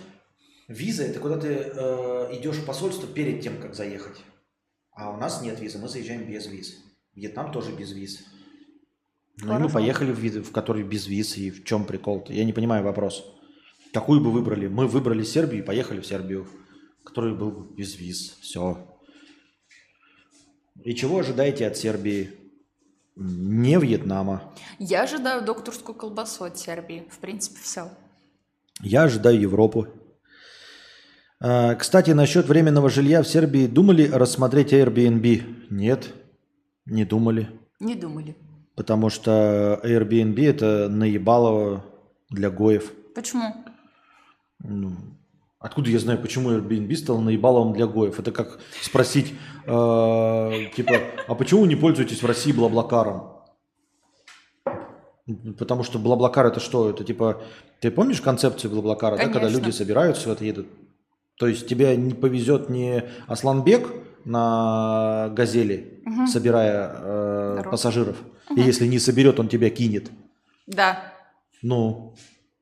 Виза – это когда ты э, идешь в посольство перед тем, как заехать. А у нас нет визы, мы заезжаем без виз. Вьетнам тоже без виз. Ну и мы поехали в визы, в который без виз. И в чем прикол-то? Я не понимаю вопрос. Какую бы выбрали? Мы выбрали Сербию и поехали в Сербию, который был бы без виз. Все. И чего ожидаете от Сербии? Не Вьетнама. Я ожидаю докторскую колбасу от Сербии. В принципе, все. Я ожидаю Европу. А, Кстати, насчет временного жилья в Сербии думали рассмотреть Airbnb? Нет, не думали. Не думали. Потому что Airbnb это наебалово для гоев. Почему? Ну, Откуда я знаю, почему Airbnb стал наебаловым для гоев? Это как спросить, э, типа, а почему не пользуетесь в России Блаблакаром? Потому что Блаблакар это что? Это типа, ты помнишь концепцию Блаблакара, да, когда люди собираются, вот едут? То есть тебе не повезет не Асланбек на газели, собирая э, пассажиров, и если не соберет, он тебя кинет. Да. Ну,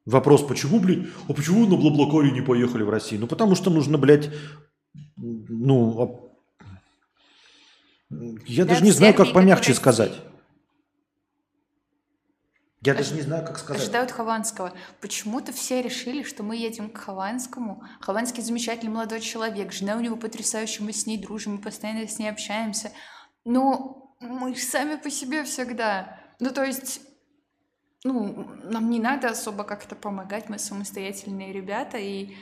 вопрос, почему, блядь, а почему на Блаблакаре не поехали в Россию? Ну, потому что нужно, блядь, ну, а- я даже Для не знаю, как помягче сказать. Я даже не знаю, как сказать. Ожидают Хованского. Почему-то все решили, что мы едем к Хованскому. Хованский замечательный молодой человек. Жена у него потрясающая, мы с ней дружим, мы постоянно с ней общаемся. Но мы сами по себе всегда. Ну, то есть, ну, нам не надо особо как-то помогать, мы самостоятельные ребята, и,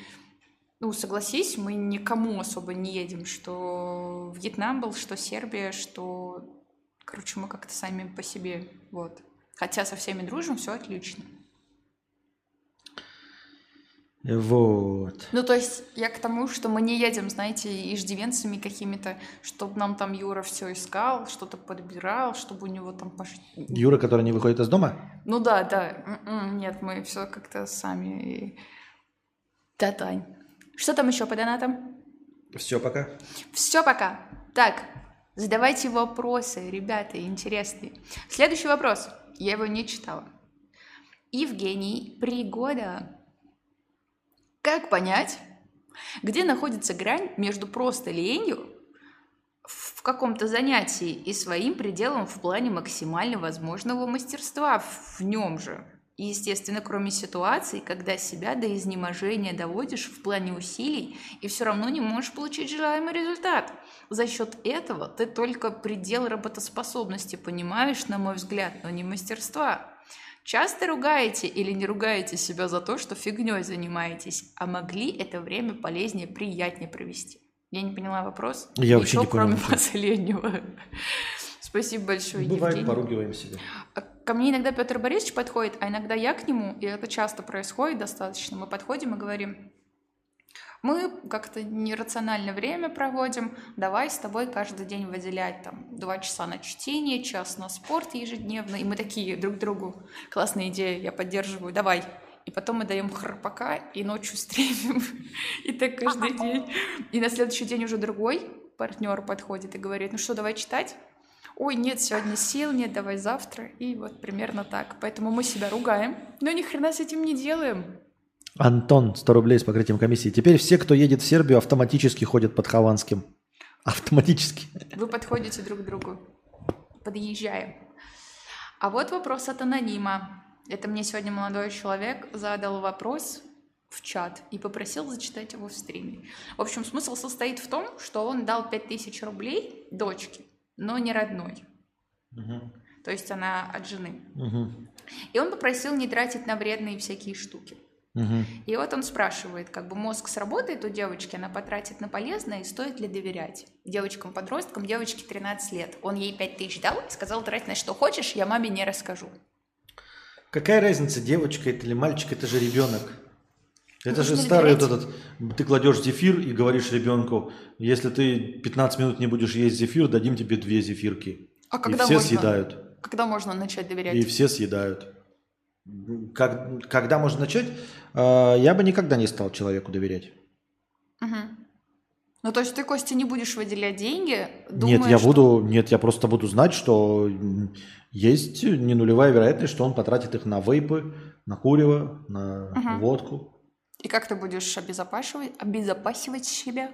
ну, согласись, мы никому особо не едем, что Вьетнам был, что Сербия, что, короче, мы как-то сами по себе, вот. Хотя со всеми дружим, все отлично. Вот. Ну, то есть я к тому, что мы не едем, знаете, иждивенцами какими-то, чтобы нам там Юра все искал, что-то подбирал, чтобы у него там пош... Юра, который не выходит из дома? Ну да, да. М-м, Нет, мы все как-то сами. Да, Тань. Что там еще по донатам? Все, пока. Все, пока. Так, задавайте вопросы, ребята, интересные. Следующий вопрос. Я его не читала. Евгений Пригода. Как понять, где находится грань между просто ленью в каком-то занятии и своим пределом в плане максимально возможного мастерства в нем же? И, естественно, кроме ситуаций, когда себя до изнеможения доводишь в плане усилий и все равно не можешь получить желаемый результат. За счет этого ты только предел работоспособности понимаешь, на мой взгляд, но не мастерства. Часто ругаете или не ругаете себя за то, что фигней занимаетесь, а могли это время полезнее, приятнее провести? Я не поняла вопрос. Я вообще Ничего, не понял кроме вопрос. последнего. (laughs) Спасибо большое, Бывает, Евгений. поругиваем себя. А Ко мне иногда Петр Борисович подходит, а иногда я к нему, и это часто происходит достаточно. Мы подходим и говорим, мы как-то нерационально время проводим, давай с тобой каждый день выделять там два часа на чтение, час на спорт ежедневно. И мы такие друг другу, классная идея, я поддерживаю, давай. И потом мы даем храпака и ночью стримим. (laughs) И так каждый день. И на следующий день уже другой партнер подходит и говорит, ну что, давай читать? Ой, нет, сегодня сил нет, давай завтра. И вот примерно так. Поэтому мы себя ругаем, но ни хрена с этим не делаем. Антон, 100 рублей с покрытием комиссии. Теперь все, кто едет в Сербию, автоматически ходят под Хованским. Автоматически. Вы подходите друг к другу. Подъезжаем. А вот вопрос от анонима. Это мне сегодня молодой человек задал вопрос в чат и попросил зачитать его в стриме. В общем, смысл состоит в том, что он дал 5000 рублей дочке, но не родной. То есть она от жены. Мгм. И он попросил не тратить на вредные всякие штуки. И вот он спрашивает, как бы мозг сработает у девочки, она потратит на полезное, и стоит ли доверять? Девочкам-подросткам, девочке 13 лет. Он ей 5 тысяч дал и сказал, трать на что хочешь, я маме не расскажу. Какая разница, девочка это или мальчик, это же ребенок. Это же Нужно старый вот этот, ты кладешь зефир и говоришь ребенку, если ты 15 минут не будешь есть зефир, дадим тебе две зефирки. А И когда все можно? съедают. Когда можно начать доверять? И все съедают. Как- когда можно начать? А, Я бы никогда не стал человеку доверять. Мгм. Ну, то есть ты, Костя, не будешь выделять деньги, думая, нет, я что- буду, нет, я просто буду знать, что есть не нулевая вероятность, что он потратит их на вейпы, на курево, на Мгм. водку. И как ты будешь обезопасивать, обезопасивать себя?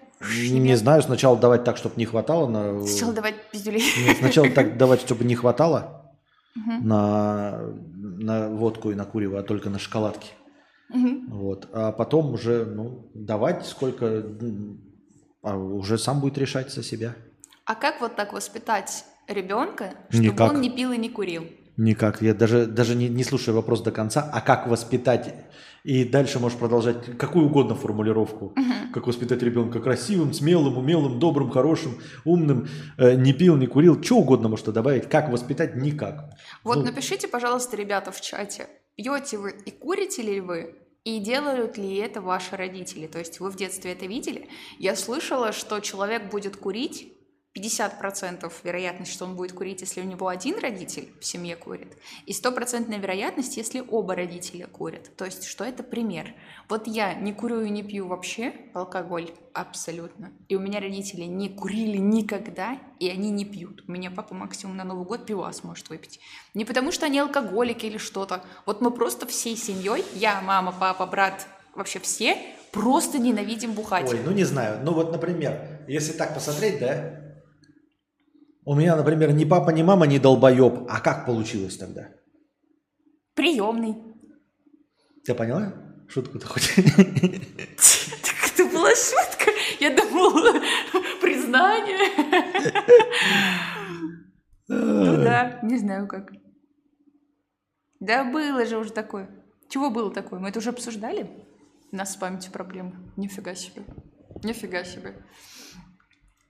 Не знаю, сначала давать так, чтобы не хватало на. Сначала давать пиздюлей. (laughs) Нет, сначала так давать, чтобы не хватало Мгм. на, на водку и на курево, а только на шоколадки. Мгм. Вот. А потом уже ну, давать сколько, а уже сам будет решать за себя. А как вот так воспитать ребенка, чтобы Никак. он не пил и не курил? Никак. Я даже, даже не, не слушаю вопрос до конца. А как воспитать? И дальше можешь продолжать какую угодно формулировку. Как воспитать ребенка красивым, смелым, умелым, добрым, хорошим, умным, э, не пил, не курил. Что угодно можете добавить. Как воспитать? Никак. Вот Ну, напишите, пожалуйста, ребята, в чате, пьете вы и курите ли вы? И делают ли это ваши родители? То есть вы в детстве это видели? Я слышала, что человек будет курить, 50% вероятность, что он будет курить, если у него один родитель в семье курит, и стопроцентная вероятность, если оба родителя курят. То есть, что это пример. Вот я не курю и не пью вообще алкоголь абсолютно. И у меня родители не курили никогда, и они не пьют. У меня папа максимум на Новый год пивас может выпить. Не потому, что они алкоголики или что-то. Вот мы просто всей семьей, я, мама, папа, брат, вообще все, просто ненавидим бухать. Ой, ну не знаю. Ну вот, например, если так посмотреть, да, у меня, например, ни папа, ни мама не долбоеб. А как получилось тогда? Приемный. Ты поняла? Шутку-то хоть? Так это была шутка. Я думала, признание. Ну да, не знаю как. Да было же уже такое. Чего было такое? Мы это уже обсуждали? У нас с памятью проблемы. Нифига себе. Нифига себе.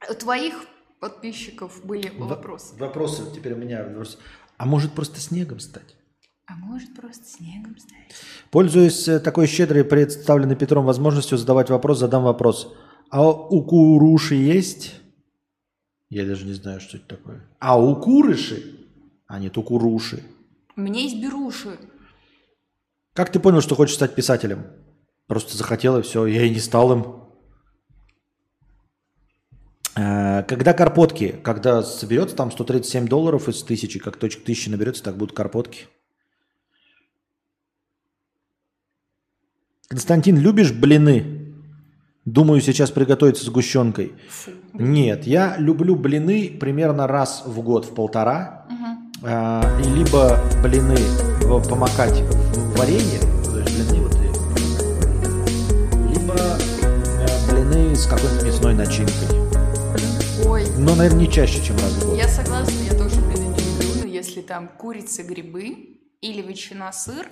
У твоих подписчиков были вопросы. Вопросы теперь у меня. вопрос. А может просто снегом стать? А может просто снегом стать? Пользуясь э, такой щедрой представленной Петром возможностью задавать вопрос, задам вопрос. А у куруши есть? Я даже не знаю, что это такое. А у курыши? А нет, у куруши. У меня есть беруши. Как ты понял, что хочешь стать писателем? Просто захотел и все, я и не стал им. Э, Когда карпотки, когда соберется там 137 долларов из тысячи, как точек тысячи наберется, так будут карпотки. Константин, любишь блины? Думаю, сейчас приготовиться сгущенкой. Фу. Нет, я люблю блины примерно раз в год, в полтора. А, и либо блины помакать в варенье, блины вот и- либо э, блины с какой-то мясной начинкой. Но, наверное, не чаще, чем раз в год. Я согласна, я тоже блины не люблю, но если там курица, грибы или ветчина, сыр,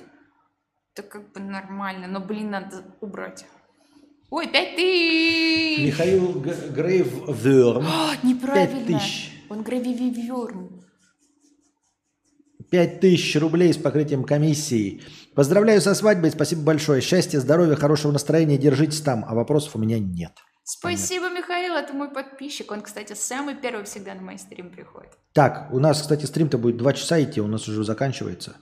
то как бы нормально, но, блин, надо убрать. Ой, пять тысяч! Михаил Грейвверм. А, неправильно. Пять тысяч. Он гравививерм. 5000 рублей с покрытием комиссии. Поздравляю со свадьбой, спасибо большое. Счастья, здоровья, хорошего настроения, держитесь там. А вопросов у меня нет. Спасибо, Михаил, это мой подписчик. Он, кстати, самый первый всегда на мои стримы приходит. Так, у нас, кстати, стрим-то будет 2 часа идти, у нас уже заканчивается.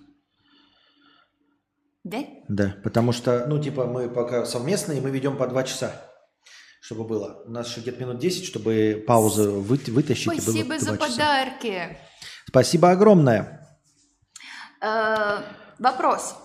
Да? Да, потому что, ну, типа, мы пока совместные, мы ведем по 2 часа, чтобы было. У нас еще где-то минут 10, чтобы паузу вы- вытащить. и было Спасибо за 2 часа. подарки. Спасибо огромное. Э, Вопрос.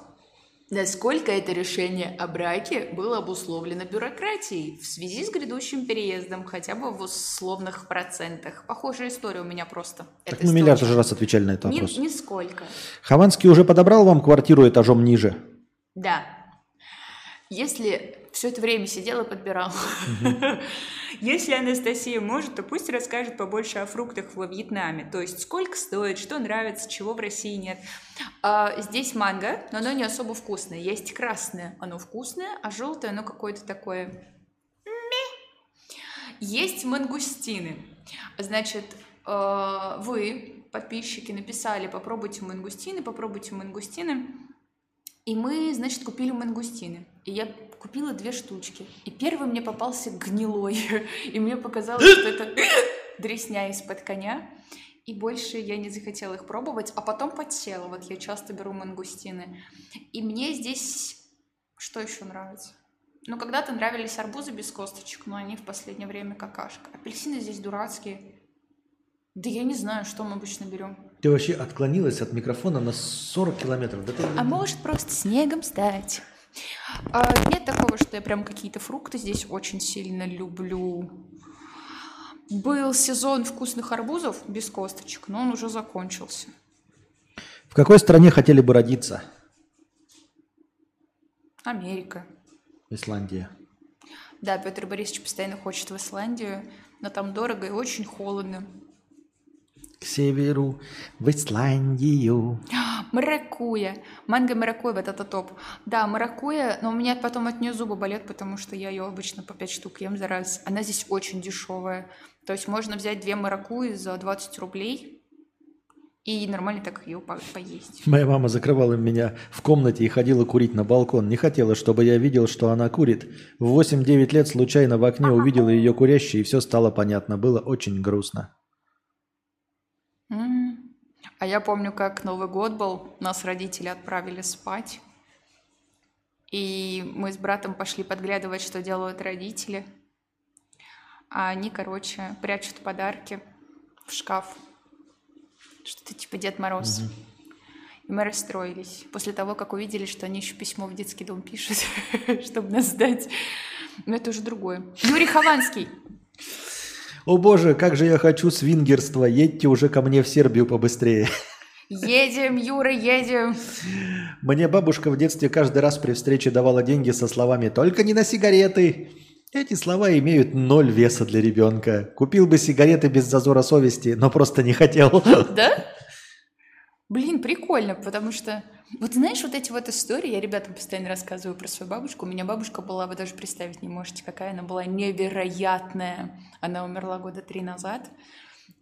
Насколько это решение о браке было обусловлено бюрократией в связи с грядущим переездом, хотя бы в условных процентах? Похожая история у меня просто. Так мы миллиард уже раз отвечали на этот Ни- вопрос. нисколько. Хованский уже подобрал вам квартиру этажом ниже? Да. Если все это время сидела и подбирала. (laughs) Если Анастасия может, то пусть расскажет побольше о фруктах во Вьетнаме. То есть сколько стоит, что нравится, чего в России нет. А, здесь манго, но оно не особо вкусное. Есть красное, оно вкусное, а желтое оно какое-то такое... Есть мангустины. Значит, э, вы, подписчики, написали, попробуйте мангустины, попробуйте мангустины. И мы, значит, купили мангустины. И я купила две штучки. И первый мне попался гнилой. (laughs) И мне показалось, что это (laughs) дресня из-под коня. И больше я не захотела их пробовать. А потом подсела. Вот я часто беру мангустины. И мне здесь что еще нравится? Ну, когда-то нравились арбузы без косточек, но они в последнее время какашка. Апельсины здесь дурацкие. Да я не знаю, что мы обычно берем. Ты вообще отклонилась от микрофона на 40 километров. Да ты... А может просто снегом стать. А, нет такого, что я прям какие-то фрукты здесь очень сильно люблю. Был сезон вкусных арбузов без косточек, но он уже закончился. В какой стране хотели бы родиться? Америка. Исландия. Да, Петр Борисович постоянно хочет в Исландию, но там дорого и очень холодно. К северу, в Исландию. (gasps) (gasps) Маракуя. Манго маракуя, вот это топ. Да, маракуя, но у меня потом от нее зубы болят, потому что я ее обычно по 5 штук ем за раз. Она здесь очень дешевая. То есть можно взять две маракуи за 20 рублей. и нормально так ее по- поесть. Моя мама закрывала меня в комнате и ходила курить на балкон. Не хотела, чтобы я видел, что она курит. В 8-9 лет случайно в окне увидела ее курящей, и все стало понятно. Было очень грустно. М. А я помню, как Новый год был, нас родители отправили спать. И мы с братом пошли подглядывать, что делают родители. А они, короче, прячут подарки в шкаф. Что-то типа Дед Мороз. И мы расстроились после того, как увидели, что они еще письмо в детский дом пишут, (laughs) чтобы нас сдать. Но это уже другое. Юрий Хованский. О боже, как же я хочу свингерства. Едьте уже ко мне в Сербию побыстрее. Едем, Юра, едем. Мне бабушка в детстве каждый раз при встрече давала деньги со словами «Только не на сигареты». Эти слова имеют ноль веса для ребенка. Купил бы сигареты без зазора совести, но просто не хотел. Да? Блин, прикольно, потому что... Вот знаешь, вот эти вот истории, я ребятам постоянно рассказываю про свою бабушку. У меня бабушка была, вы даже представить не можете, какая она была невероятная. Она умерла года три назад.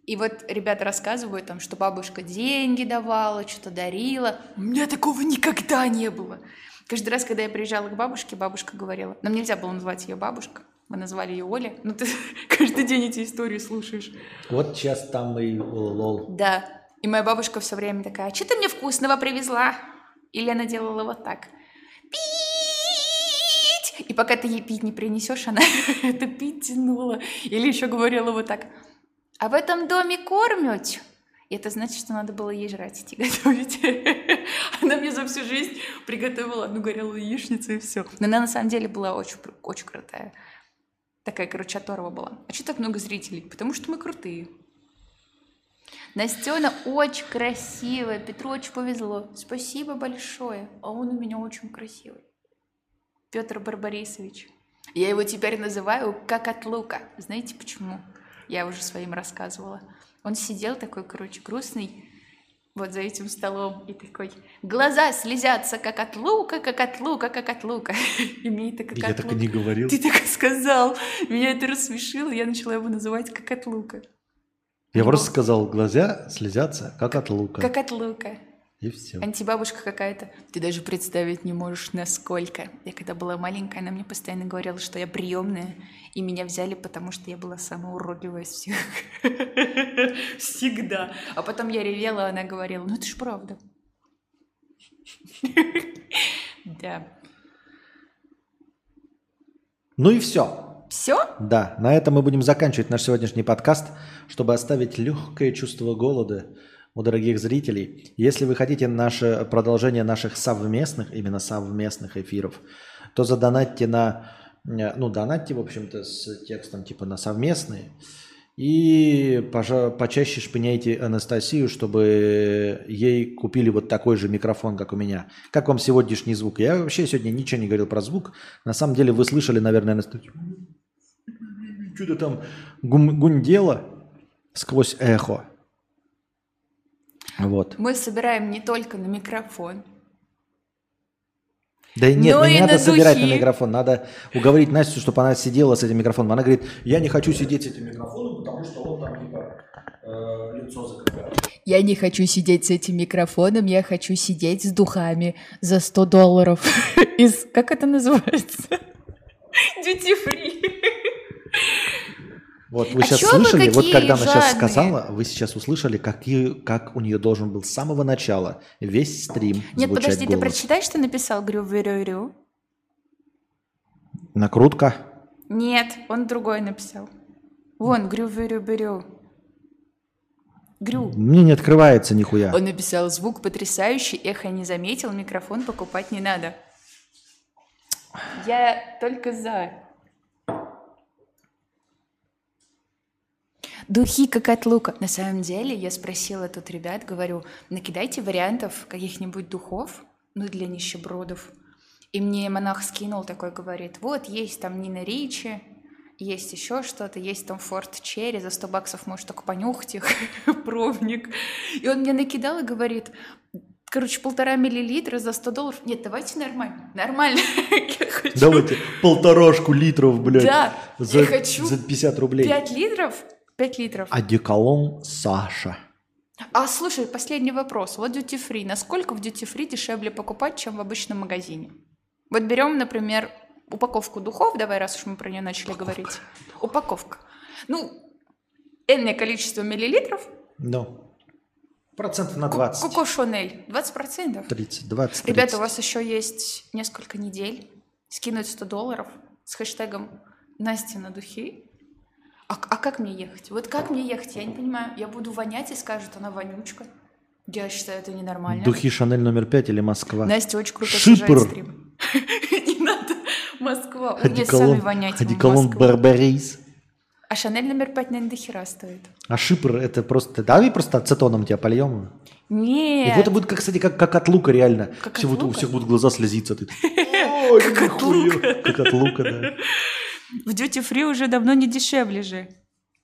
И вот ребята рассказывают там, что бабушка деньги давала, что-то дарила. У меня такого никогда не было. Каждый раз, когда я приезжала к бабушке, бабушка говорила, нам нельзя было называть ее бабушка, мы назвали ее Оля. Ну ты (laughs) каждый день эти истории слушаешь. Вот сейчас там и лол. Да. И моя бабушка все время такая, что ты мне вкусного привезла? Или она делала вот так. Пить! И пока ты ей пить не принесешь, она (laughs) это пить тянула. Или еще говорила вот так. А в этом доме кормят? И это значит, что надо было ей жрать идти (laughs) готовить. Она мне за всю жизнь приготовила одну горелую яичницу и все. Но она на самом деле была очень, очень крутая. Такая, короче, оторва была. А что так много зрителей? Потому что мы крутые. Настена очень красивая, Петру очень повезло. Спасибо большое. А он у меня очень красивый. Петр Барбарисович. Я его теперь называю как от лука. Знаете почему? Я уже своим рассказывала. Он сидел такой, короче, грустный, вот за этим столом, и такой, глаза слезятся, как от лука, как от лука, как от лука. (laughs) И мне это как Я от так и лука. не говорил. Ты так и сказал. Меня это рассмешило, я начала его называть как от лука. Я просто сказал, глаза слезятся, как от лука. Как от лука. И все. Антибабушка какая-то. Ты даже представить не можешь, насколько. Я когда была маленькая, она мне постоянно говорила, что я приемная, и меня взяли, потому что я была самая уродливая из всех. (laughs) Всегда. А потом я ревела, она говорила, ну это ж правда. (laughs) Да. Ну и все. Все? Да, на этом мы будем заканчивать наш сегодняшний подкаст, чтобы оставить легкое чувство голода у дорогих зрителей. Если вы хотите наше продолжение наших совместных, именно совместных эфиров, то задонатьте на, э, ну, донатьте, в общем-то, с текстом типа на совместные. И пожа- почаще шпыняйте Анастасию, чтобы ей купили вот такой же микрофон, как у меня. Как вам сегодняшний звук? Я вообще сегодня ничего не говорил про звук. На самом деле вы слышали, наверное, Анастасию. Что-то там гум- гундело сквозь эхо. Вот. Мы собираем не только на микрофон. Да нет, Но не надо на собирать на духи. микрофон. Надо уговорить Настю, чтобы она сидела с этим микрофоном. Она говорит, я не хочу сидеть с этим микрофоном, потому что он там типа э, лицо закрывает. Я не хочу сидеть с этим микрофоном, я хочу сидеть с духами за 100 долларов. (laughs) Из... Как это называется? (laughs) Duty free. Вот вы А сейчас слышали, вот когда она сейчас жадные? сказала, вы сейчас услышали, какие, как у нее должен был с самого начала весь стрим Нет, подожди, ты голос. прочитай, что написал Грю Рю. Накрутка. Нет, он другой написал. Вон, Грю Берю. Грю. Мне не открывается нихуя. Он написал звук потрясающий, эхо не заметил, микрофон покупать не надо. Я только за. Духи как от лука. На самом деле, я спросила тут ребят, говорю, накидайте вариантов каких-нибудь духов, ну, для нищебродов. И мне монах скинул такой, говорит, вот, есть там Нина Ричи, есть еще что-то, есть там Форт Черри, за 100 баксов можешь только понюхать их, (laughs) пробник. И он мне накидал и говорит, короче, полтора миллилитра за 100 долларов. Нет, давайте нормально, нормально. (laughs) Я хочу Давайте полторашку литров, блядь. Да, за, я хочу за 50 рублей. 5 литров, 5 литров. Одеколон Саша. А слушай, последний вопрос. Вот duty free. Насколько в duty free дешевле покупать, чем в обычном магазине? Вот берем, например, упаковку духов, давай, раз уж мы про нее начали говорить. Упаковка. Ну, энное количество миллилитров. Ну, процентов на Ко- 20. Коко Шанель. 20%. 30, 20, 30. Ребята, у вас еще есть несколько недель. Скинуть 100 долларов с хэштегом Настя на духи. А, а как мне ехать? Вот как мне ехать? Я не понимаю. Я буду вонять и скажут, она вонючка. Я считаю, это ненормально. Духи Шанель номер 5 или Москва? Настя очень круто Шипр. стрим. (laughs) Не надо. Москва. Вы мне сами Одеколон, воняйте в одеколон. Барбарис. А Шанель номер 5, наверное, до хера стоит. А шипр это просто... Давай просто ацетоном тебя польем. И Нет. вот это будет, как, кстати, как, как от лука реально. Как Все от вот, у лука? всех будут глаза слезиться. Ты... (laughs) Ой, как от лука. Как от лука, да. В duty free уже давно не дешевле же.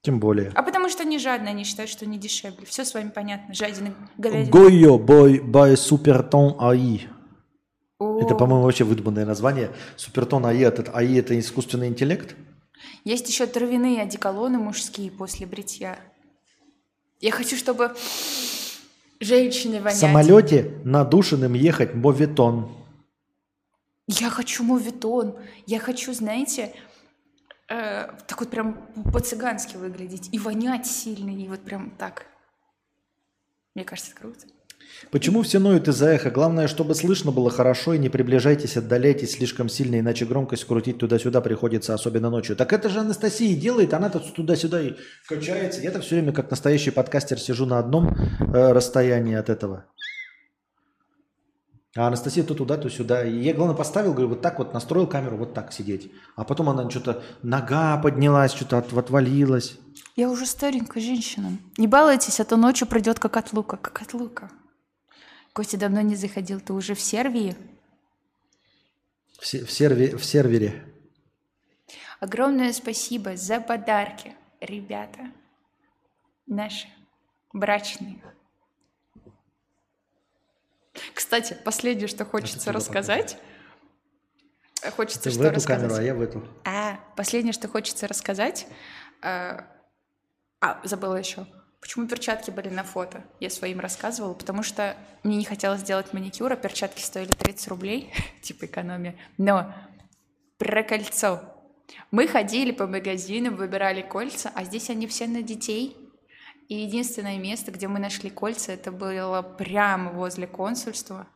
Тем более. А потому что они жадные, они считают, что не дешевле. Все с вами понятно. Жадины, говядина. Гойо бой бай супертон АИ. О, Это, по-моему, вообще выдуманное название. Супертон АИ, этот АИ это искусственный интеллект? Есть еще травяные одеколоны мужские после бритья. Я хочу, чтобы женщины В воняли. самолете надушенным ехать моветон. Я хочу моветон. Я хочу, знаете, э, так вот прям по-цыгански выглядеть. И вонять сильно, и вот прям так. Мне кажется, это круто. Почему все ноют из-за эхо? Главное, чтобы слышно было хорошо и не приближайтесь, отдаляйтесь слишком сильно, иначе громкость крутить туда-сюда приходится, особенно ночью. Так это же Анастасия делает, она-то туда-сюда и качается. Я-то все время как настоящий подкастер сижу на одном э, расстоянии от этого. А Анастасия то туда, то сюда. И я, главное, поставил, говорю, вот так вот, настроил камеру, вот так сидеть. А потом она что-то, нога поднялась, что-то от- отвалилась. Я уже старенькая женщина. Не балуйтесь, а то ночью пройдет как от лука. Как от лука. Костя давно не заходил. Ты уже в Сербии? В, се- в серве- в сервере. Огромное спасибо за подарки, ребята. Наши брачные. Кстати, последнее, что хочется туда рассказать. Э, Хочется Ты в что эту рассказать. камеру, а я в эту. А, последнее, что хочется рассказать. э, А, забыла еще. Почему перчатки были на фото? Я своим рассказывала, потому что мне не хотелось делать маникюр, а перчатки стоили 30 рублей, (laughs) типа экономия. Но про кольцо. Мы ходили по магазинам, выбирали кольца, а здесь они все на детей. И единственное место, где мы нашли кольца, это было прямо возле консульства.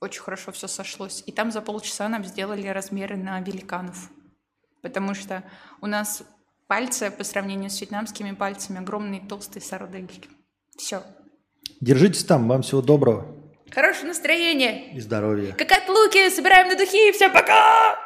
Очень хорошо все сошлось. И там за полчаса нам сделали размеры на великанов. Потому что у нас пальцы по сравнению с вьетнамскими пальцами огромные толстые сардельки. Все. Держитесь там, вам всего доброго Хорошего настроения! и здоровья. Как от луки! Собираем на духи! Всем пока!